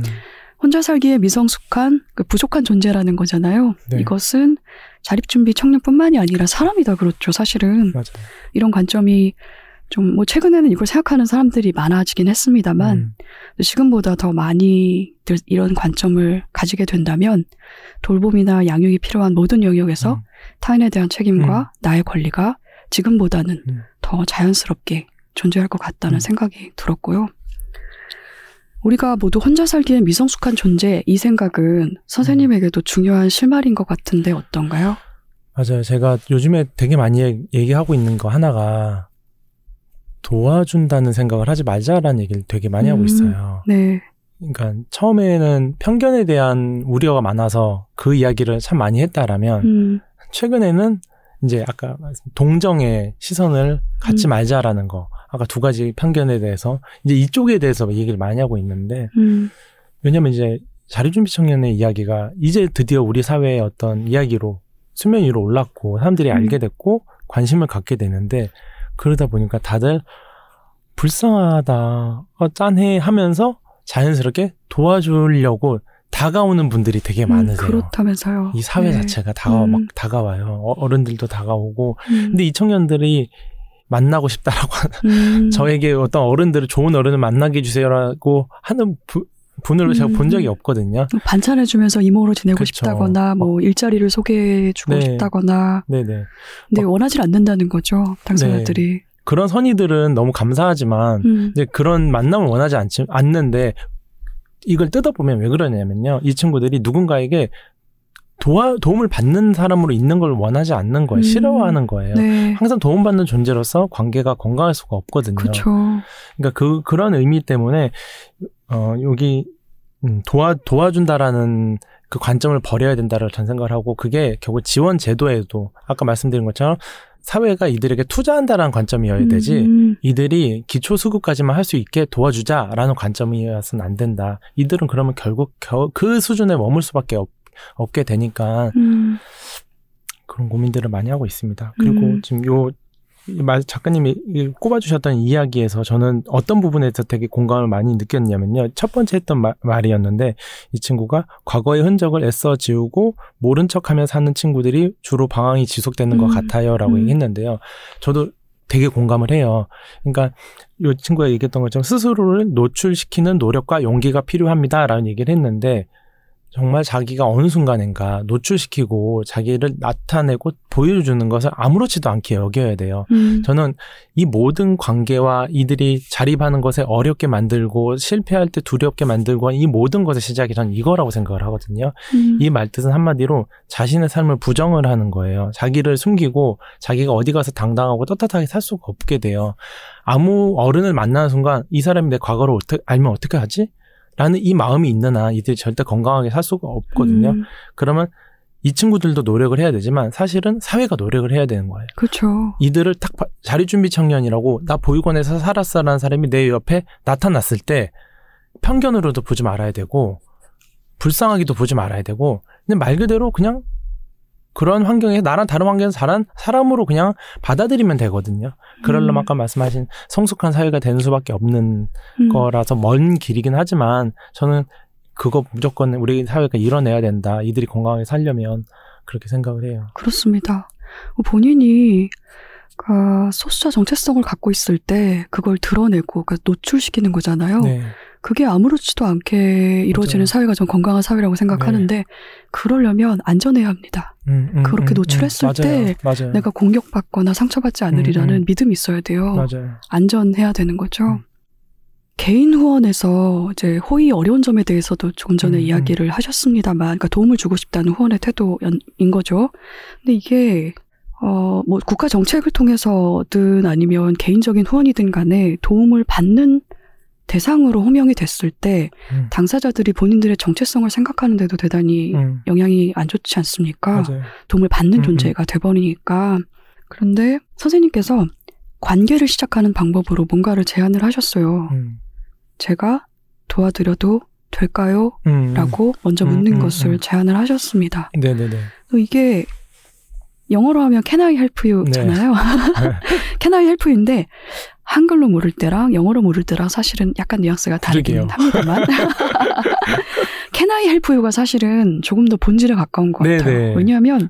혼자 살기에 미성숙한, 그 부족한 존재라는 거잖아요. 네. 이것은 자립준비 청년뿐만이 아니라 사람이다 그렇죠, 사실은. 맞아요. 이런 관점이 좀, 뭐, 최근에는 이걸 생각하는 사람들이 많아지긴 했습니다만, 음, 지금보다 더 많이들 이런 관점을 가지게 된다면, 돌봄이나 양육이 필요한 모든 영역에서 음. 타인에 대한 책임과 나의 권리가 지금보다는 음. 더 자연스럽게 존재할 것 같다는 음. 생각이 들었고요. 우리가 모두 혼자 살기에 미성숙한 존재 이 생각은 선생님에게도 중요한 실마리인 것 같은데 어떤가요? 맞아요. 제가 요즘에 되게 많이 얘- 얘기하고 있는 거 하나가 도와준다는 생각을 하지 말자라는 얘기를 되게 많이 하고 음. 있어요. 네, 그러니까 처음에는 편견에 대한 우려가 많아서 그 이야기를 참 많이 했다라면 음, 최근에는 이제 아까 동정의 시선을 갖지 음. 말자라는 거 아까 두 가지 편견에 대해서 이제 이쪽에 대해서 얘기를 많이 하고 있는데 음, 왜냐면 이제 자립준비 청년의 이야기가 이제 드디어 우리 사회의 어떤 이야기로 수면 위로 올랐고 사람들이 음. 알게 됐고 관심을 갖게 되는데 그러다 보니까 다들 불쌍하다 어, 짠해 하면서 자연스럽게 도와주려고 다가오는 분들이 되게 음, 많으세요. 그렇다면서요. 이 사회 네. 자체가 다가 음. 막 다가와요. 어- 어른들도 다가오고. 음, 근데 이 청년들이 만나고 싶다라고 음, 저에게 어떤 어른들을 좋은 어른을 만나게 해주세요라고 하는 부- 분을 제가 본 적이 음. 없거든요. 반찬해주면서 이모로 지내고 그쵸. 싶다거나 뭐 일자리를 소개해주고 네. 싶다거나 네네. 근데 원하지 않는다는 거죠 당사자들이. 그런 선의들은 너무 감사하지만 음, 이제 그런 만남을 원하지 않지, 않는데 이걸 뜯어보면 왜 그러냐면요. 이 친구들이 누군가에게 도와, 도움을 받는 사람으로 있는 걸 원하지 않는 거예요. 음. 싫어하는 거예요. 네, 항상 도움받는 존재로서 관계가 건강할 수가 없거든요. 그렇죠. 그러니까 그 그런 의미 때문에 어 여기 음, 도와 도와준다라는 그 관점을 버려야 된다고 전 생각을 하고 그게 결국 지원 제도에도 아까 말씀드린 것처럼 사회가 이들에게 투자한다라는 관점이어야 되지 음, 이들이 기초 수급까지만 할 수 있게 도와주자라는 관점이어서는 안 된다. 이들은 그러면 결국 겨, 그 수준에 머물 수밖에 없, 없게 되니까 음, 그런 고민들을 많이 하고 있습니다. 그리고 음. 지금 요 작가님이 이 꼽아주셨던 이야기에서 저는 어떤 부분에서 되게 공감을 많이 느꼈냐면요. 첫 번째 했던 마- 말이었는데 이 친구가 과거의 흔적을 애써 지우고 모른 척하며 사는 친구들이 주로 방황이 지속되는 것 음. 같아요라고 음. 얘기했는데요. 저도 되게 공감을 해요. 그러니까 이 친구가 얘기했던 것처럼 스스로를 노출시키는 노력과 용기가 필요합니다라는 얘기를 했는데 정말 자기가 어느 순간인가 노출시키고 자기를 나타내고 보여주는 것을 아무렇지도 않게 여겨야 돼요. 음. 저는 이 모든 관계와 이들이 자립하는 것에 어렵게 만들고 실패할 때 두렵게 만들고 이 모든 것의 시작이 전 이거라고 생각을 하거든요. 음. 이 말뜻은 한마디로 자신의 삶을 부정을 하는 거예요. 자기를 숨기고 자기가 어디 가서 당당하고 떳떳하게 살 수가 없게 돼요. 아무 어른을 만나는 순간 이 사람이 내 과거를 어떻게 알면 어떻게 하지? 라는 이 마음이 있는 한 이들이 절대 건강하게 살 수가 없거든요. 음. 그러면 이 친구들도 노력을 해야 되지만 사실은 사회가 노력을 해야 되는 거예요. 그렇죠. 이들을 딱 봐- 자립준비 청년이라고 나 보육원에서 살았어라는 사람이 내 옆에 나타났을 때 편견으로도 보지 말아야 되고 불쌍하기도 보지 말아야 되고 근데 말 그대로 그냥 그런 환경에 나랑 다른 환경에서 자란 사람으로 그냥 받아들이면 되거든요. 그러려면 음. 아까 말씀하신 성숙한 사회가 되는 수밖에 없는 음. 거라서 먼 길이긴 하지만 저는 그거 무조건 우리 사회가 이뤄내야 된다. 이들이 건강하게 살려면 그렇게 생각을 해요. 그렇습니다. 본인이 그 소수자 정체성을 갖고 있을 때 그걸 드러내고 그러니까 노출시키는 거잖아요. 네. 그게 아무렇지도 않게 이루어지는 맞아요. 사회가 전 건강한 사회라고 생각하는데 그러려면 안전해야 합니다. 음, 음, 그렇게 음, 노출했을 음. 때 맞아요. 내가 공격받거나 상처받지 않으리라는 음, 음. 믿음이 있어야 돼요. 맞아요. 안전해야 되는 거죠. 음. 개인 후원에서 이제 호의 어려운 점에 대해서도 조금 전에 음, 이야기를 하셨습니다만, 그러니까 도움을 주고 싶다는 후원의 태도인 거죠. 근데 이게 어, 뭐 국가 정책을 통해서든 아니면 개인적인 후원이든 간에 도움을 받는 대상으로 호명이 됐을 때 음. 당사자들이 본인들의 정체성을 생각하는데도 대단히 음, 영향이 안 좋지 않습니까? 맞아요. 도움을 받는 음, 존재가 돼버리니까. 그런데 선생님께서 관계를 시작하는 방법으로 뭔가를 제안을 하셨어요. 음, 제가 도와드려도 될까요? 음, 라고 먼저 음, 묻는 음, 것을 음. 제안을 하셨습니다. 음. 네네네. 또 이게 영어로 하면 can I help you잖아요. can I help you인데 한글로 물을 때랑 영어로 물을 때랑 사실은 약간 뉘앙스가 다르긴. 합니다만 can I help you가 사실은 조금 더 본질에 가까운 것 같아요. 네네. 왜냐하면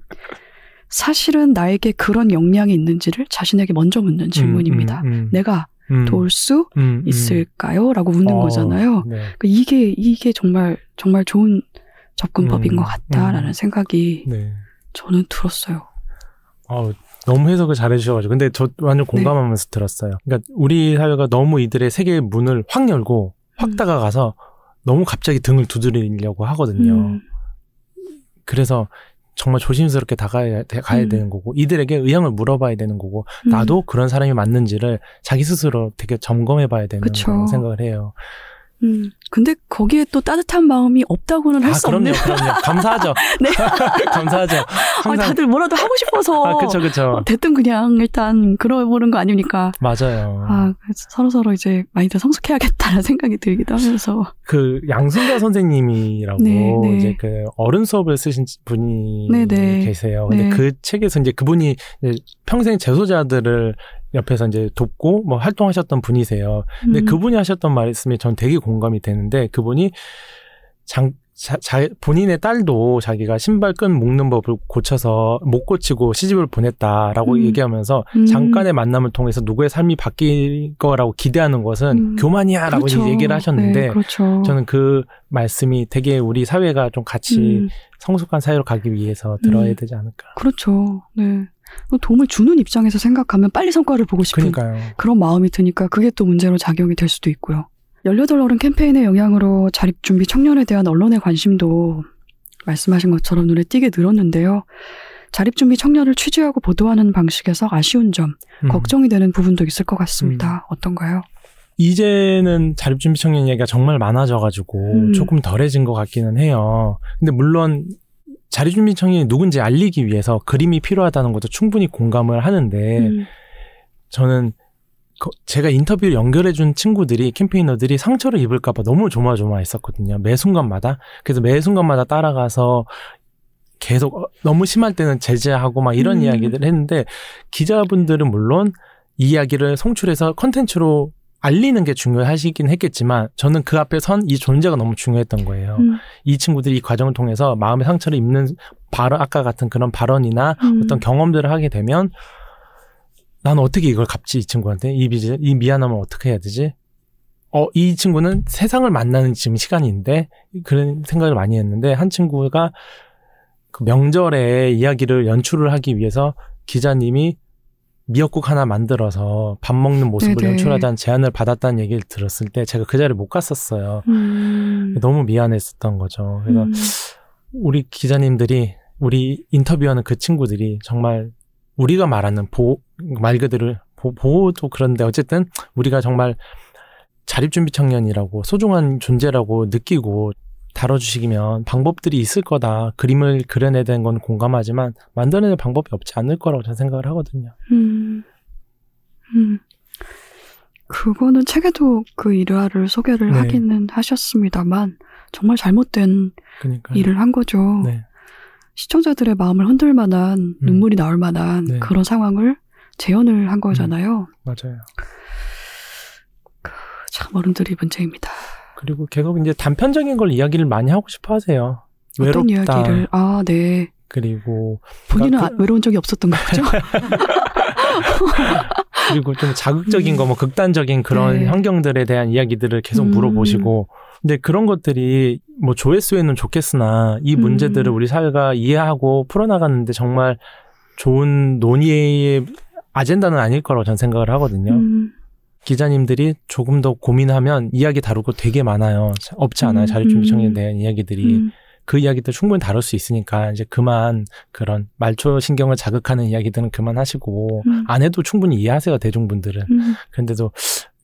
사실은 나에게 그런 역량이 있는지를 자신에게 먼저 묻는 질문입니다. 음, 음, 음. 내가 음, 도울 수 음, 음. 있을까요? 라고 묻는 어, 거잖아요. 네. 그러니까 이게 이게 정말 정말 좋은 접근법인 음, 것 같다라는 음. 생각이 네. 저는 들었어요. 어, 너무 해석을 잘해주셔가지고. 근데 저 완전 네. 공감하면서 들었어요. 그러니까 우리 사회가 너무 이들의 세계의 문을 확 열고 확 음. 다가가서 너무 갑자기 등을 두드리려고 하거든요. 음, 그래서 정말 조심스럽게 다가야 돼- 가야 음. 되는 거고 이들에게 의향을 물어봐야 되는 거고 음. 나도 그런 사람이 맞는지를 자기 스스로 되게 점검해봐야 되는 그쵸. 거라고 생각을 해요. 음. 근데 거기에 또 따뜻한 마음이 없다고는 할아수 그럼요, 없는. 그럼요. 감사하죠. 네. 감사하죠. 아, 항상 다들 뭐라도 하고 싶어서. 아 그쵸 그쵸 어, 대뜸 그냥 일단 그러보는 거 아닙니까? 맞아요. 아, 서로 서로 이제 많이들 성숙해야겠다는 생각이 들기도 하면서. 그 양순자 선생님이라고 네, 네. 이제 그 어른 수업을 쓰신 분이 네, 네. 계세요. 근데 네. 그 책에서 이제 그분이 이제 평생 재소자들을 옆에서 이제 돕고 뭐 활동하셨던 분이세요. 근데 음, 그분이 하셨던 말씀이 전 되게 공감이 되는데 그분이 장 자, 자- 본인의 딸도 자기가 신발 끈 묶는 법을 고쳐서 못 고치고 시집을 보냈다라고 음. 얘기하면서 음. 잠깐의 만남을 통해서 누구의 삶이 바뀔 거라고 기대하는 것은 음. 교만이야라고 그렇죠. 얘기를 하셨는데 네, 그렇죠. 저는 그 말씀이 되게 우리 사회가 좀 같이 음, 성숙한 사회로 가기 위해서 들어야 음. 되지 않을까. 그렇죠. 네. 도움을 주는 입장에서 생각하면 빨리 성과를 보고 싶은 그러니까요. 그런 마음이 드니까 그게 또 문제로 작용이 될 수도 있고요. 18 어른 캠페인의 영향으로 자립준비 청년에 대한 언론의 관심도 말씀하신 것처럼 눈에 띄게 늘었는데요. 자립준비 청년을 취재하고 보도하는 방식에서 아쉬운 점, 음. 걱정이 되는 부분도 있을 것 같습니다. 어떤가요? 이제는 자립준비 청년 얘기가 정말 많아져가지고 음. 조금 덜해진 것 같기는 해요. 근데 물론 자립준비 청년이 누군지 알리기 위해서 그림이 필요하다는 것도 충분히 공감을 하는데 음, 저는 거- 제가 인터뷰를 연결해준 친구들이 캠페이너들이 상처를 입을까봐 너무 조마조마했었거든요. 매 순간마다. 그래서 매 순간마다 따라가서 계속 어, 너무 심할 때는 제재하고 막 이런 음. 이야기들을 했는데 기자분들은 물론 이 이야기를 송출해서 컨텐츠로 알리는 게 중요하시긴 했겠지만 저는 그 앞에 선 이 존재가 너무 중요했던 거예요. 음, 이 친구들이 이 과정을 통해서 마음의 상처를 입는 발언 아까 같은 그런 발언이나 음. 어떤 경험들을 하게 되면 난 어떻게 이걸 갚지 이 친구한테 이 빚을 이 미안함을 어떻게 해야 되지 어, 이 친구는 세상을 만나는 지금 시간인데 그런 생각을 많이 했는데 한 친구가 그 명절에 이야기를 연출을 하기 위해서 기자님이 미역국 하나 만들어서 밥 먹는 모습을 네네. 연출하자는 제안을 받았다는 얘기를 들었을 때 제가 그 자리에 못 갔었어요. 음. 너무 미안했었던 거죠. 그래서 음. 우리 기자님들이 우리 인터뷰하는 그 친구들이 정말 우리가 말하는 보 말 그대로 보, 보호도 그런데 어쨌든 우리가 정말 자립준비 청년이라고 소중한 존재라고 느끼고 다뤄주시면 방법들이 있을 거다. 그림을 그려내야 되는 건 공감하지만 만들어낼 방법이 없지 않을 거라고 저는 생각을 하거든요. 음. 음. 그거는 책에도 그 일화를 소개를 네. 하기는 하셨습니다만 정말 잘못된 그러니까 일을 한 거죠. 네. 시청자들의 마음을 흔들 만한 음. 눈물이 나올 만한 네. 그런 상황을 재현을 한 거잖아요. 맞아요. 참 어른들이 문제입니다. 그리고 계속 이제 단편적인 걸 이야기를 많이 하고 싶어 하세요. 어떤 외롭다. 이야기를 아, 네. 그리고 본인은 그러니까 아- 외로운 적이 없었던 거죠? 그리고 좀 자극적인 거, 뭐 극단적인 그런 네. 환경들에 대한 이야기들을 계속 음. 물어보시고, 근데 그런 것들이 뭐 조회수에는 좋겠으나 이 음. 문제들을 우리 사회가 이해하고 풀어나가는데 정말 좋은 논의의 아젠다는 아닐 거라고 저는 생각을 하거든요. 음, 기자님들이 조금 더 고민하면 이야기 다루고 되게 많아요. 없지 않아요. 음, 자립준비 음. 청년에 대한 이야기들이. 음, 그 이야기들 충분히 다룰 수 있으니까 이제 그만 그런 말초 신경을 자극하는 이야기들은 그만하시고 음. 안 해도 충분히 이해하세요 대중분들은 음, 그런데도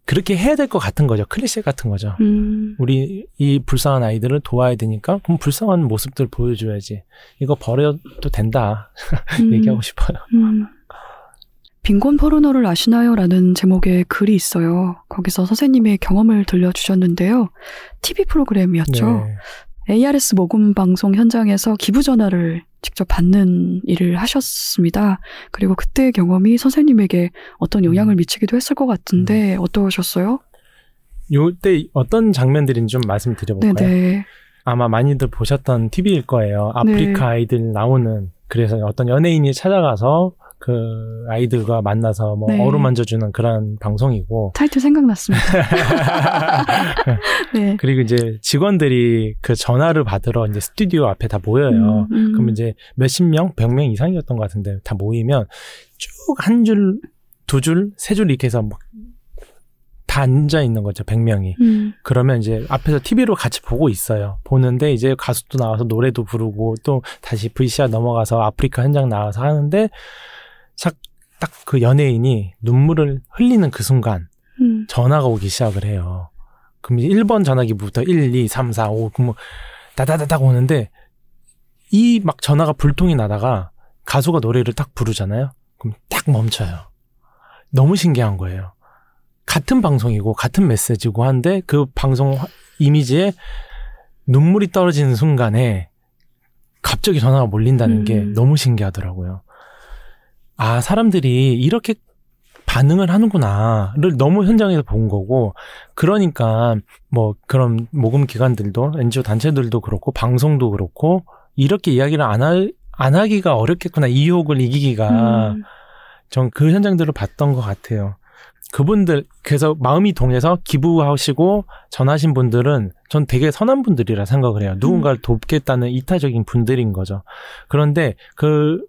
그렇게 해야 될 것 같은 거죠 클리셰 같은 거죠 음. 우리 이 불쌍한 아이들을 도와야 되니까 그럼 불쌍한 모습들 보여줘야지 이거 버려도 된다 음. 얘기하고 싶어요 음. 빈곤 포르노를 아시나요? 라는 제목의 글이 있어요. 거기서 선생님의 경험을 들려주셨는데요. TV 프로그램이었죠. 네. ARS 모금 방송 현장에서 기부 전화를 직접 받는 일을 하셨습니다. 그리고 그때의 경험이 선생님에게 어떤 영향을 미치기도 했을 것 같은데 어떠셨어요? 요때 어떤 장면들인지 좀 말씀드려볼까요 네네. 아마 많이들 보셨던 TV일 거예요. 아프리카 네. 아이들 나오는 그래서 어떤 연예인이 찾아가서 그 아이들과 만나서 뭐 네. 어루 만져주는 그런 방송이고 타이틀 생각났습니다. 네. 그리고 이제 직원들이 그 전화를 받으러 이제 스튜디오 앞에 다 모여요. 음, 음. 그럼 이제 몇십 명, 백 명 이상이었던 것 같은데 다 모이면 쭉 한 줄, 두 줄, 세 줄 이렇게 해서 막 다 앉아 있는 거죠. 백 명이. 음, 그러면 이제 앞에서 TV로 같이 보고 있어요. 보는데 이제 가수도 나와서 노래도 부르고 또 다시 VCR 넘어가서 아프리카 현장 나와서 하는데 딱 그 연예인이 눈물을 흘리는 그 순간 음, 전화가 오기 시작을 해요. 그럼 이제 1번 전화기부터 1, 2, 3, 4, 5, 그뭐 다다다닥 오는데 이 막 전화가 불통이 나다가 가수가 노래를 딱 부르잖아요. 그럼 딱 멈춰요. 너무 신기한 거예요. 같은 방송이고 같은 메시지고 한데 그 방송 화- 이미지에 눈물이 떨어지는 순간에 갑자기 전화가 몰린다는 게 음. 너무 신기하더라고요. 아, 사람들이 이렇게 반응을 하는구나를 너무 현장에서 본 거고, 그러니까 뭐 그런 모금 기관들도 NGO 단체들도 그렇고 방송도 그렇고 이렇게 이야기를 안 할, 안 하기가 어렵겠구나 이 유혹을 이기기가 음, 전그 현장들을 봤던 것 같아요. 그분들 그래서 마음이 동해서 기부하시고 전하신 분들은 전 되게 선한 분들이라 생각을 해요. 누군가를 돕겠다는 이타적인 분들인 거죠. 그런데 그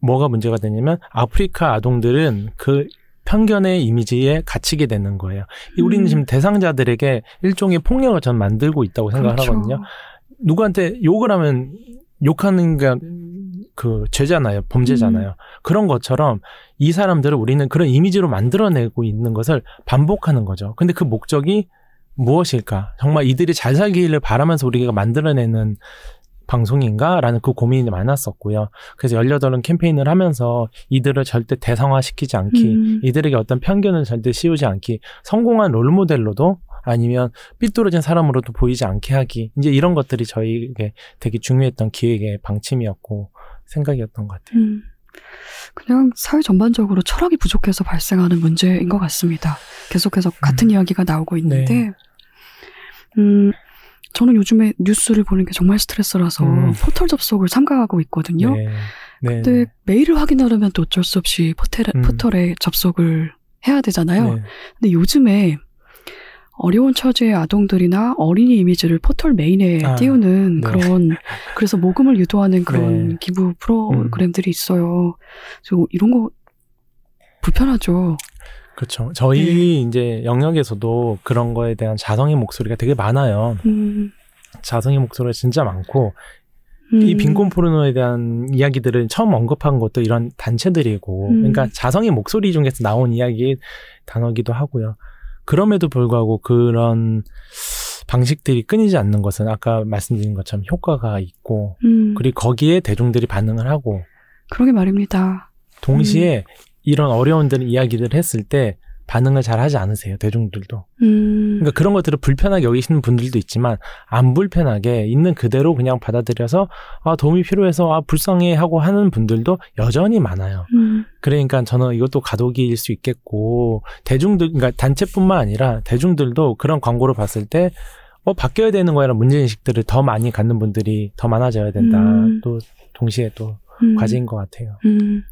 뭐가 문제가 되냐면 아프리카 아동들은 그 편견의 이미지에 갇히게 되는 거예요. 이 우리는 음. 지금 대상자들에게 일종의 폭력을 전 만들고 있다고 생각을 그렇죠. 하거든요. 누구한테 욕을 하면 욕하는 게 그 죄잖아요. 범죄잖아요. 그런 것처럼 이 사람들을 우리는 그런 이미지로 만들어내고 있는 것을 반복하는 거죠. 근데 그 목적이 무엇일까? 정말 이들이 잘 살기를 바라면서 우리가 만들어내는 방송인가 라는 그 고민이 많았었고요. 그래서 18은 캠페인을 하면서 이들을 절대 대상화시키지 않기, 음. 이들에게 어떤 편견을 절대 씌우지 않기, 성공한 롤모델로도 아니면 삐뚤어진 사람으로도 보이지 않게 하기, 이제 이런 것들이 저희에게 되게 중요했던 기획의 방침이었고 생각이었던 것 같아요. 음. 그냥 사회 전반적으로 철학이 부족해서 발생하는 문제인 것 같습니다. 계속해서 같은 이야기가 나오고 있는데, 네. 음, 저는 요즘에 뉴스를 보는 게 정말 스트레스라서 음. 포털 접속을 삼가하고 있거든요. 네. 네. 근데 메일을 확인하려면 또 어쩔 수 없이 포털에, 음. 포털에 접속을 해야 되잖아요. 네. 근데 요즘에 어려운 처지의 아동들이나 어린이 이미지를 포털 메인에 아, 띄우는 네. 그런 그래서 모금을 유도하는 그런 네. 기부 프로그램들이 있어요. 그래서 이런 거 불편하죠. 그렇죠. 저희 이제 영역에서도 그런 거에 대한 자성의 목소리가 되게 많아요. 음, 자성의 목소리가 진짜 많고 음, 이 빈곤 포르노에 대한 이야기들을 처음 언급한 것도 이런 단체들이고, 음. 그러니까 자성의 목소리 중에서 나온 이야기 단어기도 하고요. 그럼에도 불구하고 그런 방식들이 끊이지 않는 것은 아까 말씀드린 것처럼 효과가 있고, 음, 그리고 거기에 대중들이 반응을 하고, 그러게 말입니다. 동시에 이런 어려운 들 이야기들을 했을 때 반응을 잘 하지 않으세요, 대중들도. 음, 그러니까 그런 것들을 불편하게 여기시는 분들도 있지만 안 불편하게 있는 그대로 그냥 받아들여서 아 도움이 필요해서 아 불쌍해 하고 하는 분들도 여전히 많아요. 음, 그러니까 저는 이것도 가독일 수 있겠고 대중들 그러니까 단체뿐만 아니라 대중들도 그런 광고를 봤을 때 어, 바뀌어야 되는 거라는 문제인식들을 더 많이 갖는 분들이 더 많아져야 된다. 음. 또 동시에 또 음, 과제인 것 같아요. 음,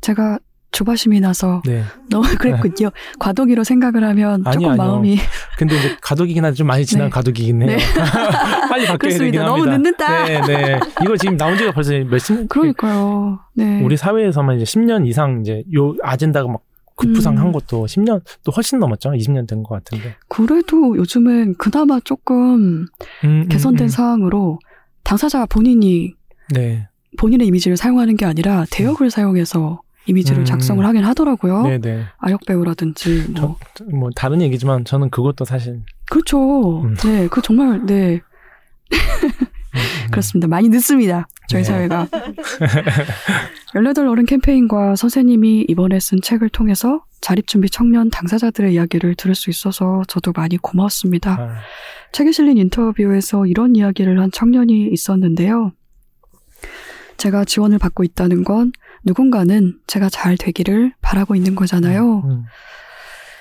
제가 조바심이 나서 네. 너무 그랬군요. 과도기로 생각을 하면 아니, 조금 아니요. 마음이 근데 이제 가독이긴 한데 좀 많이 지난 네. 가독이긴 해요. 네. 빨리 바뀌어야 되긴. 합니다. 너무 늦는다. 네, 네. 이거 지금 나온 지가 벌써 몇십 년. 그러니까요. 네. 우리 사회에서만 이제 10년 이상 이제 요 아젠다가 막 급부상한 음. 것도 10년 또 훨씬 넘었죠. 20년 된 것 같은데. 그래도 요즘은 그나마 조금 음, 개선된 음, 음. 사항으로 당사자가 본인이 네. 본인의 이미지를 사용하는 게 아니라 대역을 사용해서 이미지를 음. 작성을 하긴 하더라고요. 네, 네. 아역 배우라든지 뭐뭐 다른 얘기지만 저는 그것도 사실 그렇죠. 음. 네, 그 정말 네 음, 그렇습니다. 많이 늦습니다. 저희 네. 사회가. 18 어른 캠페인과 선생님이 이번에 쓴 책을 통해서 자립준비 청년 당사자들의 이야기를 들을 수 있어서 저도 많이 고마웠습니다. 아, 책에 실린 인터뷰에서 이런 이야기를 한 청년이 있었는데요. 제가 지원을 받고 있다는 건 누군가는 제가 잘 되기를 바라고 있는 거잖아요. 음,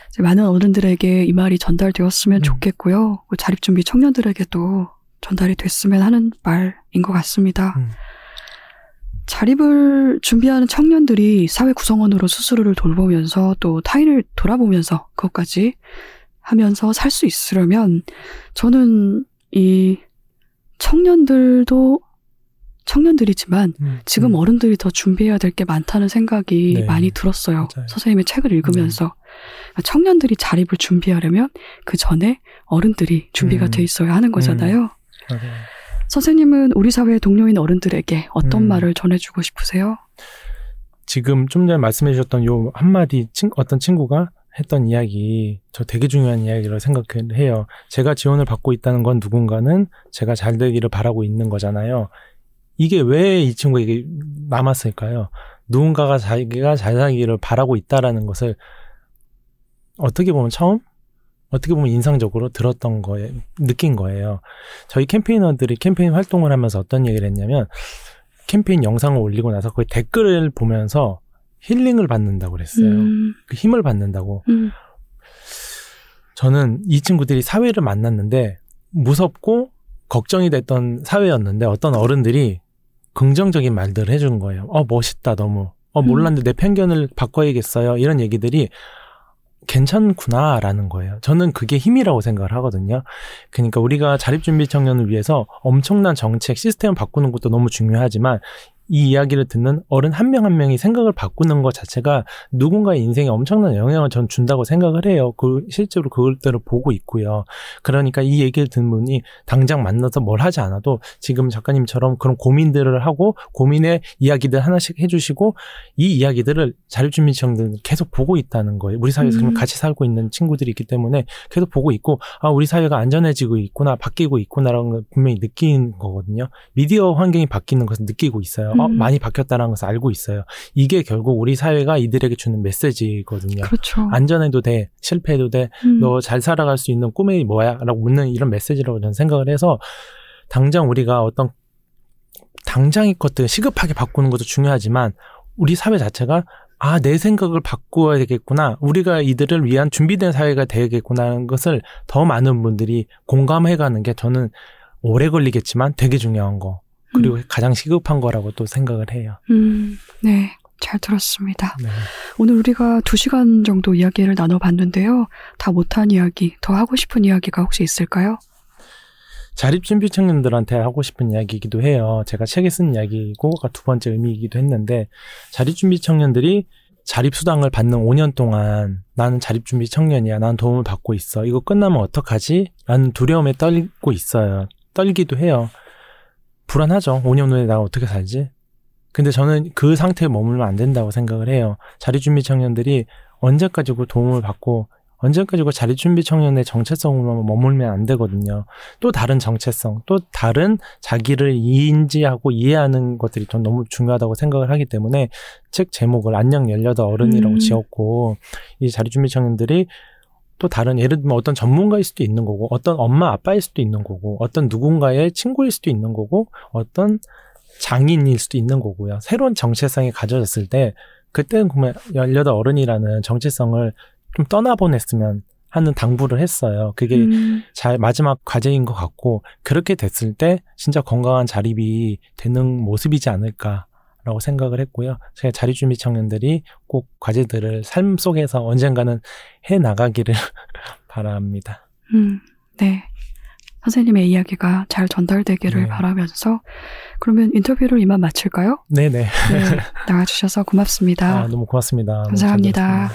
이제 많은 어른들에게 이 말이 전달되었으면 음. 좋겠고요. 그 자립준비 청년들에게도 전달이 됐으면 하는 말인 것 같습니다. 음. 자립을 준비하는 청년들이 사회 구성원으로 스스로를 돌보면서 또 타인을 돌아보면서 그것까지 하면서 살 수 있으려면 저는 이 청년들도 청년들이지만 음, 지금 음. 어른들이 더 준비해야 될 게 많다는 생각이 네. 많이 들었어요. 맞아요. 선생님의 책을 읽으면서 그러니까 청년들이 자립을 준비하려면 그 전에 어른들이 준비가 음. 돼 있어야 하는 거잖아요. 맞아요. 선생님은 우리 사회의 동료인 어른들에게 어떤 음. 말을 전해주고 싶으세요? 지금 좀 전에 말씀해 주셨던 요 한마디 친, 어떤 친구가 했던 이야기 저 되게 중요한 이야기라고 생각해요. 제가 지원을 받고 있다는 건 누군가는 제가 잘 되기를 바라고 있는 거잖아요. 이게 왜 이 친구에게 남았을까요? 누군가가 자기가 잘 살기를 바라고 있다라는 것을 어떻게 보면 처음 어떻게 보면 인상적으로 들었던 거에 느낀 거예요. 저희 캠페이너들이 캠페인 활동을 하면서 어떤 얘기를 했냐면 캠페인 영상을 올리고 나서 그 댓글을 보면서 힐링을 받는다고 그랬어요. 음, 그 힘을 받는다고. 음, 저는 이 친구들이 사회를 만났는데 무섭고 걱정이 됐던 사회였는데 어떤 어른들이 긍정적인 말들을 해준 거예요. 어, 멋있다, 너무. 어, 몰랐는데 내 편견을 바꿔야겠어요. 이런 얘기들이 괜찮구나라는 거예요. 저는 그게 힘이라고 생각을 하거든요. 그러니까 우리가 자립준비 청년을 위해서 엄청난 정책, 시스템을 바꾸는 것도 너무 중요하지만 이 이야기를 듣는 어른 한명한 명이 생각을 바꾸는 것 자체가 누군가의 인생에 엄청난 영향을 전 준다고 생각을 해요. 그 실제로 그것들을 보고 있고요. 그러니까 이 얘기를 듣는 분이 당장 만나서 뭘 하지 않아도 지금 작가님처럼 그런 고민들을 하고 고민의 이야기들 하나씩 해주시고 이 이야기들을 자립준비청들은 계속 보고 있다는 거예요. 우리 사회에서 음. 같이 살고 있는 친구들이 있기 때문에 계속 보고 있고 아 우리 사회가 안전해지고 있구나 바뀌고 있구나라는 걸 분명히 느끼는 거거든요. 미디어 환경이 바뀌는 것을 느끼고 있어요. 어, 음. 많이 바뀌었다는 것을 알고 있어요. 이게 결국 우리 사회가 이들에게 주는 메시지거든요. 그렇죠. 안전해도 돼, 실패해도 돼, 음, 너잘 살아갈 수 있는 꿈이 뭐야? 라고 묻는 이런 메시지라고 저는 생각을 해서 당장 우리가 어떤 당장의 것들 시급하게 바꾸는 것도 중요하지만 우리 사회 자체가 아, 내 생각을 바꾸어야 되겠구나. 우리가 이들을 위한 준비된 사회가 되겠구나 하는 것을 더 많은 분들이 공감해 가는 게 저는 오래 걸리겠지만 되게 중요한 거. 그리고 가장 시급한 거라고 또 생각을 해요. 음, 네. 잘 들었습니다. 네. 오늘 우리가 두 시간 정도 이야기를 나눠봤는데요. 다 못한 이야기, 더 하고 싶은 이야기가 혹시 있을까요? 자립준비 청년들한테 하고 싶은 이야기이기도 해요. 제가 책에 쓴 이야기고 두 번째 의미이기도 했는데 자립준비 청년들이 자립수당을 받는 5년 동안 나는 자립준비 청년이야. 난 도움을 받고 있어. 이거 끝나면 어떡하지? 라는 두려움에 떨고 있어요. 떨기도 해요. 불안하죠. 5년 후에 나 어떻게 살지? 근데 저는 그 상태에 머물면 안 된다고 생각을 해요. 자립준비 청년들이 언제까지 그 도움을 받고 언제까지 그 자립준비 청년의 정체성으로만 머물면 안 되거든요. 또 다른 정체성, 또 다른 자기를 인지하고 이해하는 것들이 전 너무 중요하다고 생각을 하기 때문에 책 제목을 안녕 18 어른이라고 음. 지었고 이 자립준비 청년들이 또 다른 예를 들면 어떤 전문가일 수도 있는 거고 어떤 엄마 아빠일 수도 있는 거고 어떤 누군가의 친구일 수도 있는 거고 어떤 장인일 수도 있는 거고요. 새로운 정체성이 가져졌을 때 그때는 그러면 18 어른이라는 정체성을 좀 떠나보냈으면 하는 당부를 했어요. 그게 음, 잘 마지막 과제인 것 같고 그렇게 됐을 때 진짜 건강한 자립이 되는 모습이지 않을까 라고 생각을 했고요. 제가 자립준비 청년들이 꼭 과제들을 삶 속에서 언젠가는 해 나가기를 바랍니다. 음, 네. 선생님의 이야기가 잘 전달되기를 네. 바라면서 그러면 인터뷰를 이만 마칠까요? 네네. 네, 나와주셔서 고맙습니다. 아, 너무 고맙습니다. 너무 잘 감사합니다.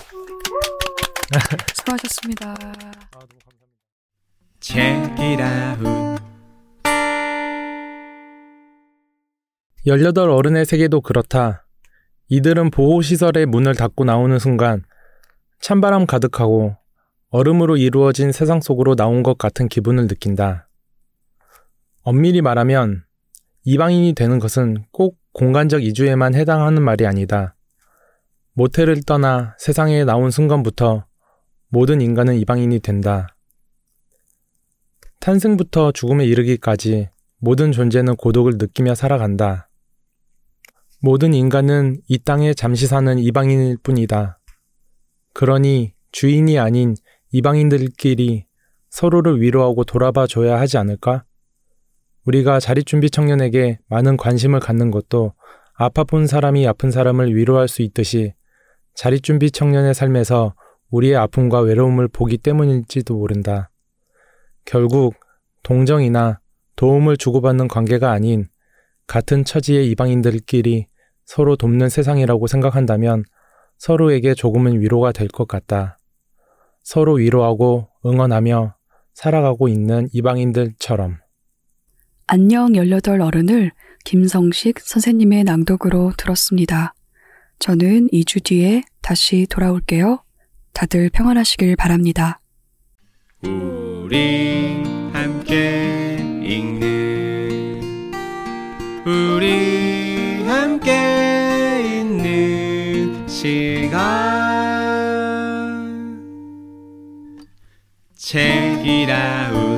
들었습니다. 수고하셨습니다. 아, 너무 감사합니다. 18 어른의 세계도 그렇다. 이들은 보호시설의 문을 닫고 나오는 순간 찬바람 가득하고 얼음으로 이루어진 세상 속으로 나온 것 같은 기분을 느낀다. 엄밀히 말하면 이방인이 되는 것은 꼭 공간적 이주에만 해당하는 말이 아니다. 모텔을 떠나 세상에 나온 순간부터 모든 인간은 이방인이 된다. 탄생부터 죽음에 이르기까지 모든 존재는 고독을 느끼며 살아간다. 모든 인간은 이 땅에 잠시 사는 이방인일 뿐이다. 그러니 주인이 아닌 이방인들끼리 서로를 위로하고 돌아봐 줘야 하지 않을까? 우리가 자립준비 청년에게 많은 관심을 갖는 것도 아파 본 사람이 아픈 사람을 위로할 수 있듯이 자립준비 청년의 삶에서 우리의 아픔과 외로움을 보기 때문일지도 모른다. 결국 동정이나 도움을 주고받는 관계가 아닌 같은 처지의 이방인들끼리 서로 돕는 세상이라고 생각한다면 서로에게 조금은 위로가 될 것 같다. 서로 위로하고 응원하며 살아가고 있는 이방인들처럼. 안녕 18 어른을 김성식 선생님의 낭독으로 들었습니다. 저는 2주 뒤에 다시 돌아올게요. 다들 평안하시길 바랍니다. 우리 함께 읽는 우리 함께 있는 시간. 책이라운